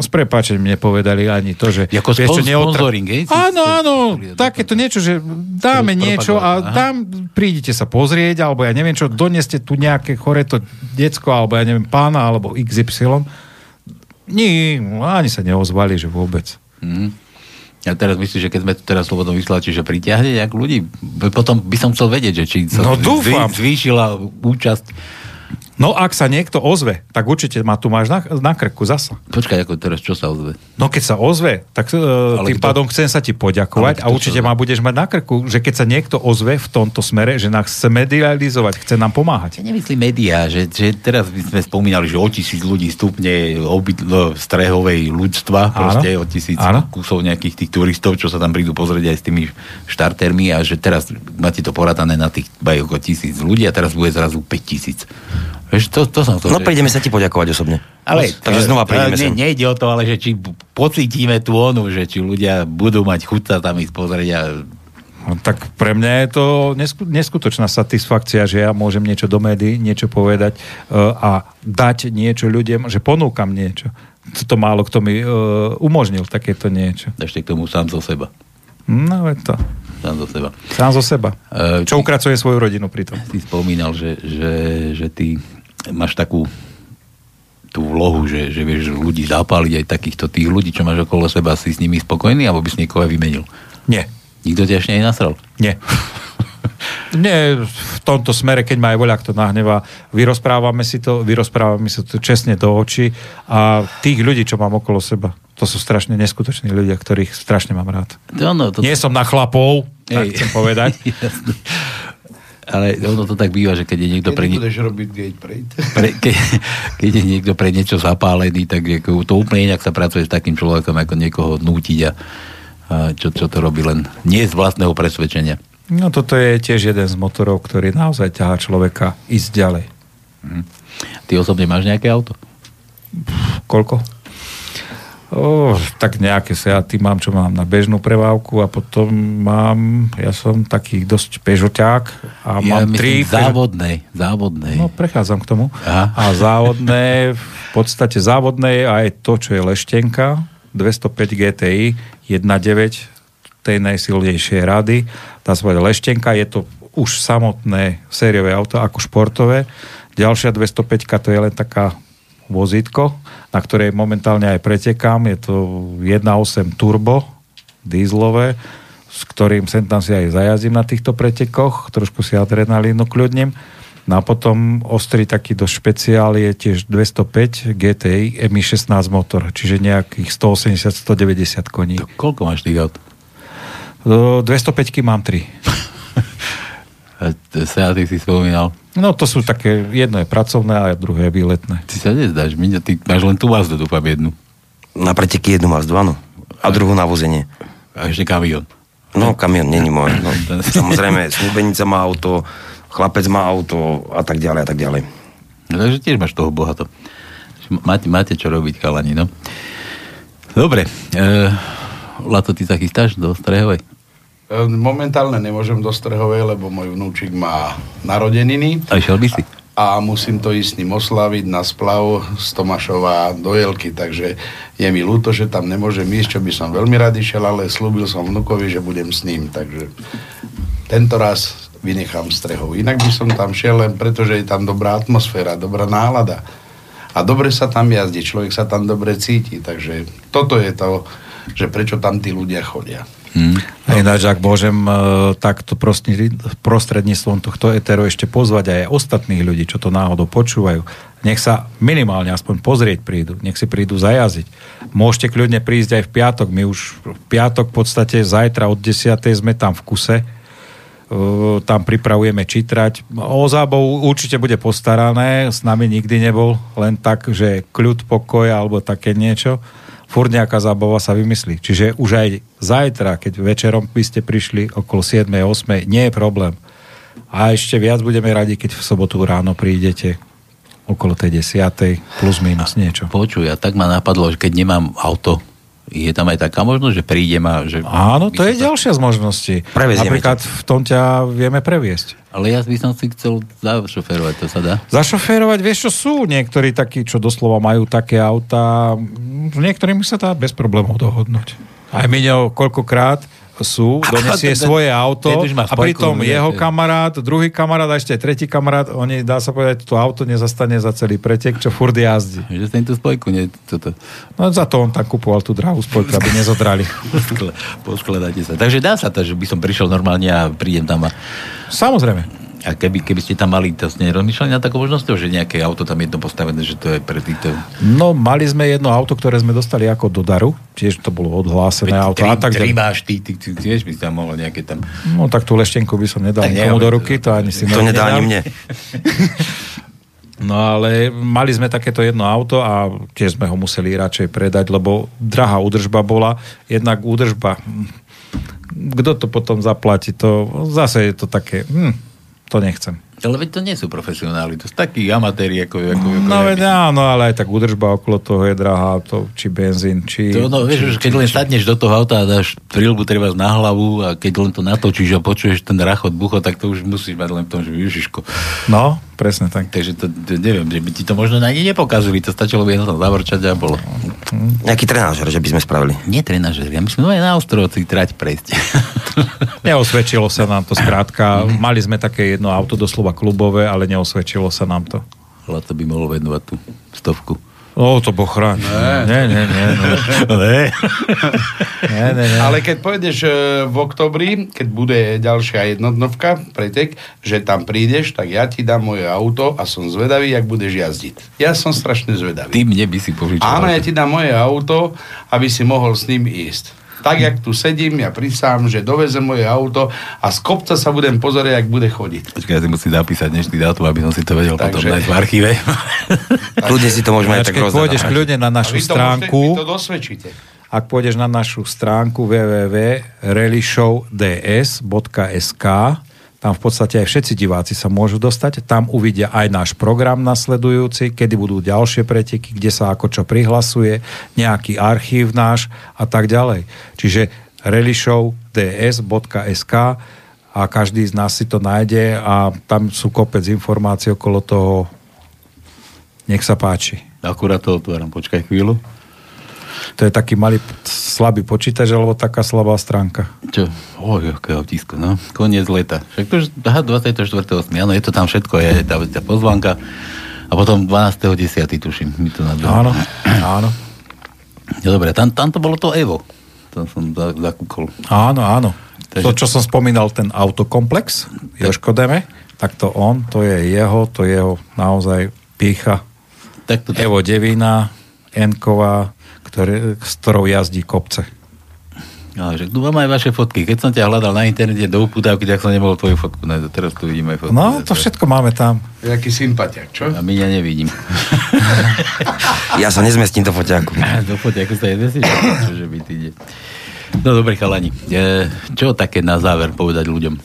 S prepáčením nepovedali ani to, že... Ako vieš čo, neotra-? Áno, áno, Pri- takéto niečo, že dáme niečo a aha. dám, prídite sa pozrieť, alebo ja neviem čo, doneste tu nejaké chore to decko, alebo ja neviem, pána, alebo XY. Nie, ani sa neozvali, že vôbec. Mhm. Ja teraz myslím, že keď sme tu teraz slobodnom vysielači, že pritiahne nejak ľudí, potom by som chcel vedieť, že či sa No, dúfam. zvýšila účasť. No ak sa niekto ozve, tak určite ma tu máš na, na krku zasa. Počkaj, ako teraz, čo sa ozve? No keď sa ozve, tak uh, Ale tým kto- pádom chcem sa ti poďakovať a určite ma budeš mať na krku, že keď sa niekto ozve v tomto smere, že nás chce medializovať, chce nám pomáhať. Ja nemyslím médiá, že, že teraz by sme spomínali, že o tisíc ľudí stupne obyt, strehovej ľudstva, Áno. proste o tisíc Áno. kusov nejakých tých turistov, čo sa tam prídu pozrieť aj s tými štartermi a že teraz máte to poratané na tých okolo tisíc ľudí a teraz bude zrazu 5 tisíc. Vieš, to, to som to, No prídeme sa ti poďakovať osobne. Ale, Takže znova prídeme ne, nejde o to, ale že či pocítime tú onu, že či ľudia budú mať chuť sa tam ísť pozrieť a No, tak pre mňa je to nesku, neskutočná satisfakcia, že ja môžem niečo do médií, niečo povedať uh, a dať niečo ľuďom, že ponúkam niečo. To málo kto mi uh, umožnil takéto niečo. ešte k tomu sám zo seba. No, je to. Sám zo seba. Sám zo seba. Eh, Čo ukracuje svoju rodinu pritom. Si spomínal, že, že, že ty máš takú tú vlohu, že, že vieš ľudí zapáliť aj takýchto tých ľudí, čo máš okolo seba, si s nimi spokojný, alebo by si niekoho aj vymenil? Nie. Nikto ťa ešte nenasral? Nie. Nie, v tomto smere, keď ma aj voľak to nahnevá, vyrozprávame si to, vyrozprávame si to čestne do očí a tých ľudí, čo mám okolo seba, to sú strašne neskutoční ľudia, ktorých strašne mám rád. To, ono, to, Nie som na chlapov, tak Hej. chcem povedať. Ale ono to tak býva, že keď je niekto pre, nie, robiť gate pre ke, keď je niekto pre niečo zapálený, tak ako, to úplne inak sa pracuje s takým človekom, ako niekoho nútiť a, a čo, čo to robí len nie z vlastného presvedčenia. No toto je tiež jeden z motorov, ktorý naozaj ťahá človeka ísť ďalej. Ty osobne máš nejaké auto? Koľko? Oh, tak nejaké Seaty mám, čo mám na bežnú prevávku a potom mám, ja som taký dosť pežoťák a ja mám tri... myslím závodnej. Závodnej. No, prechádzam k tomu. Aha. A závodné, v podstate závodné je aj to, čo je leštenka, 205 GTI, 1.9 tej najsilnejšej rady. Tá sa leštenka, je to už samotné sériové auto ako športové. Ďalšia 205 to je len taká vozítko, na ktorej momentálne aj pretekám. Je to 1.8 turbo, dízlové, s ktorým sem tam si aj zajazdím na týchto pretekoch, trošku si adrenalínu kľudním. No a potom ostrý taký dosť špeciál je tiež 205 GTI MI 16 motor, čiže nejakých 180-190 koní. To koľko máš tých aut? Do 205 mám 3. A t- Seaty si spomínal. No to sú také, jedno je pracovné a druhé je výletné. Ty sa nezdáš, Miňo, ty máš len tú Mazdu, dúfam, jednu. Na preteky jednu Mazdu, áno. A druhú na vozenie. A ešte kamión. No, kamion není môj. No, samozrejme, snúbenica má auto, chlapec má auto a tak ďalej a tak ďalej. No, takže tiež máš toho bohato. Máte, máte čo robiť, chalani, no. Dobre. E, Lato, ty sa chystáš do Strehovej? E, Momentálne nemôžem do Strehovej, lebo môj vnúčik má narodeniny A išiel by si? a musím to ísť s ním oslaviť na splav z Tomášova do Jelky, takže je mi ľúto, že tam nemôžem ísť, čo by som veľmi rád išiel, ale slúbil som vnukovi, že budem s ním, takže tento raz vynechám Strehov. Inak by som tam šiel len preto, že je tam dobrá atmosféra, dobrá nálada a dobre sa tam jazdí, človek sa tam dobre cíti, takže toto je to, že prečo tam tí ľudia chodia. Hm. A ináč, ak môžem e, takto prostrední- prostredníctvom tohto eteru ešte pozvať aj ostatných ľudí, čo to náhodou počúvajú, nech sa minimálne aspoň pozrieť prídu, nech si prídu zajazdiť. Môžete kľudne prísť aj v piatok, my už v piatok v podstate zajtra od 10. sme tam v kuse, E, tam pripravujeme čitrať. O zábavu určite bude postarané, s nami nikdy nebol len tak, že kľud, pokoj alebo také niečo. Furt nejaká zábava sa vymyslí. Čiže už aj zajtra, keď večerom by ste prišli okolo 7. 8. nie je problém. A ešte viac budeme radi, keď v sobotu ráno prídete okolo tej 10. plus minus niečo. Počuj, a tak ma napadlo, že keď nemám auto, je tam aj taká možnosť, že prídem a že... Áno, to je sa- ďalšia z možností. Prevezieme Napríklad v tom ťa vieme previesť. Ale ja by som si chcel zašoferovať, to sa dá? Zašoférovať, vieš čo, sú niektorí takí, čo doslova majú také autá, s niektorými sa dá bez problémov dohodnúť. Aj Miňo koľkokrát sú, donesie ten- ten- svoje auto ten a pritom jeho kamarát, druhý kamarát a ešte tretí kamarát, oni, dá sa povedať, to auto nezastane za celý pretek, čo furt jazdí. Že im tú spojku, nie, toto. No za to on tam kupoval tú drahú spojku, aby nezodrali. Poskladáte sa. Takže dá sa to, že by som prišiel normálne a prídem tam a, Samozrejme. A keby, keby ste tam mali, to ste nerozmýšľali na takou možnosťou, že nejaké auto tam jedno postavené, že to je pre týchto... No, mali sme jedno auto, ktoré sme dostali ako do daru, tiež to bolo odhlásené auto a tak tri máš, ty, ty, ty, tiež by tam mohol nejaké tam... No tak tú leštenku by som nedal Tak nikomu do ruky, to ani si To ne- nedá ani mne. No ale mali sme takéto jedno auto a tiež sme ho museli radšej predať, lebo drahá údržba bola. Jednak údržba, hm, kto to potom zaplatí, to zase je to také, hm, to nechcem. Ale veď to nie sú profesionáli, to sú takí amatéri, ako... ako, ako No veď áno, ale aj tak údržba okolo toho je drahá, to, či benzín, či... To, no, vieš, už keď len sadneš do toho auta a dáš prílbu treba na hlavu a keď len to natočíš a počuješ ten rachot, bucho, tak to už musíš mať len v tom, že Ježiško. No, presne tak. Takže to, to, neviem, že by ti to možno ani nepokazili, to stačilo by jenom zavrčať a bolo. Nejaký trenážer, že by sme spravili. Nie trenažer, ja myslím, no aj na ostrovci trať prejsť. Neosvedčilo sa nám to skrátka. Mali sme také jedno auto doslova klubové, ale neosvedčilo sa nám to. Ale to by mohlo venovať tú stovku. O, to boh chráň. Nie, nie, nie. No. Ne. nie, nie, nie. Ale keď pôjdeš e, v oktobri, keď bude ďalšia jednodnovka, pretek, že tam prídeš, tak ja ti dám moje auto a som zvedavý, jak budeš jazdiť. Ja som strašne zvedavý. Ty mne by si požičal. Áno, ja ti dám moje auto, aby si mohol s ním ísť. Tak, jak tu sedím, ja prisám, že dovezem moje auto a z kopca sa budem pozerať, jak bude chodiť. Počkaj, ja si musím zapísať dnešný dátum, aby som si to vedel potom Takže- nájsť v archíve. Kľudne si to môžeme aj tak keď pôjdeš kľudne na A našu vy to, stránku, môžete, vy to dosvedčíte. ak pôjdeš na našu stránku www.relishowds.sk tam v podstate aj všetci diváci sa môžu dostať. Tam uvidia aj náš program nasledujúci, kedy budú ďalšie preteky, kde sa ako čo prihlasuje, nejaký archív náš a tak ďalej. Čiže relishowds.sk a každý z nás si to nájde a tam sú kopec informácií okolo toho. Nech sa páči. Akurát to otváram, počkaj chvíľu. To je taký malý, slabý počítač, alebo taká slabá stránka. Čo? Oj, aké autisko, no. Koniec leta. Však to už, aha, 24.8. Áno, je to tam všetko, je tá, tá pozvanka. A potom 12.10. tuším, mi to nadal. Áno, áno. No, dobre, tam, tam to bolo to Evo. To som za, zakúkol. Áno, áno. Takže- To, čo som spomínal, ten autokomplex, Joško Deme, tak to on, to je jeho, to je jeho naozaj pícha. Tak to, tak, Evo Devina, Enková, ktoré, s ktorou jazdí kopce. Ale že tu mám aj vaše fotky. Keď som ťa hľadal na internete do uputávky, tak som nemohol tvoju fotku nájsť. Teraz tu vidím aj fotku. No, to všetko máme tam. Jaký sympatiak, čo? A my ja nevidím. Ja sa nezmestím do foťáku. do foťaku sa nezmestíš? Čože by ty ide. No dobre, chalani. E, čo také na záver povedať ľuďom?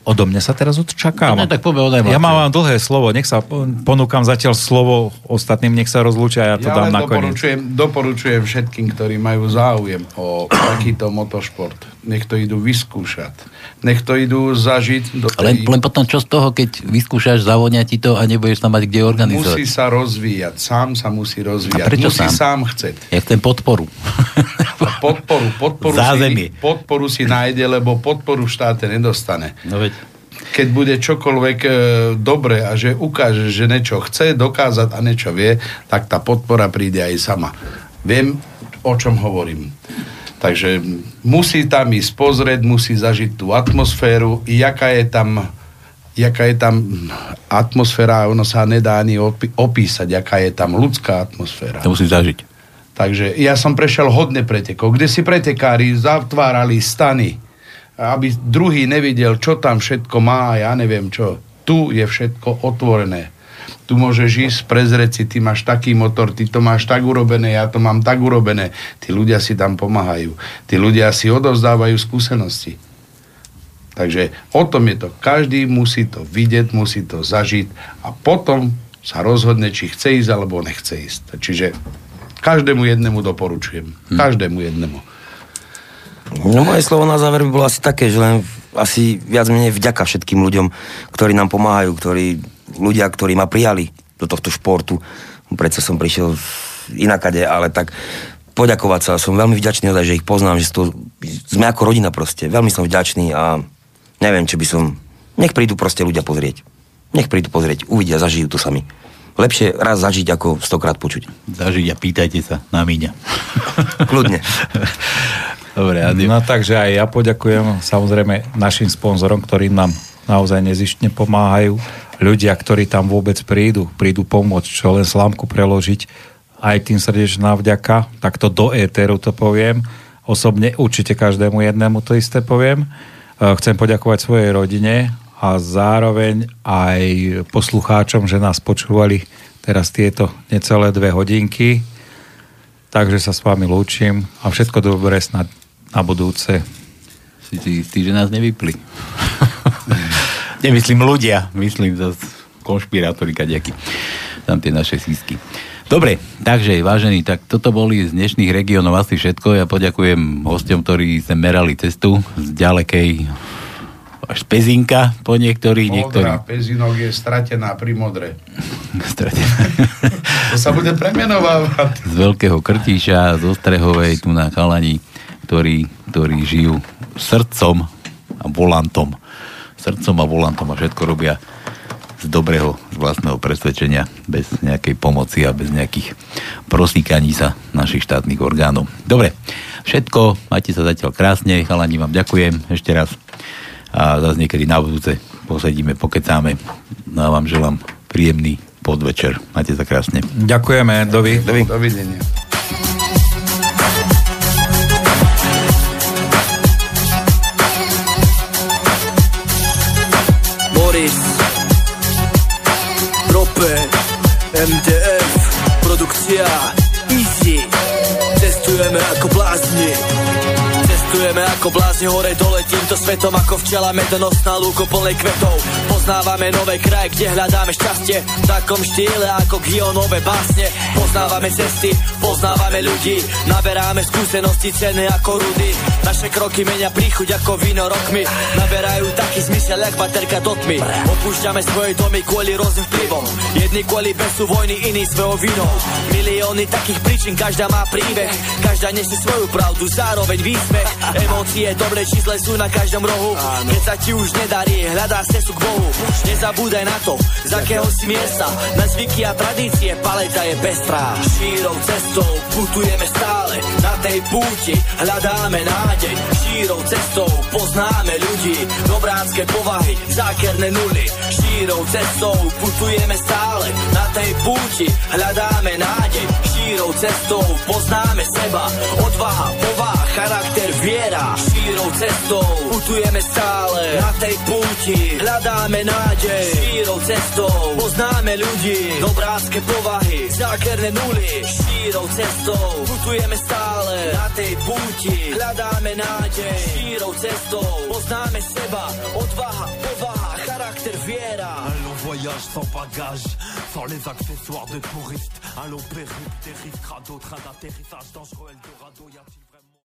Odo mňa sa teraz odčakáva. No, tak povie odaj Ja mám vám dlhé slovo, nech sa ponúkam zatiaľ slovo ostatným, nech sa rozlúčia, ja to ja dám nakoniec. doporučujem, doporučujem všetkým, ktorí majú záujem o takýto motošport. Nech to idú vyskúšať. Nech to idú zažiť do Len, tej... len potom čo z toho, keď vyskúšaš, zavonia ti to a nebudeš tam mať kde organizovať. Musí sa rozvíjať. Sám sa musí rozvíjať. A prečo musí sám? sám chceť. Ja chcem podporu. Podporu, podporu, Zázemie. si, podporu si nájde, lebo podporu v štáte nedostane. No veď. Keď bude čokoľvek e, dobre a že ukáže, že niečo chce dokázať a niečo vie, tak tá podpora príde aj sama. Viem, o čom hovorím. Takže musí tam ísť pozrieť, musí zažiť tú atmosféru, jaká je tam jaká je tam atmosféra, ono sa nedá ani opi- opísať, jaká je tam ľudská atmosféra. To musíš zažiť. Takže ja som prešiel hodne pretekov, kde si pretekári zatvárali stany, aby druhý nevidel, čo tam všetko má, ja neviem čo. Tu je všetko otvorené. Tu môžeš ísť, prezrieť si, ty máš taký motor, ty to máš tak urobené, ja to mám tak urobené. Tí ľudia si tam pomáhajú. Tí ľudia si odovzdávajú skúsenosti. Takže o tom je to. Každý musí to vidieť, musí to zažiť a potom sa rozhodne, či chce ísť alebo nechce ísť. Čiže každému jednému doporučujem. Každému jednému. No moje slovo na záver by bolo asi také, že len asi viac menej vďaka všetkým ľuďom, ktorí nám pomáhajú, ktorí, ľudia, ktorí ma prijali do tohto športu. Predsa som prišiel inakade, ale tak poďakovať sa. Som veľmi vďačný ozaj, že ich poznám, že to, sme ako rodina proste. Veľmi som vďačný a neviem, či by som... Nech prídu proste ľudia pozrieť. Nech prídu pozrieť, uvidia, zažijú to sami. Lepšie raz zažiť, ako stokrát počuť. Zažiť a pýtajte sa na míňa. Kľudne. Dobre, Adi. No takže aj ja poďakujem samozrejme našim sponzorom, ktorí nám naozaj nezištne pomáhajú. Ľudia, ktorí tam vôbec prídu, prídu pomôcť, čo len slámku preložiť, aj tým srdečná vďaka, takto do éteru to poviem. Osobne určite každému jednému to isté poviem. E, Chcem poďakovať svojej rodine a zároveň aj poslucháčom, že nás počúvali teraz tieto necelé dve hodinky. Takže sa s vami lúčim a všetko dobré snad na budúce. Si si istý, že nás nevypli. Nemyslím ľudia, myslím zase konšpirátori kaďaky. Tam tie naše sísky. Dobre, takže vážení, tak toto boli z dnešných regiónov asi všetko. Ja poďakujem hostom, ktorí sem merali cestu z ďalekej až Pezinka po niektorí. Modrá pezinok je stratená pri modre. Stratená. To sa bude premenovávať. z Veľkého Krtíša, z Ostrehovej, tu na Chalani, ktorí, ktorí žijú srdcom a volantom. Srdcom a volantom a všetko robia z dobrého, z vlastného presvedčenia, bez nejakej pomoci a bez nejakých prosíkaní sa našich štátnych orgánov. Dobre, všetko, majte sa zatiaľ krásne, chalani vám ďakujem ešte raz a zase niekedy na budúce posedíme, pokecáme. No a vám želám príjemný podvečer. Majte sa krásne. Ďakujeme, dovi. Dovi. Dovidenia. MDF Produkcia Easy. Testujeme ako blázni Cestujeme ako blázni hore dole týmto svetom ako včela medonosná lúko plnej kvetov. Poznávame nové kraje, kde hľadáme šťastie V takom štýle ako Gionové básne. Poznávame cesty, poznávame ľudí Naberáme skúsenosti cenné ako rudy. Naše kroky menia príchuť ako víno rokmi. Naberajú taký zmysel, jak baterka do tmy. Opúšťame svoje domy kvôli rôznym vplyvom. Jedni kvôli besu vojny, iní svojou vinou. Milióny takých príčin, každá má príbeh. Každá nesie svoju pravdu, zároveň výsmech Emócie, dobre či zle sú na každom rohu. Keď sa ti už nedarí, hľadá cestu k Bohu. Nezabúdaj na to, z akého si miesta. Na zvyky a tradície paleta je pestrá Šírou cestou putujeme stále. Na tej púti hľadáme nádej. Šírou cestou poznáme ľudí. Dobránske povahy, zákerné nuly. Šírou cestou putujeme stále. Na tej púti hľadáme nádej. Šírou cestou poznáme seba. Odvaha, povaha cestou Putujeme stále na tej púti Hľadáme nádej Šírou cestou Poznáme ľudí Dobrácké povahy Zákerné nuly Šírou cestou Putujeme stále na tej púti Hľadáme nádej Šírou cestou Poznáme seba. Odvaha, povaha, charakter, viera Un long voyage sans bagage, sans les accessoires de touristes. Un long périple, des risques, radeau, train d'atterrissage dangereux, Eldorado, y'a